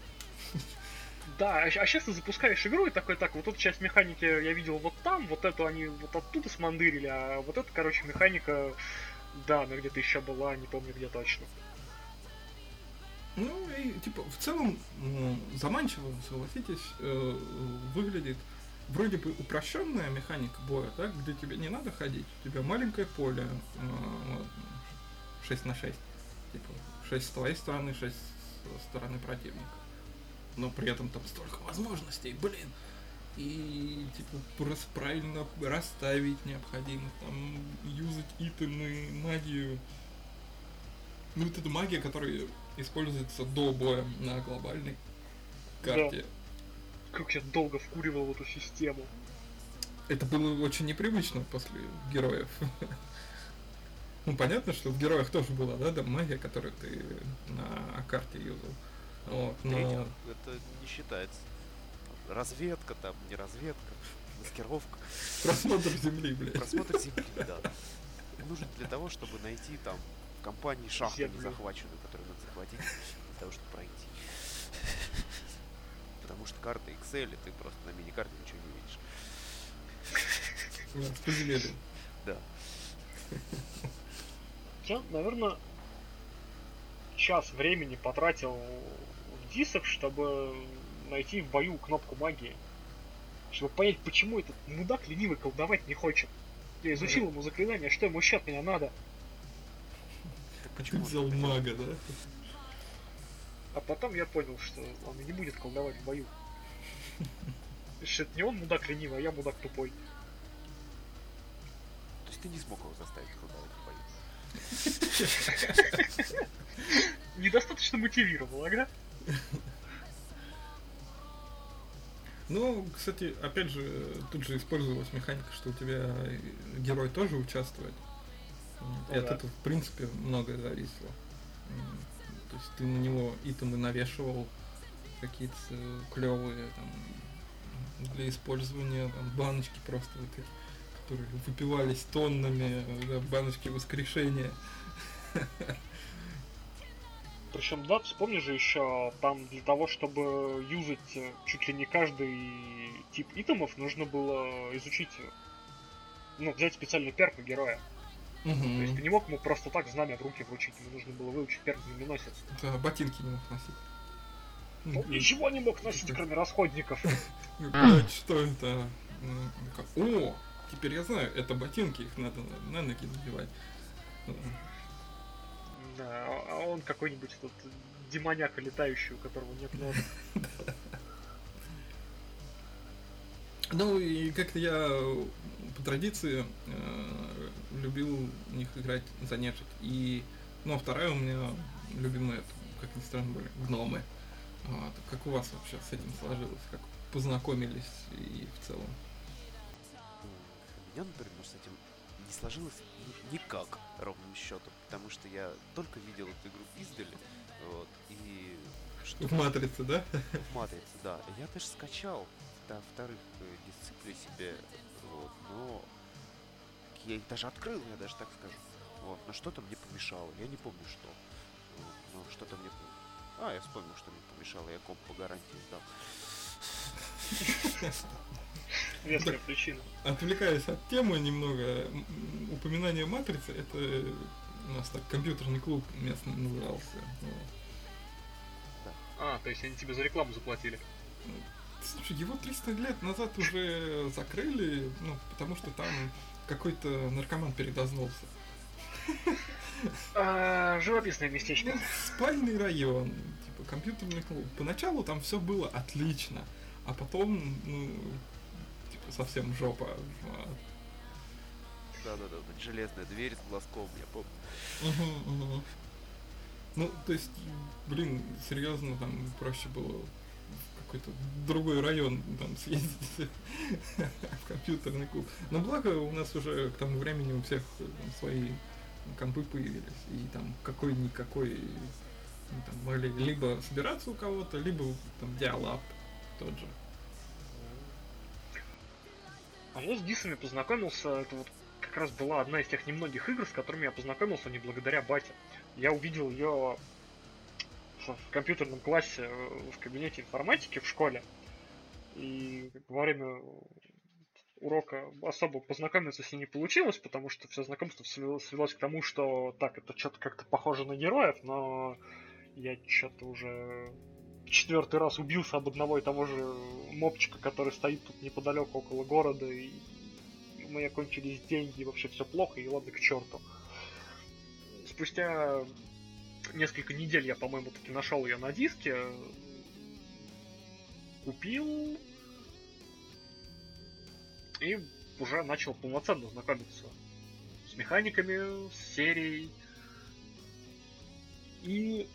Да, а, сейчас ты запускаешь игру и такой, так, вот эту часть механики я видел вот там, вот эту они вот оттуда смандырили, а вот эта, короче, механика, да, она где-то еще была, не помню где точно.
ну и типа в целом заманчиво, согласитесь, э, выглядит вроде бы упрощенная механика боя, да, где тебе не надо ходить, у тебя маленькое поле, э, 6 на 6, типа 6 с твоей стороны, 6 со стороны противника. Но при этом там столько возможностей, блин. И типа просто правильно расставить необходимо, там юзать итемы, магию. Ну вот эта магия, которая используется до боя на глобальной карте.
Как я долго вкуривал эту систему.
Это было очень непривычно после героев. Ну, понятно, что в героях тоже была, да, да, магия, которую ты на карте юзал. Вот, но...
это не считается. Разведка там, не разведка, маскировка,
Просмотр земли, блядь.
просмотр земли, да. Нужен для того, чтобы найти там в компании шахту
Землю.
незахваченную, которую надо захватить для того, чтобы пройти. Потому что карта Excel, и ты просто на мини-карте ничего не видишь.
Да, с подземельем.
Да.
Я, наверное, час времени потратил в дисок, чтобы найти в бою кнопку магии. чтобы понять, почему этот мудак ленивый колдовать не хочет. Я изучил ему заклинание, что ему еще от меня надо.
Почему взял мага, да?
А потом я понял, что он не будет колдовать в бою. Что это не он мудак ленивый, а я мудак тупой.
То есть ты не смог его заставить колдовать?
Недостаточно мотивировал, ага?
Ну, кстати, опять же, тут же использовалась механика, что у тебя герой тоже участвует. И от
да.
этого, в принципе, многое зависело. То есть ты на него итемы навешивал какие-то клевые там, для использования, там, баночки просто вот эти, которые выпивались тоннами, да, баночки воскрешения.
Причем, да, вспомни же еще, там для того, чтобы юзать э, чуть ли не каждый тип итемов, нужно было изучить, э, ну, взять специальный перк у героя. То есть ты не мог ему просто так знамя в руки вручить, ему нужно было выучить перк знаменосец.
Да, ботинки не мог носить. М,
ничего не мог носить, кроме расходников.
Блядь, что это? О, теперь я знаю, это ботинки, их надо на ноги надевать.
Да, а а он какой-нибудь тут демоняка летающий, у которого нет ног.
Ну и как-то я по традиции э, любил в них играть за нежить. И, ну, а вторая у меня любимая, как ни странно, были гномы. Вот. Как у вас вообще с этим сложилось? Как познакомились и в целом?
Меня, например, с этим не сложилось ни- никак, ровным счетом, потому что я только видел эту игру издали, вот, и что
В матрице, да?
в матрице, да. Я даже скачал до вторых э, дисциплин себе, вот, но я их даже открыл, я даже так скажу. Вот, но что-то мне помешало, я не помню что. Вот, но что-то мне... А, я вспомнил, что мне помешало, я комп по гарантии сдал.
Веская причина.
Отвлекаясь от темы немного, упоминание матрицы, это у нас так компьютерный клуб местный назывался.
А, то есть они тебе за рекламу заплатили.
Слушай, его 300 лет назад уже закрыли, ну, потому что там какой-то наркоман передознулся.
А, живописное местечко.
Ну, спальный район, типа компьютерный клуб. Поначалу там все было отлично, а потом, ну, совсем жопа. Вот.
Да-да-да, вот железная дверь с глазком, я помню.
Ну, то есть, блин, серьезно, там проще было в какой-то другой район там съездить в компьютерный клуб. Но благо у нас уже к тому времени у всех э, там, свои компы появились, и там какой-никакой ну, там, могли либо собираться у кого-то, либо там диалап тот же.
А я с Дисами познакомился, это вот как раз была одна из тех немногих игр, с которыми я познакомился не благодаря бате. Я увидел ее в компьютерном классе э, в кабинете информатики в школе. И во время урока особо познакомиться с ней не получилось, потому что все знакомство свело- свелось к тому, что так, это что-то как-то похоже на героев, но я что-то уже четвертый раз убился об одного и того же мопчика, который стоит тут неподалеку около города, и у меня кончились деньги, и вообще все плохо, и ладно к черту. Спустя несколько недель я, по-моему, таки нашел ее на диске, купил и уже начал полноценно знакомиться с механиками, с серией. И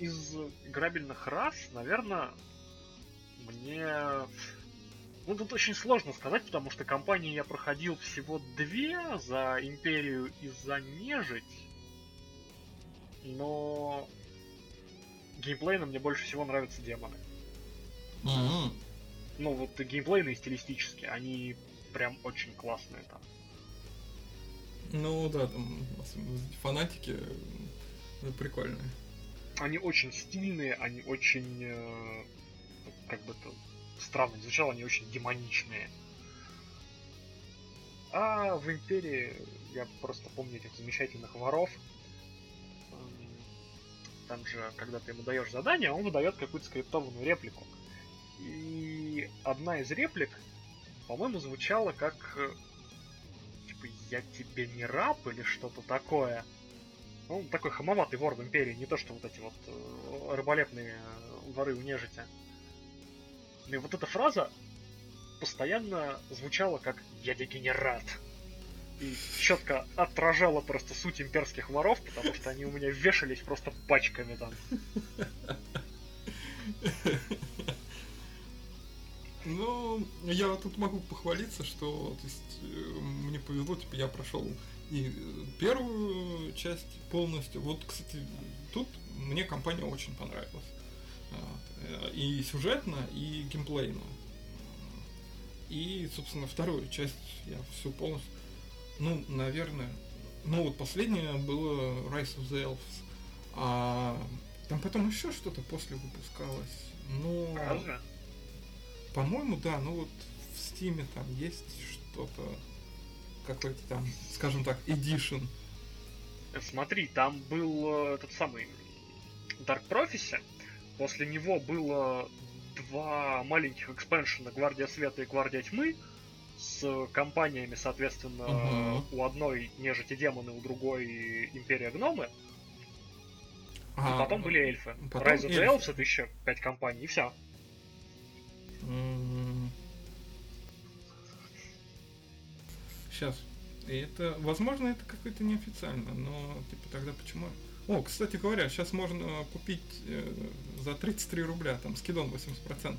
из грабельных рас, наверное, мне... Ну, тут очень сложно сказать, потому что компании я проходил всего две за Империю и за Нежить. Но геймплейно мне больше всего нравятся демоны.
Мгм.
Ну, вот геймплейные и стилистически, они прям очень классные там.
Ну да, там фанатики э, прикольные.
Они очень стильные, они очень... э, как бы это странно не звучало, они очень демоничные. А в Империи я просто помню этих замечательных воров. М, Там же, когда ты ему даешь задание, он выдает какую-то скриптованную реплику. И И одна из реплик, по-моему, звучала как э, типа «Я тебе не раб» или что-то такое. Ну, такой хамоватый вор в Империи, не то что вот эти вот э, рыболепные воры у нежити. И вот эта фраза постоянно звучала как «Я дегенерат». И четко отражала просто суть имперских воров, потому что они у меня вешались просто пачками там.
Ну, я тут могу похвалиться, что то есть, э, мне повезло, типа я прошел и первую часть полностью. Вот, кстати, тут мне компания очень понравилась. Вот. И сюжетно, и геймплейно. И, собственно, вторую часть я всю полностью... Ну, наверное... Ну, вот последняя была Rise of the Elves. А там потом еще что-то после выпускалось. Но...
Разве?
По-моему, да, ну вот в Стиме там есть что-то, какой-то там, скажем так, edition.
Смотри, там был э, этот самый Dark Prophecy. После него было два маленьких экспеншена Гвардия Света и Гвардия Тьмы с компаниями, соответственно,
Мгм.
у одной нежити демоны, у другой Империя Гномы. И
А,
потом были эльфы.
потом
Rise of the. Elves это еще пять компаний, и все.
Сейчас. И это, возможно, это какое-то неофициально, но типа тогда почему? О, кстати говоря, сейчас можно купить э, за 33 рубля, там скидон 80%.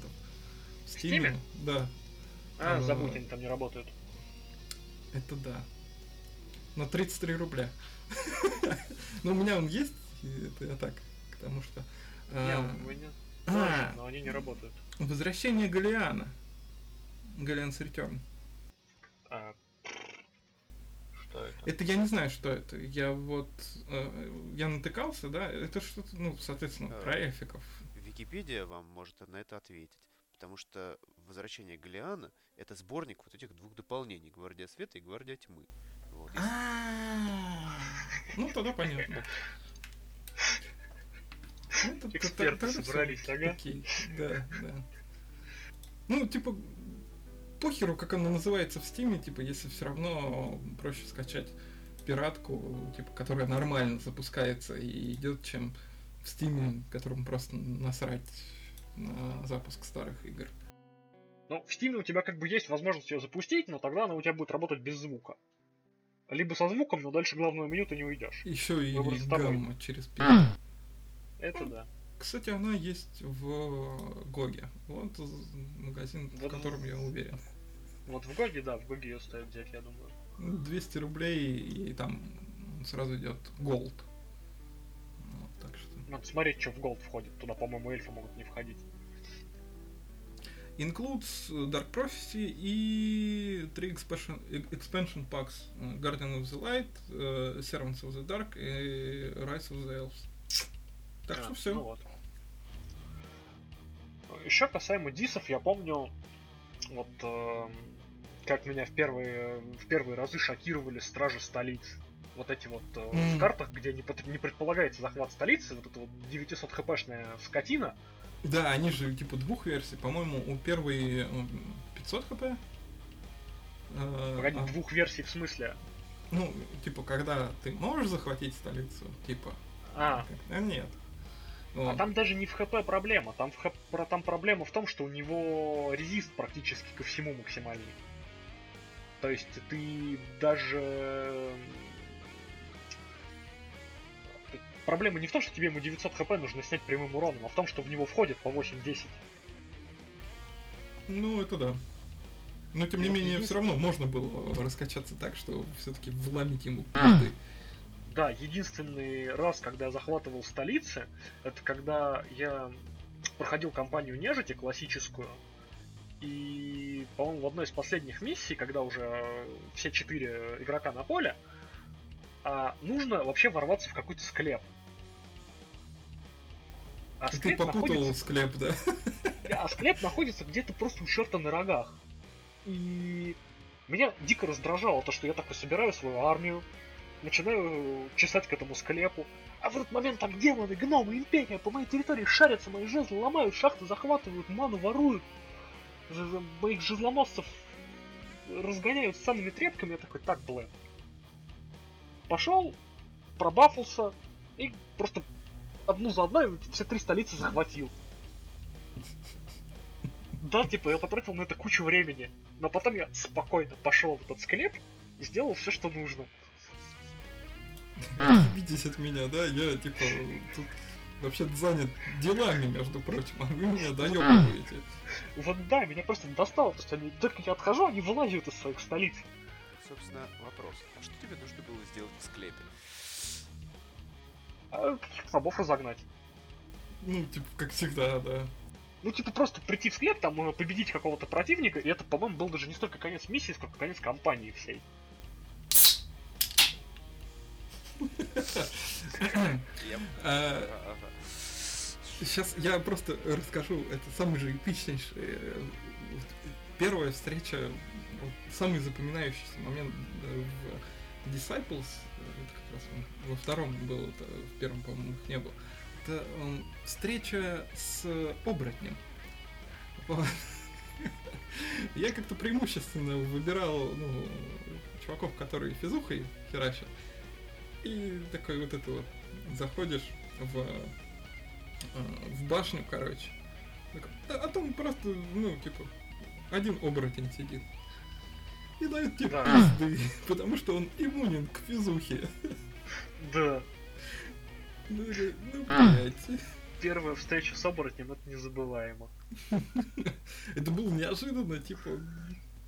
В
Стиме?
Да,
А,
А,
забудь, они там не работают.
это да. На 33 рубля. Но у меня он есть, это я так, потому что...
Не,
а,
у меня
а,
тоже, но они не работают.
Возвращение Галиана. Галианс Return.
Что это?
Это я не знаю, что это. Я вот... э, я натыкался, да? Это что-то, ну, соответственно,
А.
про эльфиков.
Википедия вам может на это ответить. Потому что «Возвращение Галиана» — это сборник вот этих двух дополнений — «Гвардия Света» и «Гвардия Тьмы». Вот.
Ну, тогда понятно. Ну,
Эксперты собрались, ага.
окей. Да, да. Ну, типа, похеру, как она называется в стиме, типа, если все равно проще скачать пиратку, типа, которая нормально запускается и идет, чем в стиме, которому просто насрать на запуск старых игр.
Ну, в Steam у тебя как бы есть возможность ее запустить, но тогда она у тебя будет работать без звука. Либо со звуком, но дальше главного меню ты не уйдешь.
Еще и
Выбор
гамма через пи.
Это да.
Кстати, она есть в Гоге. Вот магазин, в котором я уверен.
Вот в Гоге, да, в Гоге ее стоит взять, я думаю.
200 рублей и там сразу идет Gold. Вот, так что.
Надо смотреть, что в Gold входит. Туда, по-моему, эльфы могут не входить.
Includes Dark Prophecy и три expansion, expansion packs. э, Guardian of the Light, э, Servants of the Dark и Rise of the Elves. Так
А,
что все.
Ну вот. Еще касаемо дисов, я помню, вот эм, как меня в первые, в первые разы шокировали стражи столиц. Вот эти вот э,
М.
в картах, где не, не предполагается захват столицы, вот эта вот 900 хпшная скотина,
Да, они же типа двух версий. По-моему, у первой м, 500 хп. Э,
погоди,
а-
двух версий в смысле.
Ну, типа, когда ты можешь захватить столицу, типа,
А,
когда нет.
а
Вот.
там даже не в ХП проблема, там, в ХП, там проблема в том, что у него резист практически ко всему максимальный. То есть ты даже... Проблема не в том, что тебе ему 900 хп нужно снять прямым уроном, а в том, что в него входит по 8-10.
Ну, это да. Но тем не
Ну,
менее,
есть-
все равно можно было раскачаться так, что все-таки вломить ему пизды.
Да, единственный раз, когда я захватывал столицы, это когда я проходил кампанию нежити классическую, и, по-моему, в одной из последних миссий, когда уже все четыре игрока на поле, а, нужно вообще ворваться в какой-то склеп. А
Ты
склеп,
попутал
находится,
склеп, да?
а склеп находится где-то просто у черта на рогах. И меня дико раздражало то, что я такой собираю свою армию, начинаю чесать к этому склепу, а в этот момент там демоны, гномы, империя по моей территории шарятся, мои жезлы ломают, шахты захватывают, ману воруют. Моих жезлоносцев разгоняют самыми трепками, я такой, так, блин. Пошел, пробафался и просто одну за одной все три столицы захватил. Да, типа, я потратил на это кучу времени. Но потом я спокойно пошел в этот склеп и сделал все, что нужно.
Видите от меня, да? Я, типа, тут вообще занят делами, между прочим, а вы меня доебываете.
Вот да, меня просто достало, то есть они, только я отхожу, они вылазят из своих столиц.
Собственно, вопрос. А что тебе нужно было сделать в склепе?
А, каких мобов разогнать.
Ну, типа, как всегда, да.
Ну, типа, просто прийти в склеп, там, э, победить какого-то противника, и это, по-моему, был даже не столько конец миссии, сколько конец кампании всей.
Сейчас я просто расскажу, это самый же эпичнейший, э, первая встреча, самый запоминающийся момент э, в Disciples, это как раз во втором был, это в первом, по-моему, их не было. Это встреча с оборотнем. Я как-то преимущественно выбирал ну, чуваков, которые физухой херачат. И такой вот это вот заходишь в, э, в башню, короче. А там просто, ну, типа, один оборотень сидит. И дает тебе да. пизды, потому что он иммунен к физухе.
Да.
Ну, ну блядь.
Первая встреча с оборотнем, это незабываемо.
Это было неожиданно, типа,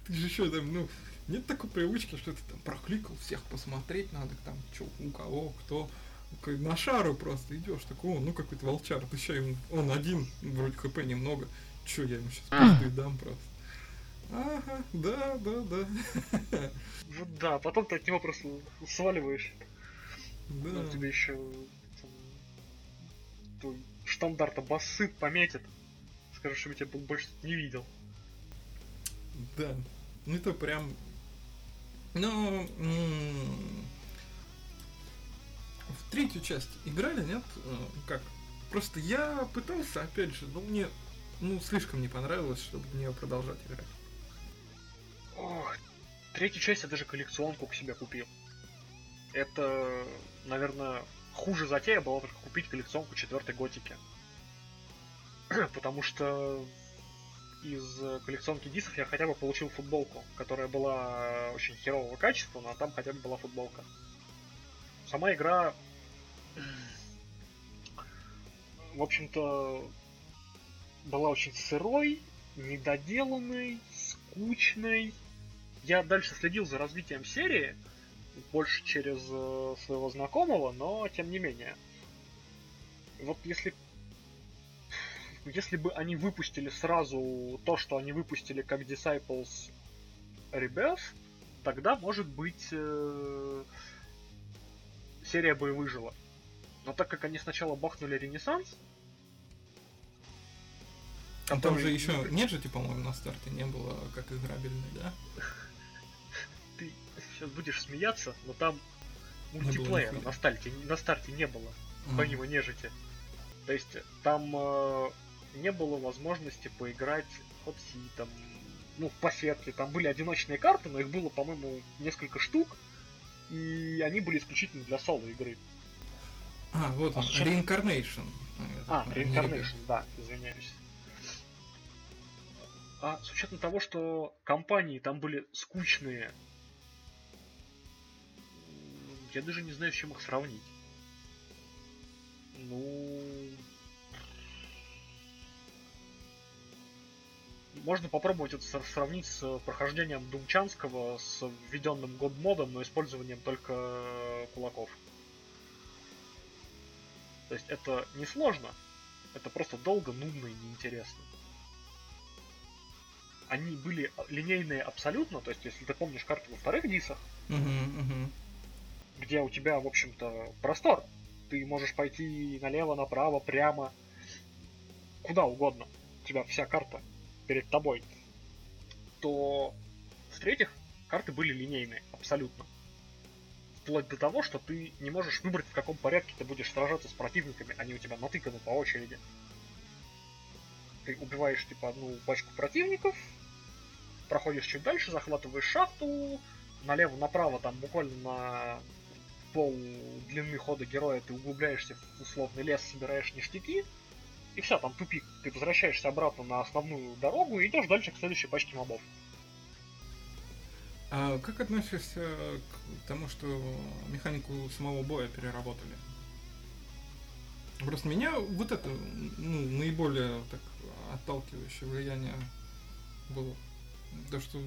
ты же еще там, ну, нет такой привычки, что ты там прокликал всех посмотреть надо, там, что, у кого, кто. На шару просто идешь, такой, о, ну какой-то волчар, ты еще ему, он один, вроде хп немного, че я ему сейчас пизды дам просто. Ага, да, да, да.
Вот да, потом ты от него просто сваливаешь. Да. Он тебе еще твой штандарт басы пометит. Скажешь, что я тебя больше не видел.
Да. Ну это прям но в третью часть играли, нет? Э, как? Просто я пытался, опять же, но мне ну слишком не понравилось, чтобы в нее продолжать играть.
Ох, третью часть я даже коллекционку к себе купил. Это, наверное, хуже затея была только купить коллекционку четвертой готики. Потому что из коллекционки дисков я хотя бы получил футболку, которая была очень херового качества, но там хотя бы была футболка. Сама игра, в общем-то, была очень сырой, недоделанной, скучной. Я дальше следил за развитием серии, больше через э, своего знакомого, но тем не менее. Вот если если бы они выпустили сразу то, что они выпустили как Disciples Rebirth, тогда, может быть, э, серия бы и выжила. Но так как они сначала бахнули Ренессанс,
а там же еще нет же, типа, по-моему, на старте не было как играбельный, да?
Ты сейчас будешь смеяться, но там мультиплеера на старте, на старте не было, помимо нежити. То есть там э, не было возможности поиграть хоть там, ну, по сетке. Там были одиночные карты, но их было, по-моему, несколько штук, и они были исключительно для соло игры.
А, вот он, а, Reincarnation.
А, Reincarnation, да, извиняюсь. А с учетом того, что компании там были скучные, я даже не знаю, с чем их сравнить. Ну, можно попробовать это сравнить с прохождением Думчанского с введенным год-модом, но использованием только кулаков. То есть это не сложно, это просто долго, нудно и неинтересно. Они были линейные абсолютно, то есть если ты помнишь карты во вторых дисах,
uh-huh, uh-huh.
где у тебя, в общем-то, простор. Ты можешь пойти налево, направо, прямо, куда угодно. У тебя вся карта перед тобой, то в-третьих, карты были линейные, абсолютно. Вплоть до того, что ты не можешь выбрать, в каком порядке ты будешь сражаться с противниками, они у тебя натыканы по очереди. ты убиваешь типа одну пачку противников, проходишь чуть дальше, захватываешь шахту, налево-направо там буквально на пол длины хода героя ты углубляешься в условный лес, собираешь ништяки, и все, там тупик. Ты возвращаешься обратно на основную дорогу и идешь дальше к следующей пачке мобов.
А как относишься к тому, что механику самого боя переработали? Просто меня вот это ну, наиболее так отталкивающее влияние было. То, что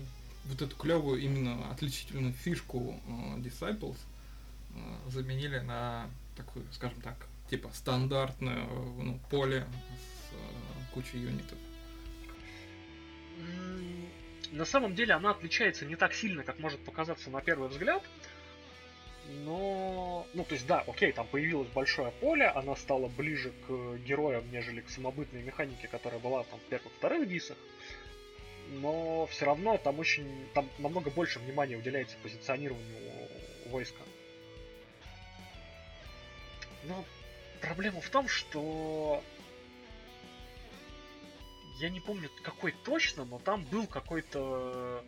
вот эту клевую именно отличительную фишку uh, Disciples uh, заменили на такую, скажем так, типа стандартное ну, поле с uh, кучей юнитов.
На самом деле она отличается не так сильно, как может показаться на первый взгляд. Но, ну, то есть, да, окей, там появилось большое поле, она стала ближе к героям, нежели к самобытной механике, которая была там в первых-вторых дисах. Но все равно там очень, там намного больше внимания уделяется позиционированию войска. Но проблема в том, что я не помню какой точно, но там был какой-то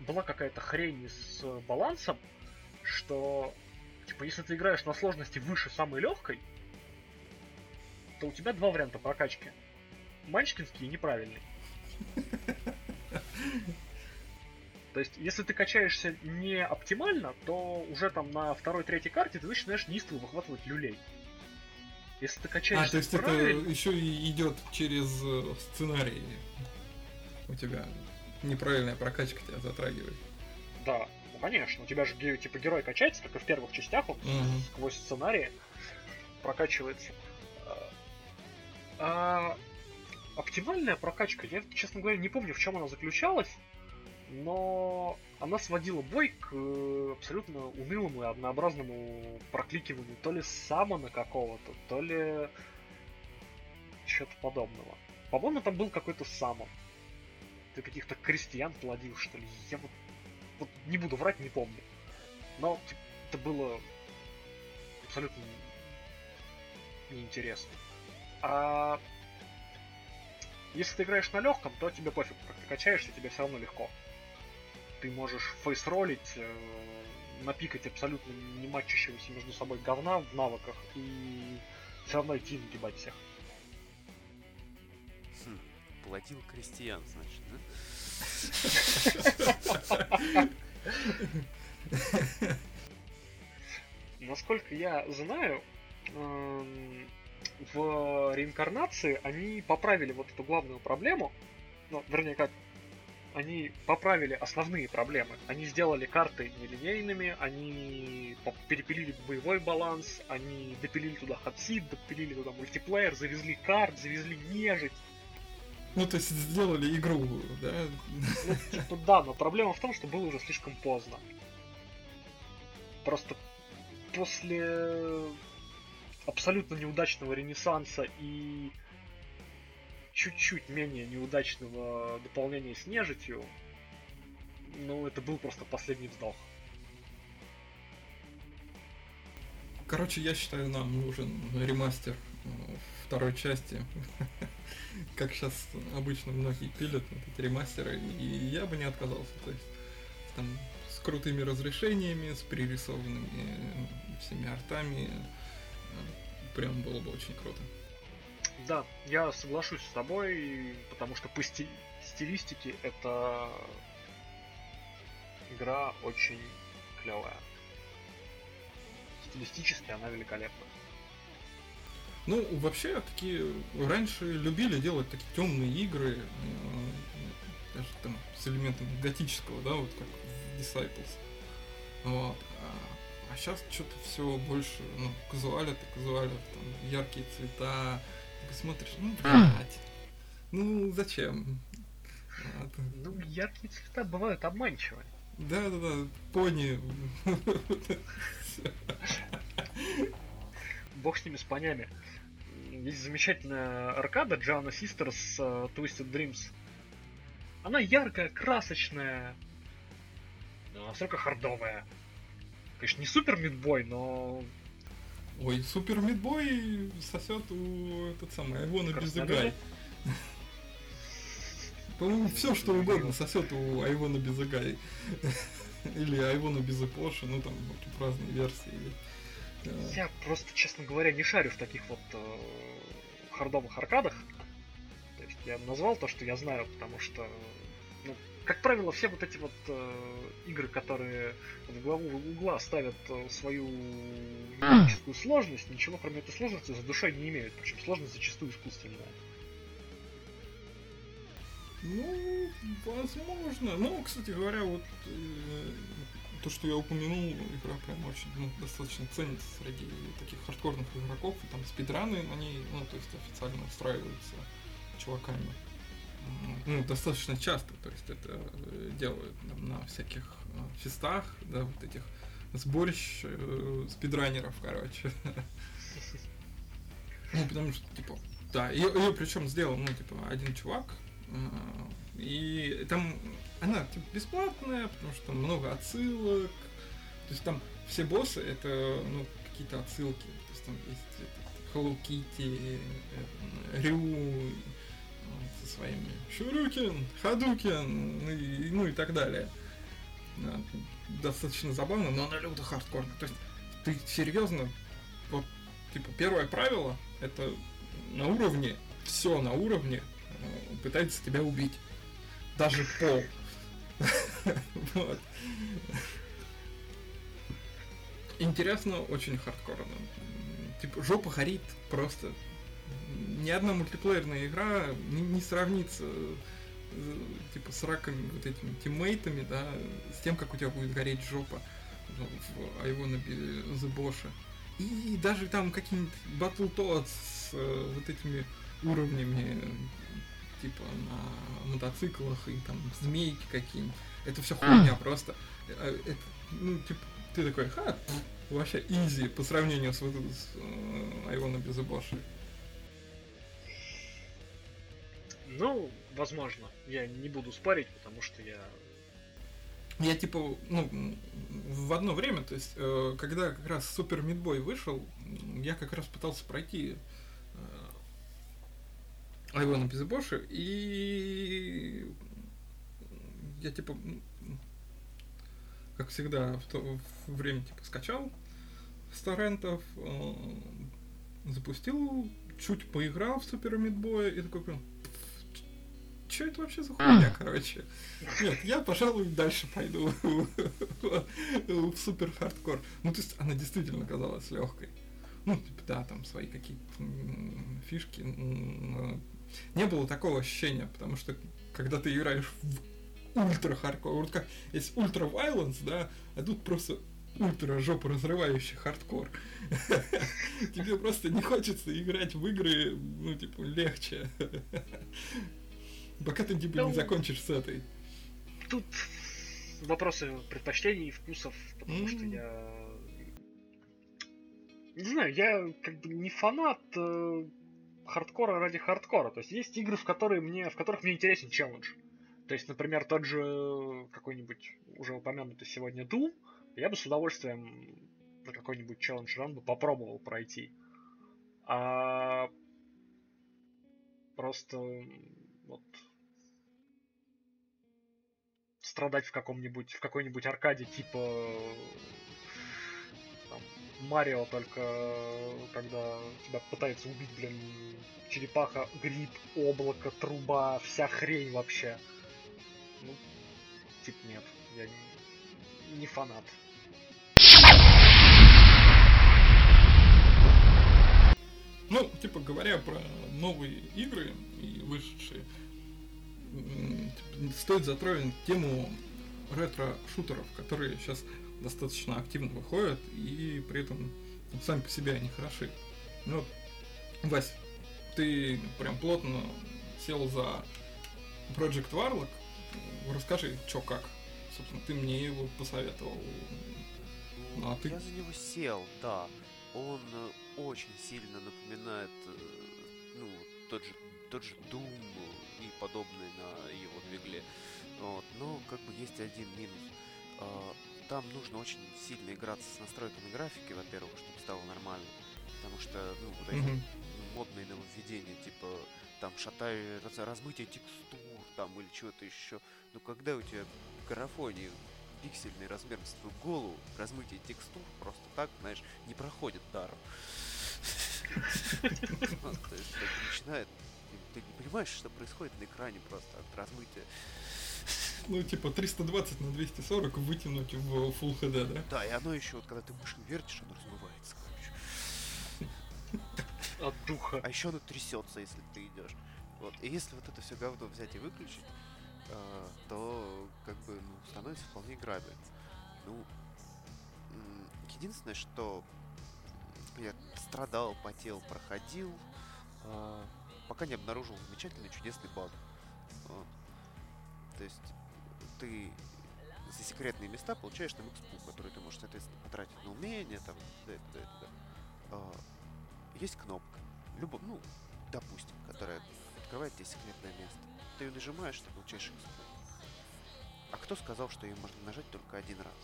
была какая-то хрень с балансом, что типа если ты играешь на сложности выше самой легкой, то у тебя два варианта прокачки. Манчкинский и неправильный. То есть, если ты качаешься не оптимально, то уже там на второй-третьей карте ты начинаешь неистово выхватывать люлей. Если ты качаешься
А, то есть правильно... это еще и идет через э, сценарий. У тебя неправильная прокачка тебя затрагивает.
Да, ну конечно. У тебя же типа герой качается, и в первых частях, он угу. сквозь сценарии прокачивается. А, а, оптимальная прокачка, я, честно говоря, не помню, в чем она заключалась но она сводила бой к э, абсолютно унылому и однообразному прокликиванию то ли самона какого-то, то ли что-то подобного. По-моему, там был какой-то самон. Ты каких-то крестьян плодил, что ли. Я вот, вот не буду врать, не помню. Но типа, это было абсолютно неинтересно. А если ты играешь на легком, то тебе пофиг, как ты качаешься, тебе все равно легко ты можешь фейсролить, э, напикать абсолютно не матчащегося между собой говна в навыках и все равно идти нагибать всех.
Хм, платил крестьян, значит,
да? Насколько я знаю, эм, в реинкарнации они поправили вот эту главную проблему, ну, вернее, как они поправили основные проблемы. Они сделали карты нелинейными, они перепилили боевой баланс, они допилили туда хатсит, допилили туда мультиплеер, завезли карт, завезли нежить.
Ну, то есть сделали игру, да?
Ну, типа, да, но проблема в том, что было уже слишком поздно. Просто после абсолютно неудачного ренессанса и чуть-чуть менее неудачного дополнения с нежитью, ну, это был просто последний вздох.
Короче, я считаю, нам нужен ремастер э, второй части. Как сейчас обычно многие пилят эти ремастеры, и я бы не отказался. То есть там с крутыми разрешениями, с пририсованными э, всеми артами. Э, прям было бы очень круто.
Да, я соглашусь с тобой, потому что по стиль... стилистике это игра очень клевая. Стилистически она великолепна.
Ну, вообще, такие раньше любили делать такие темные игры, э, даже там с элементами готического, да, вот как в Disciples. Вот. А, а сейчас что-то все больше, ну, казуаля-то казуаля, там яркие цвета, смотришь, ну, блядь, ну, зачем?
Ну, яркие цвета бывают обманчивые.
Да-да-да, пони.
Бог с ними, с понями. Есть замечательная аркада Джана Sisters uh, Twisted Dreams. Она яркая, красочная, настолько хардовая. Конечно, не супер мидбой, но
Ой, Супер Мидбой сосет у этот самый Ивона Безыгай. По-моему, все что угодно сосет у Айвона Безыгай. Или Айвона Безыпоши, ну там в разные версии.
Я просто, честно говоря, не шарю в таких вот э, хардовых аркадах. То есть я назвал то, что я знаю, потому что, ну, как правило, все вот эти вот э, игры, которые в главу угла ставят э, свою магическую сложность, ничего кроме этой сложности за душой не имеют. Причем сложность зачастую искусственная.
Ну, возможно. Ну, кстати говоря, вот э, то, что я упомянул, игра прям очень ну, достаточно ценится среди таких хардкорных игроков, и там спидраны на ней, ну, то есть официально устраиваются чуваками. Ну, достаточно часто, то есть это э, делают там, на всяких э, фестах, да, вот этих сборищ э, спидранеров, короче. Ну, потому что, типа, да, ее, причем сделал, ну, типа, один чувак, э, и там она типа, бесплатная, потому что много отсылок. То есть там все боссы это ну, какие-то отсылки. То есть там есть этот, Hello Kitty, Рю своими Шурюкин, Хадукин, ну и, ну и так далее. Да, достаточно забавно, но она люто хардкорно. То есть ты серьезно, вот, типа, первое правило, это на уровне, все на уровне э, пытается тебя убить. Даже пол. Интересно, очень хардкорно. Типа, жопа горит просто. Ни одна мультиплеерная игра не, не сравнится типа с раками вот этими тиммейтами, да, с тем, как у тебя будет гореть жопа в Айвона Bosch. И даже там какие-нибудь Battletoads с э, вот этими уровнями типа на мотоциклах и там змейки какие-нибудь. Это все хуйня просто. Э, это, ну, типа, ты такой, ха, вообще изи по сравнению с, вот, с э, Айвона Безыбоши.
Ну, возможно. Я не буду спорить, потому что я...
Я типа, ну, в одно время, то есть, э, когда как раз Супер Мидбой вышел, я как раз пытался пройти Айвона Безбоши, и я типа, как всегда, в то время типа скачал с торрентов, э, запустил, чуть поиграл в Супер Мидбоя и такой что это вообще за хуйня, короче? Нет, я, пожалуй, дальше пойду в супер хардкор. Ну, то есть она действительно казалась легкой. Ну, типа, да, там свои какие-то фишки, не было такого ощущения, потому что когда ты играешь в ультра хардкор, вот как есть ultra-violence, да, а тут просто ультра жопу разрывающий хардкор. Тебе просто не хочется играть в игры, ну, типа, легче. Пока ты, типа, не ну, закончишь с этой.
Тут вопросы предпочтений и вкусов, потому что я... Не знаю, я как бы не фанат э, хардкора ради хардкора. То есть есть игры, в, которые мне, в которых мне интересен челлендж. То есть, например, тот же какой-нибудь уже упомянутый сегодня Doom, я бы с удовольствием на какой-нибудь челлендж ран бы попробовал пройти. А просто вот страдать в каком-нибудь в какой-нибудь аркаде типа Марио только когда тебя пытается убить, блин, черепаха, гриб, облако, труба, вся хрень вообще. Ну, типа нет, я не, не фанат.
Ну, типа говоря про новые игры и вышедшие, стоит затронуть тему ретро-шутеров, которые сейчас достаточно активно выходят, и при этом сами по себе они хороши. Ну, Вась, ты прям плотно сел за Project Warlock. Расскажи, что как. Собственно, ты мне его посоветовал.
Ну, а ты... Я за него сел, да. Он э, очень сильно напоминает э, ну, тот же, тот же Doom и подобный на его двигле. Вот. Но как бы есть один минус. А, там нужно очень сильно играться с настройками графики, во-первых, чтобы стало нормально. Потому что, ну, вот эти mm-hmm. модные нововведения, типа там шатай, раз- размытие текстур там или чего-то еще. Но когда у тебя в графоне пиксельный размер с твою голову, размытие текстур просто так, знаешь, не проходит даром. Начинает... Ты не понимаешь, что происходит на экране просто от размытия.
Ну, типа 320 на 240 вытянуть в Full HD, да?
Да, и оно еще, вот когда ты мышкой вертишь, оно размывается, короче.
От духа.
А еще оно трясется, если ты идешь. Вот. И если вот это все говно взять и выключить, а, то как бы ну, становится вполне играбельно. Ну, единственное, что я страдал, потел, проходил, а, пока не обнаружил замечательный чудесный баг. Вот. То есть ты за секретные места получаешь там экспу, который ты можешь, соответственно, потратить на умения, там, да, и туда, и туда. А, есть кнопка, любо, ну, допустим, которая открывает тебе секретное место. Ты ее нажимаешь, ты получаешь экспу. А кто сказал, что ее можно нажать только один раз?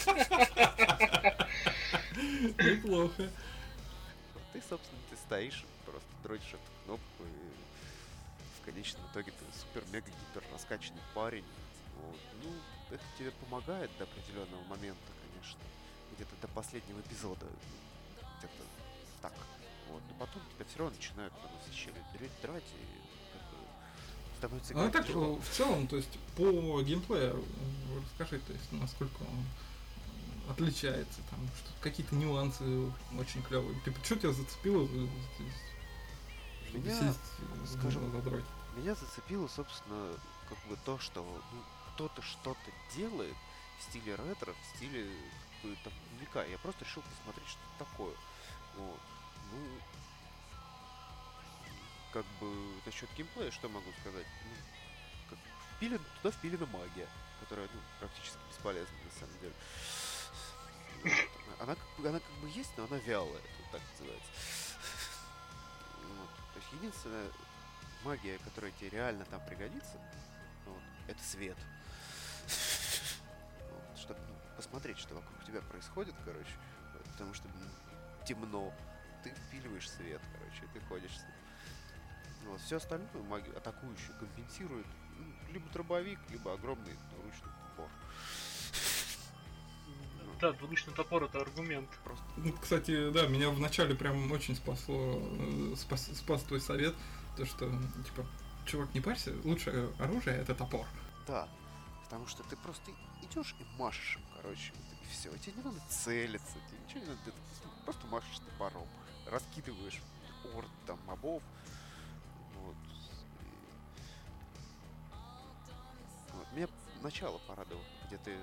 Неплохо.
Ты, собственно, ты стоишь, просто дрочишь эту кнопку, и в конечном итоге ты супер-мега-гипер раскачанный парень. Вот. Ну, это тебе помогает до определенного момента, конечно. Где-то до последнего эпизода. Где-то так. Вот. Но потом тебя все равно начинают там щели драть, и как бы становится
Ну, а так,
тяжело.
э, в целом, то есть, по геймплею, расскажи, то есть, насколько он отличается, там, какие-то нюансы очень клевые. Типа, что тебя зацепило, э, чтобы
Меня,
сесть,
скажем,
задротить?
Меня зацепило, собственно, как бы то, что ну, кто-то что-то делает в стиле ретро, в стиле как бы, там. Я просто решил посмотреть, что такое. Вот. Ну, как бы насчет геймплея, что могу сказать? Ну, как впилен, туда впилена магия, которая ну, практически бесполезна на самом деле. Вот. Она, она как бы есть, но она вялая, это так называется. Вот. То есть единственное, магия, которая тебе реально там пригодится, вот, это свет. Вот, чтобы ну, посмотреть, что вокруг тебя происходит, короче. Вот, потому что темно. Ты впиливаешь свет, короче, и ты ходишь с ним. Вот, все остальное магию атакующую компенсирует ну, либо дробовик, либо огромный двуручный. Ну,
Да, двуручный топор это аргумент.
Просто
Ну, кстати, да, меня вначале прям очень спасло, э, спас, спас твой совет, то, что, типа, чувак, не парься, лучшее оружие это топор.
Да, потому что ты просто идешь и машешь им, короче, вот и все. Тебе не надо целиться, тебе ничего не надо, ты просто- просто машешь топором, раскидываешь орд там мобов, вот. и- вот. Меня начало порадовало, где ты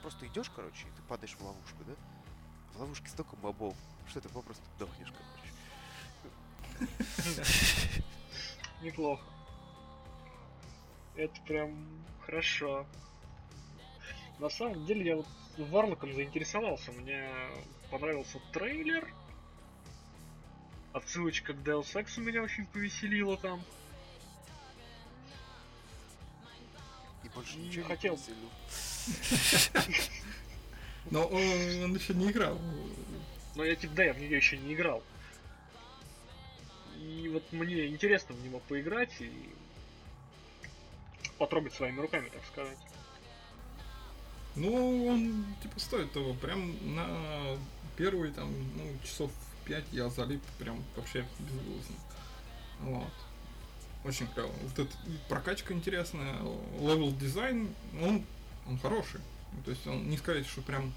просто идешь, короче, и ты падаешь в ловушку, да? В ловушке столько мобов, что ты попросту дохнешь, короче.
Неплохо. Это прям хорошо. На самом деле я вот Варлоком заинтересовался. Мне понравился трейлер. Отсылочка к Deus Ex меня очень повеселила там.
И больше
Не
ничего
хотел.
не повеселил.
Но он, он еще не играл.
Но я типа, да, я в нее еще не играл. И вот мне интересно в него поиграть и потрогать своими руками, так сказать.
Ну, он, типа, стоит того. Прям на первые, там, ну, часов 5 я залип прям вообще безвылазно. Вот. Очень клево. Вот эта прокачка интересная, level design, он, он хороший. Ну, То есть он не сказать, что прям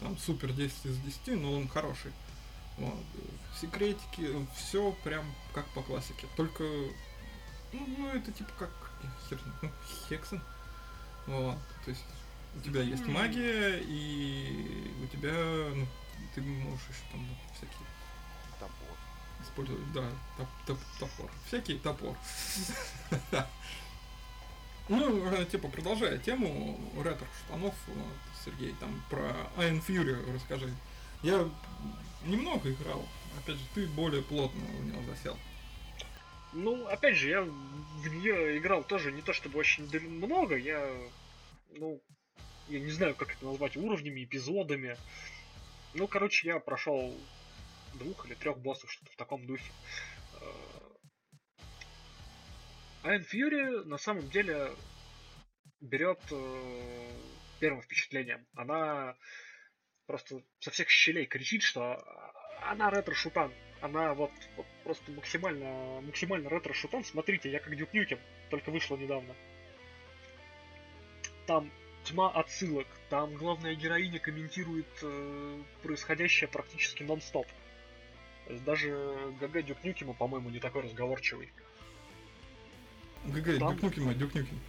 там супер 10 из 10, но он хороший. Вот. Секретики, все прям как по классике. Только, ну, ну, это типа как хер, ну, Хексен. Вот. То есть у тебя есть магия, и у тебя, ну, ты можешь еще там всякие
Топор.
использовать, да, топ- топ- топор. Всякий топор. Ну, э, типа, продолжая тему ретро-штанов, Сергей, там про Iron Fury расскажи. Я немного играл, опять же, ты более плотно в него засел.
Ну, опять же, я в нее играл тоже не то чтобы очень много, я, ну, я не знаю, как это назвать, уровнями, эпизодами. Ну, короче, я прошел двух или трех боссов, что-то в таком духе. Iron Fury на самом деле берет э, первым впечатлением. Она просто со всех щелей кричит, что она ретро-шутан. Она вот, вот просто максимально, максимально ретро-шутан. Смотрите, я как Дюк Нюкем, только вышла недавно. Там тьма отсылок, там главная героиня комментирует э, происходящее практически нон-стоп. Даже ГГ Дюк Нюкема, по-моему, не такой разговорчивый.
ГГ, Там... Дюк Нюкема, Дюк Нюкем.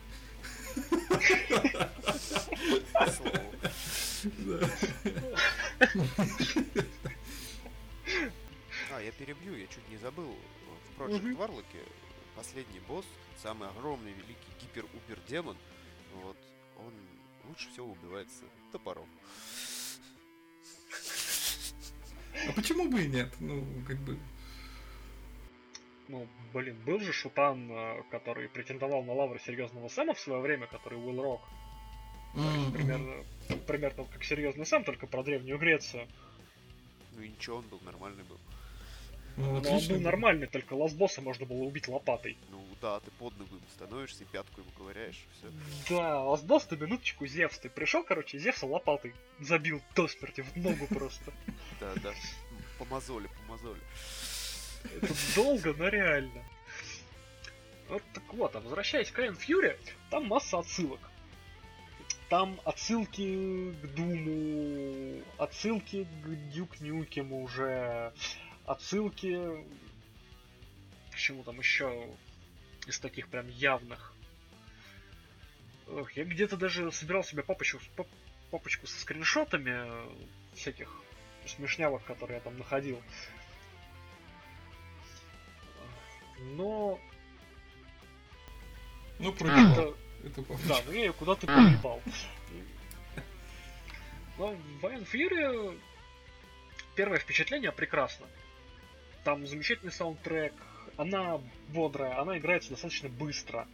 А, я перебью, я чуть не забыл. В Project Warlock последний босс, самый огромный, великий гипер-упер-демон, вот, он лучше всего убивается топором.
А почему бы и нет? Ну, как бы...
Ну, блин, был же Шутан, э, который претендовал на лавры серьезного Сэма в свое время, который Уилл Рок. Mm-hmm. Примерно, примерно как серьезный Сэм, только про Древнюю Грецию.
Ну и ничего, он был нормальный был.
Ну, Но он был нормальный, только ласбосса можно было убить лопатой.
Ну да, ты под ногу становишься и пятку ему ковыряешь, все.
Да, ласбосс ты минуточку Зевс. Ты пришел, короче, Зевса лопатой забил до смерти в ногу просто.
Да, да. По мозоли, по мозоли.
Это долго, но реально. Вот так вот, а возвращаясь к Iron Fury, там масса отсылок. Там отсылки к Думу, отсылки к Дюк Нюкему уже, отсылки к чему там еще из таких прям явных. Ох, я где-то даже собирал себе папочку, папочку со скриншотами всяких смешнявых, которые я там находил. Но...
Ну, проебал.
Это... Да, ну я ее куда-то проебал. Но в Iron Fury первое впечатление прекрасно. Там замечательный саундтрек, она бодрая, она играется достаточно быстро.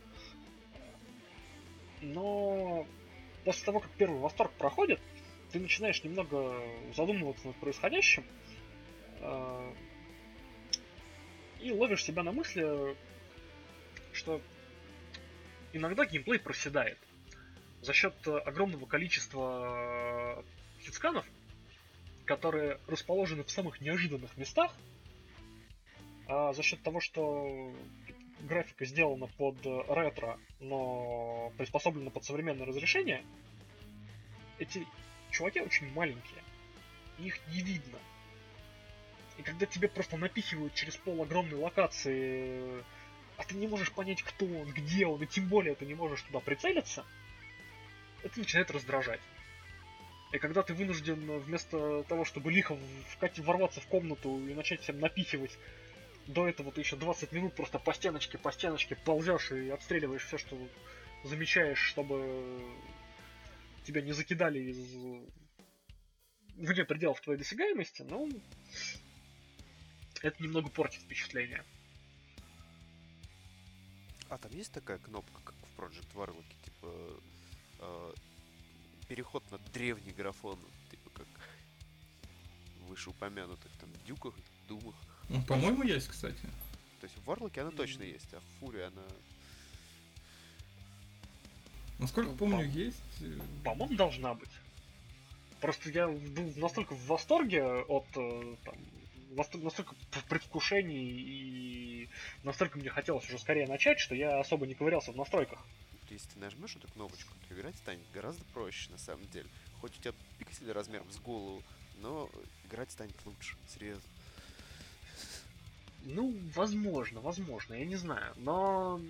Но после того, как первый восторг проходит, ты начинаешь немного задумываться над происходящим. И ловишь себя на мысли, что иногда геймплей проседает. За счет огромного количества хитсканов, которые расположены в самых неожиданных местах, а за счет того, что графика сделана под ретро, но приспособлена под современное разрешение, эти чуваки очень маленькие. Их не видно. И когда тебе просто напихивают через пол огромной локации, а ты не можешь понять, кто он, где он, и тем более ты не можешь туда прицелиться, это начинает раздражать. И когда ты вынужден вместо того, чтобы лихо вкати ворваться в комнату и начать всем напихивать, до этого ты еще 20 минут просто по стеночке, по стеночке ползешь и отстреливаешь все, что замечаешь, чтобы тебя не закидали из вне пределов твоей досягаемости, ну, это немного портит впечатление.
А там есть такая кнопка, как в Project Warlock, типа э, переход на древний графон, типа как вышеупомянутых там дюках, думах.
Ну, по-моему, есть, кстати.
То есть в Варлоке она точно есть, а в Фуре она...
Насколько ну, помню, по... есть. Э,
по-моему, должна быть. Просто я был настолько в восторге от э, там, настолько в предвкушении и настолько мне хотелось уже скорее начать, что я особо не ковырялся в настройках.
Если ты нажмешь эту кнопочку, то играть станет гораздо проще на самом деле. Хоть у тебя пиксели размером с голову, но играть станет лучше, серьезно.
Ну, возможно, возможно, я не знаю. Но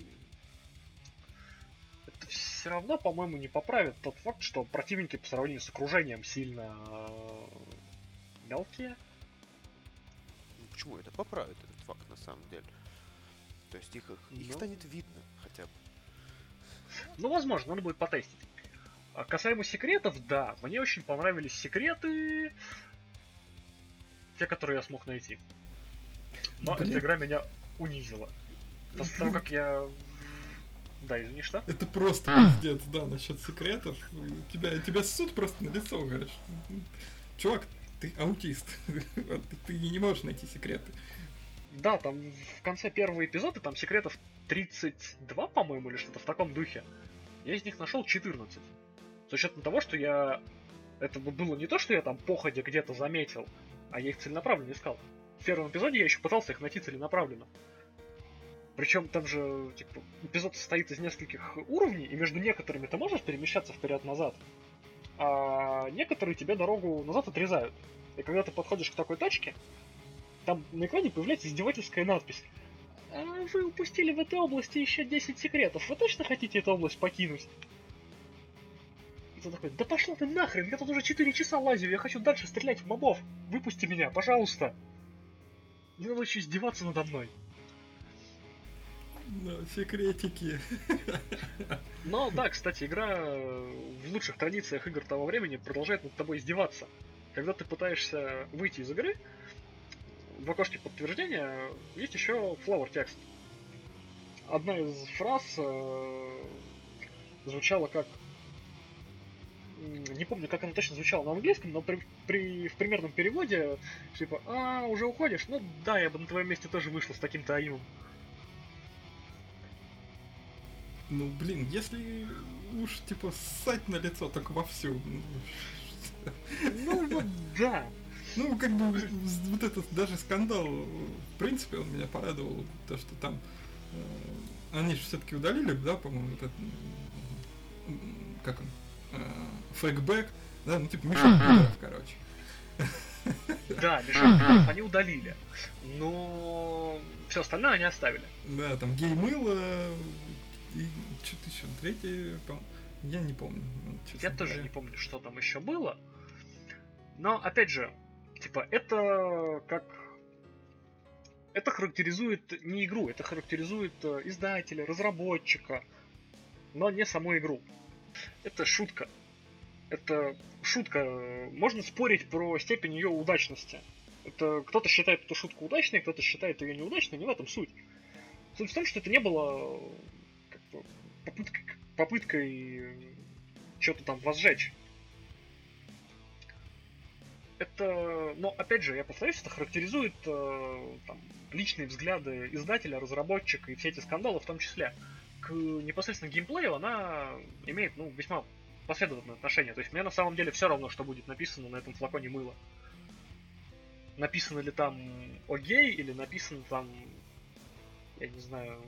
это все равно, по-моему, не поправит тот факт, что противники по сравнению с окружением сильно э, мелкие
почему это поправит этот факт на самом деле. То есть их, их ну... станет видно хотя бы.
Ну, возможно, надо будет потестить. А касаемо секретов, да, мне очень понравились секреты, те, которые я смог найти. Но Блин. эта игра меня унизила. После того, как я... Да, извини, что?
Это просто пиздец, да, насчет секретов. Тебя, тебя суд просто на лицо, говоришь. Чувак, ты аутист. ты не можешь найти секреты.
Да, там в конце первого эпизода там секретов 32, по-моему, или что-то в таком духе. Я из них нашел 14. С учетом того, что я... Это было не то, что я там походя где-то заметил, а я их целенаправленно искал. В первом эпизоде я еще пытался их найти целенаправленно. Причем там же, типа, эпизод состоит из нескольких уровней, и между некоторыми ты можешь перемещаться вперед-назад, а некоторые тебе дорогу назад отрезают. И когда ты подходишь к такой точке, там на экране появляется издевательская надпись. А вы упустили в этой области еще 10 секретов. Вы точно хотите эту область покинуть? И ты такой, да пошла ты нахрен, я тут уже 4 часа лазю, я хочу дальше стрелять в мобов. Выпусти меня, пожалуйста. Не надо еще издеваться надо мной.
Да, секретики.
Но да, кстати, игра в лучших традициях игр того времени продолжает над тобой издеваться. Когда ты пытаешься выйти из игры, в окошке подтверждения есть еще flower текст. Одна из фраз э, звучала как не помню, как она точно звучала на английском, но при, при, в примерном переводе, типа, а, уже уходишь? Ну да, я бы на твоем месте тоже вышел с таким-то аимом.
Ну, блин, если уж, типа, ссать на лицо, так вовсю.
Ну, вот да.
Ну, как бы, вот этот даже скандал, в принципе, он меня порадовал, то, что там, э, они же все-таки удалили, да, по-моему, этот, как он, э, фейкбэк, да, ну, типа, пидоров, короче.
Да, пидоров они удалили, но все остальное они оставили.
Да, там гей-мыло, и что-то еще, третье, я не помню.
Я тоже говоря. не помню, что там еще было. Но, опять же, типа, это как... Это характеризует не игру, это характеризует э, издателя, разработчика, но не саму игру. Это шутка. Это шутка. Можно спорить про степень ее удачности. Это кто-то считает эту шутку удачной, кто-то считает ее неудачной, не в этом суть. Суть в том, что это не было попыткой, попыткой что-то там возжечь. Это, но опять же, я повторюсь, это характеризует э, там, личные взгляды издателя, разработчика и все эти скандалы в том числе. К непосредственно геймплею она имеет ну, весьма последовательное отношение. То есть мне на самом деле все равно, что будет написано на этом флаконе мыла. Написано ли там окей или написано там, я не знаю,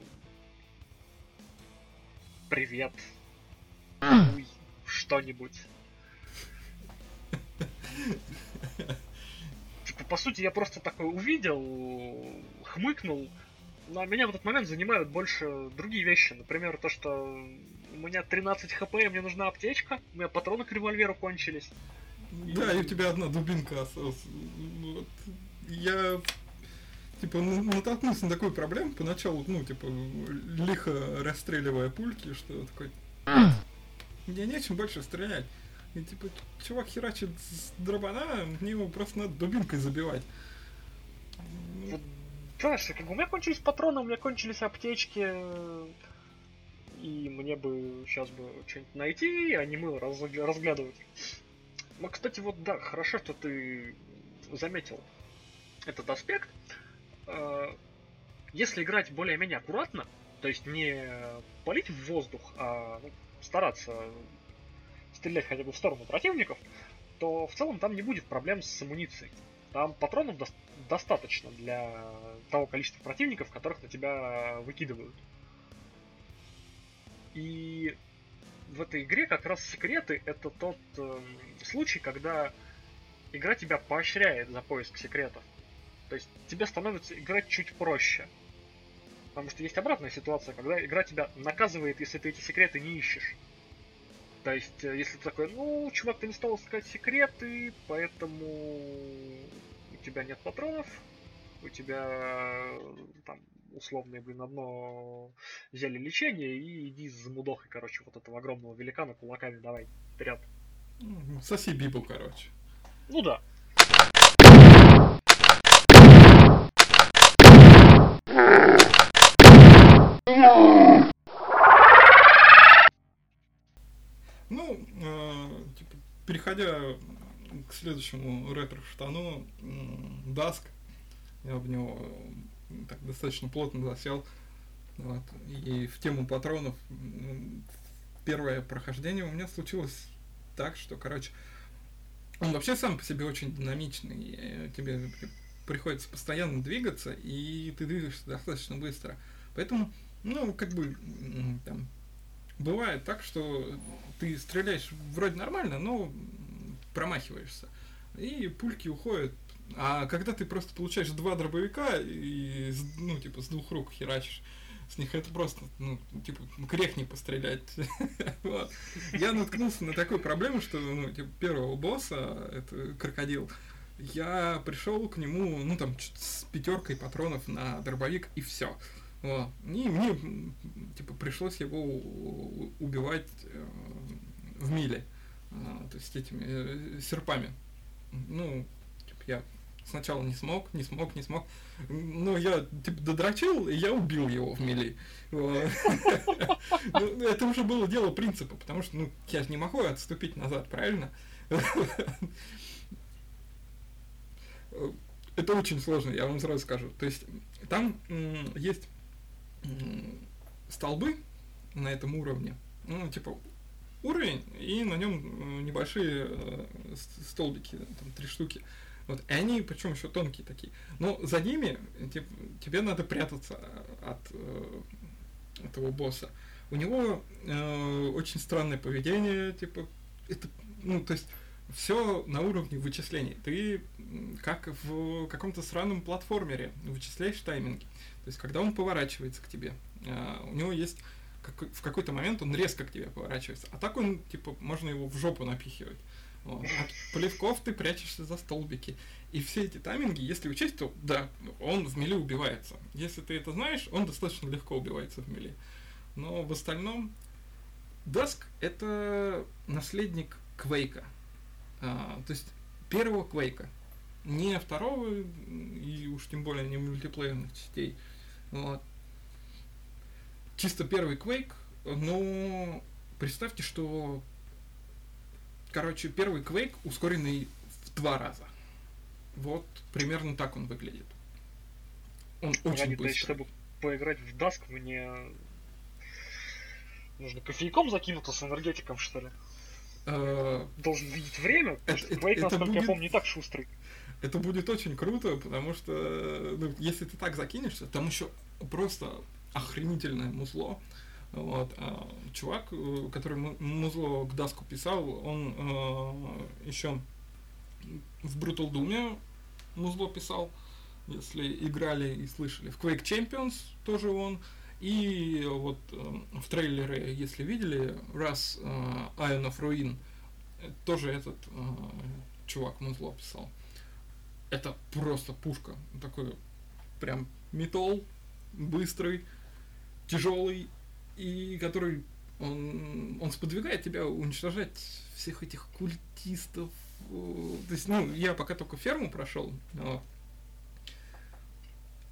привет, что-нибудь. Типа, по сути, я просто такой увидел, хмыкнул, но меня в этот момент занимают больше другие вещи. Например, то, что у меня 13 хп, и мне нужна аптечка, у меня патроны к револьверу кончились.
Да, и, и у тебя одна дубинка осталась. Вот. Я типа, натолкнулся на такую проблему поначалу, ну, типа, лихо расстреливая пульки, что такой, мне нечем больше стрелять. И, типа, чувак херачит с дробана, мне его просто надо дубинкой забивать.
Знаешь, как у меня кончились патроны, у меня кончились аптечки, и мне бы сейчас бы что-нибудь найти, а не мы разглядывать. Ну, кстати, вот да, хорошо, что ты заметил этот аспект. Э, если играть более-менее аккуратно, то есть не палить в воздух, а ну, стараться стрелять хотя бы в сторону противников, то в целом там не будет проблем с амуницией. Там патронов до- достаточно для того количества противников, которых на тебя выкидывают. И в этой игре как раз секреты это тот э, случай, когда игра тебя поощряет за поиск секретов. То есть тебе становится играть чуть проще. Потому что есть обратная ситуация, когда игра тебя наказывает, если ты эти секреты не ищешь. То есть, э, если ты такой, ну, чувак, ты не стал искать секреты, поэтому у тебя нет патронов, у тебя там условное, блин, одно взяли лечение и иди за мудохой, короче, вот этого огромного великана кулаками давай, вперед.
Соси бибу, короче.
Ну да.
Ну, э, типа, переходя к следующему ретро-штану, Даск. Я в него так достаточно плотно засел. Вот. И в тему патронов первое прохождение у меня случилось так, что, короче, он вообще сам по себе очень динамичный. Э, тебе приходится постоянно двигаться, и ты двигаешься достаточно быстро. Поэтому, ну, как бы, там, бывает так, что ты стреляешь вроде нормально, но промахиваешься. И пульки уходят. А когда ты просто получаешь два дробовика и, ну, типа, с двух рук херачишь, с них это просто, ну, типа, грех не пострелять. Я наткнулся на такую проблему, что, ну, типа, первого босса, это крокодил, я пришел к нему, ну, там, с пятеркой патронов на дробовик, и все. Вот. И мне, типа, пришлось его убивать э, в миле, то есть этими э, серпами. Ну, типа, я сначала не смог, не смог, не смог. Но я типа додрочил, и я убил его в мили. Ну, это уже было дело принципа, потому что ну, я же не могу отступить назад, правильно? Это очень сложно, я вам сразу скажу. То есть там есть столбы на этом уровне, ну, типа уровень, и на нем небольшие э, столбики, там три штуки. Вот, и они, причем еще тонкие такие. Но за ними тип, тебе надо прятаться от э, этого босса. У него э, очень странное поведение, типа, это, ну, то есть, все на уровне вычислений. Ты как в каком-то странном платформере вычисляешь тайминги. То есть, когда он поворачивается к тебе, э, у него есть в какой-то момент он резко к тебе поворачивается. А так он, типа, можно его в жопу напихивать. Вот. От плевков ты прячешься за столбики. И все эти тайминги, если учесть, то да, он в мели убивается. Если ты это знаешь, он достаточно легко убивается в мели. Но в остальном Даск это наследник Квейка. А, то есть первого Квейка. Не второго, и уж тем более не мультиплеерных частей. Вот. Чисто первый Квейк, но представьте, что Короче, первый Quake ускоренный в два раза. Вот примерно так он выглядит. Он очень Ради, быстрый.
чтобы поиграть в Dusk, мне нужно кофейком закинуться с энергетиком, что ли? Э, Должен видеть время, потому что Quake, насколько я помню, не так шустрый.
Это будет очень круто, потому что ну, если ты так закинешься, там еще просто охренительное музло. Вот. А чувак, э, который музло к даску писал, он э, еще в Brutal Doom музло писал, если играли и слышали. В Quake Champions тоже он. И вот э, в трейлере, если видели, раз э, Iron of Ruin, тоже этот э, чувак музло писал. Это просто пушка. Такой прям металл, быстрый, тяжелый и который он, он сподвигает тебя уничтожать всех этих культистов. То есть, ну, я пока только ферму прошел, но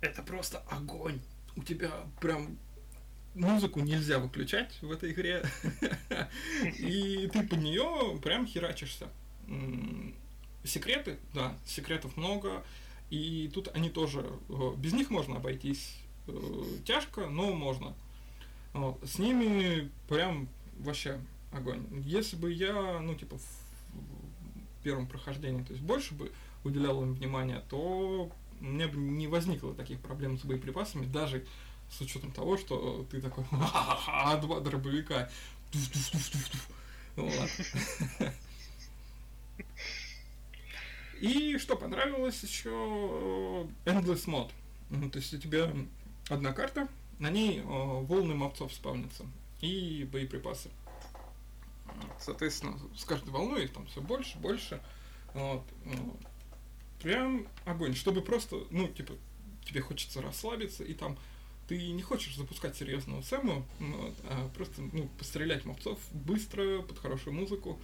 это просто огонь. У тебя прям музыку нельзя выключать в этой игре. И ты под нее прям херачишься. Секреты, да, секретов много. И тут они тоже, э, без них можно обойтись э, тяжко, но можно. Вот. С ними прям вообще огонь. Если бы я, ну, типа, в первом прохождении, то есть больше бы уделял им внимания, то у меня бы не возникло таких проблем с боеприпасами, даже с учетом того, что ты такой, ха-ха-ха, два дробовика. И что понравилось еще Endless Mod. То есть у тебя одна карта, на ней э, волны мобцов спавнятся и боеприпасы. Соответственно, с каждой волной их там все больше, больше. Вот. Ну, прям огонь. Чтобы просто, ну, типа, тебе хочется расслабиться, и там ты не хочешь запускать серьезного сэму, вот, а просто, ну, пострелять мобцов быстро, под хорошую музыку.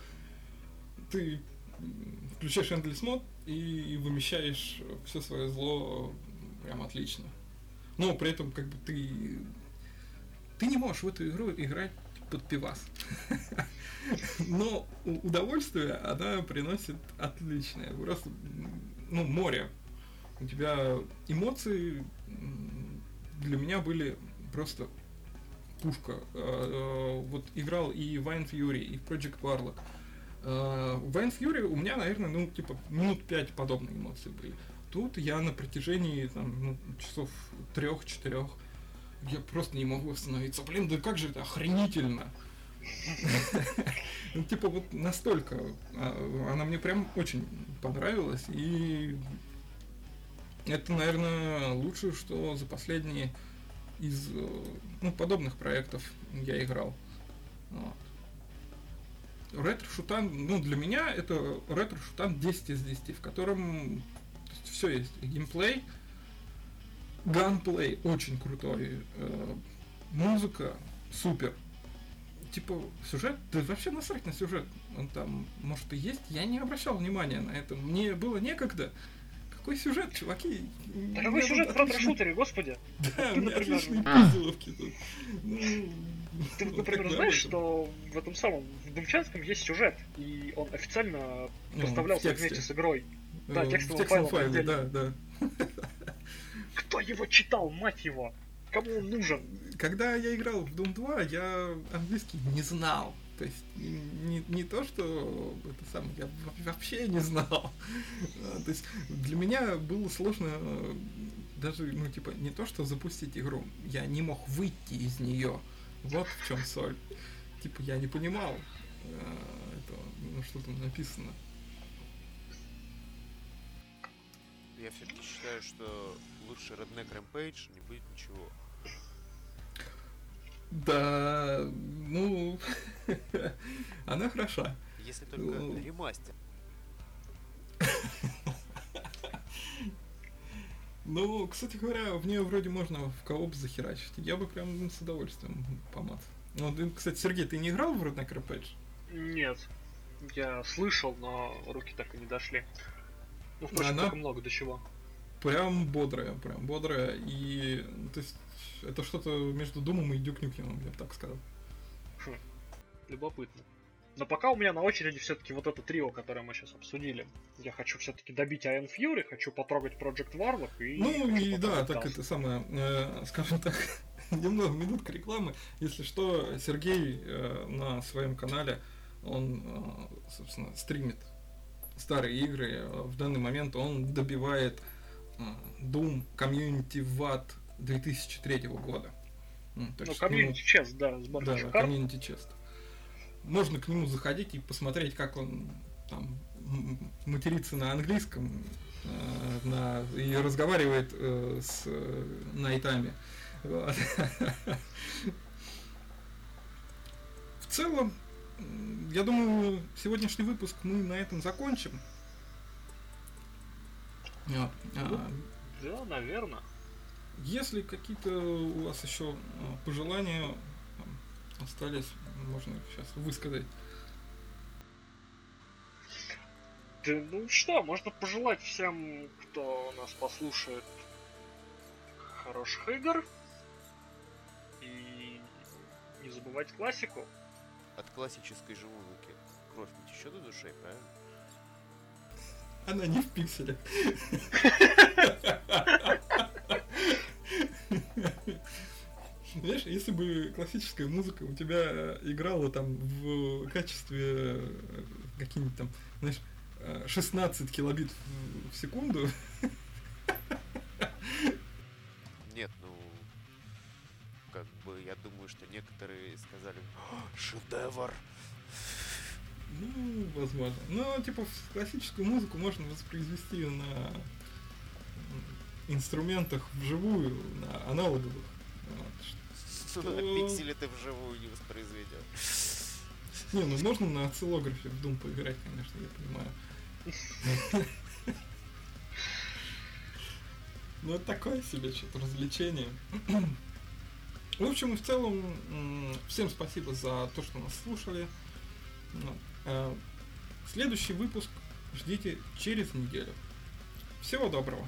Ты включаешь Endless мод и вымещаешь все свое зло прям отлично но при этом как бы ты ты не можешь в эту игру играть под пивас. Но удовольствие она приносит отличное. Просто, ну, море. У тебя эмоции для меня были просто пушка. А, а, вот играл и Вайн Фьюри, и Project Warlock. Вайн Фьюри у меня, наверное, ну, типа, минут пять подобные эмоции были. Тут я на протяжении там, ну, часов трех-четырех я просто не могу остановиться. Блин, да как же это охренительно! Ну, типа, вот настолько. А, она мне прям очень понравилась. И это, наверное, лучшее, что за последние из ну, подобных проектов я играл. Ретро-шутан, ну, для меня это ретро-шутан 10 из 10, в котором все есть. Геймплей, ганплей очень крутой, э, музыка супер. Типа, сюжет, да вообще насрать на сюжет. Он там, может, и есть, я не обращал внимания на это. Мне было некогда. Какой сюжет, чуваки?
Да какой сюжет в ретро-шутере, господи?
Да, у меня отличные пазловки тут. Ну,
Ты, например, знаешь, что в этом самом, в Думчанском есть сюжет, и он официально ну, поставлялся вместе с игрой.
Да, текстовым файлом. файле, да, да.
Кто его читал, мать его? Кому он нужен?
Когда я играл в Doom 2, я английский не знал. То есть не, не то, что это самое, я вообще не знал. А, то есть для меня было сложно даже, ну, типа, не то, что запустить игру, я не мог выйти из нее. Вот в чем соль. Типа, я не понимал, э, ну, что там написано.
Я все-таки считаю, что лучше Redneck Rampage не будет ничего.
Да, ну, она хороша.
Если только ну... ремастер.
Ну, кстати говоря, в нее вроде можно в кооп захерачить. Я бы прям с удовольствием помат. Ну, кстати, Сергей, ты не играл в Redneck Rampage?
Нет. Я слышал, но руки так и не дошли. Ну, впрочем, Она... много до чего.
Прям бодрая, прям бодрая. И, то есть, это что-то между Думом и Дюк Нюкином, я бы так сказал.
Хм, любопытно. Но пока у меня на очереди все-таки вот это трио, которое мы сейчас обсудили. Я хочу все-таки добить Iron Fury, хочу потрогать Project Warlock и...
Ну и да, так это самое, э, скажем так, немного минутка рекламы. Если что, Сергей э, на своем канале, он, э, собственно, стримит старые игры. В данный момент он добивает э, Doom Community VAT 2003 года.
Ну, то ну Community Chest, да,
с Да, Community Chest. Можно к нему заходить и посмотреть, как он там матерится на английском э, на, и разговаривает э, с э, найтами. Вот. В целом, я думаю, сегодняшний выпуск мы на этом закончим.
Вот. А, да, наверное.
Если какие-то у вас еще а, пожелания остались, можно сейчас высказать.
Да ну что, можно пожелать всем, кто нас послушает, хороших игр. И не забывать классику
от классической же музыки кровь не течет из ушей, правильно?
Она не в пикселях. Знаешь, если бы классическая музыка у тебя играла там в качестве э, какие-нибудь там, знаешь, 16 э, килобит в секунду,
думаю, что некоторые сказали «Шедевр!»
Ну, возможно. Но, типа, классическую музыку можно воспроизвести на инструментах вживую, на аналоговых.
Вот. Что... На пикселе ты вживую не воспроизведешь.
Не, ну можно на осциллографе в Doom поиграть, конечно, я понимаю. Ну, такое себе что-то развлечение. В общем и в целом, всем спасибо за то, что нас слушали. Э, следующий выпуск ждите через неделю. Всего доброго.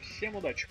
Всем удачи.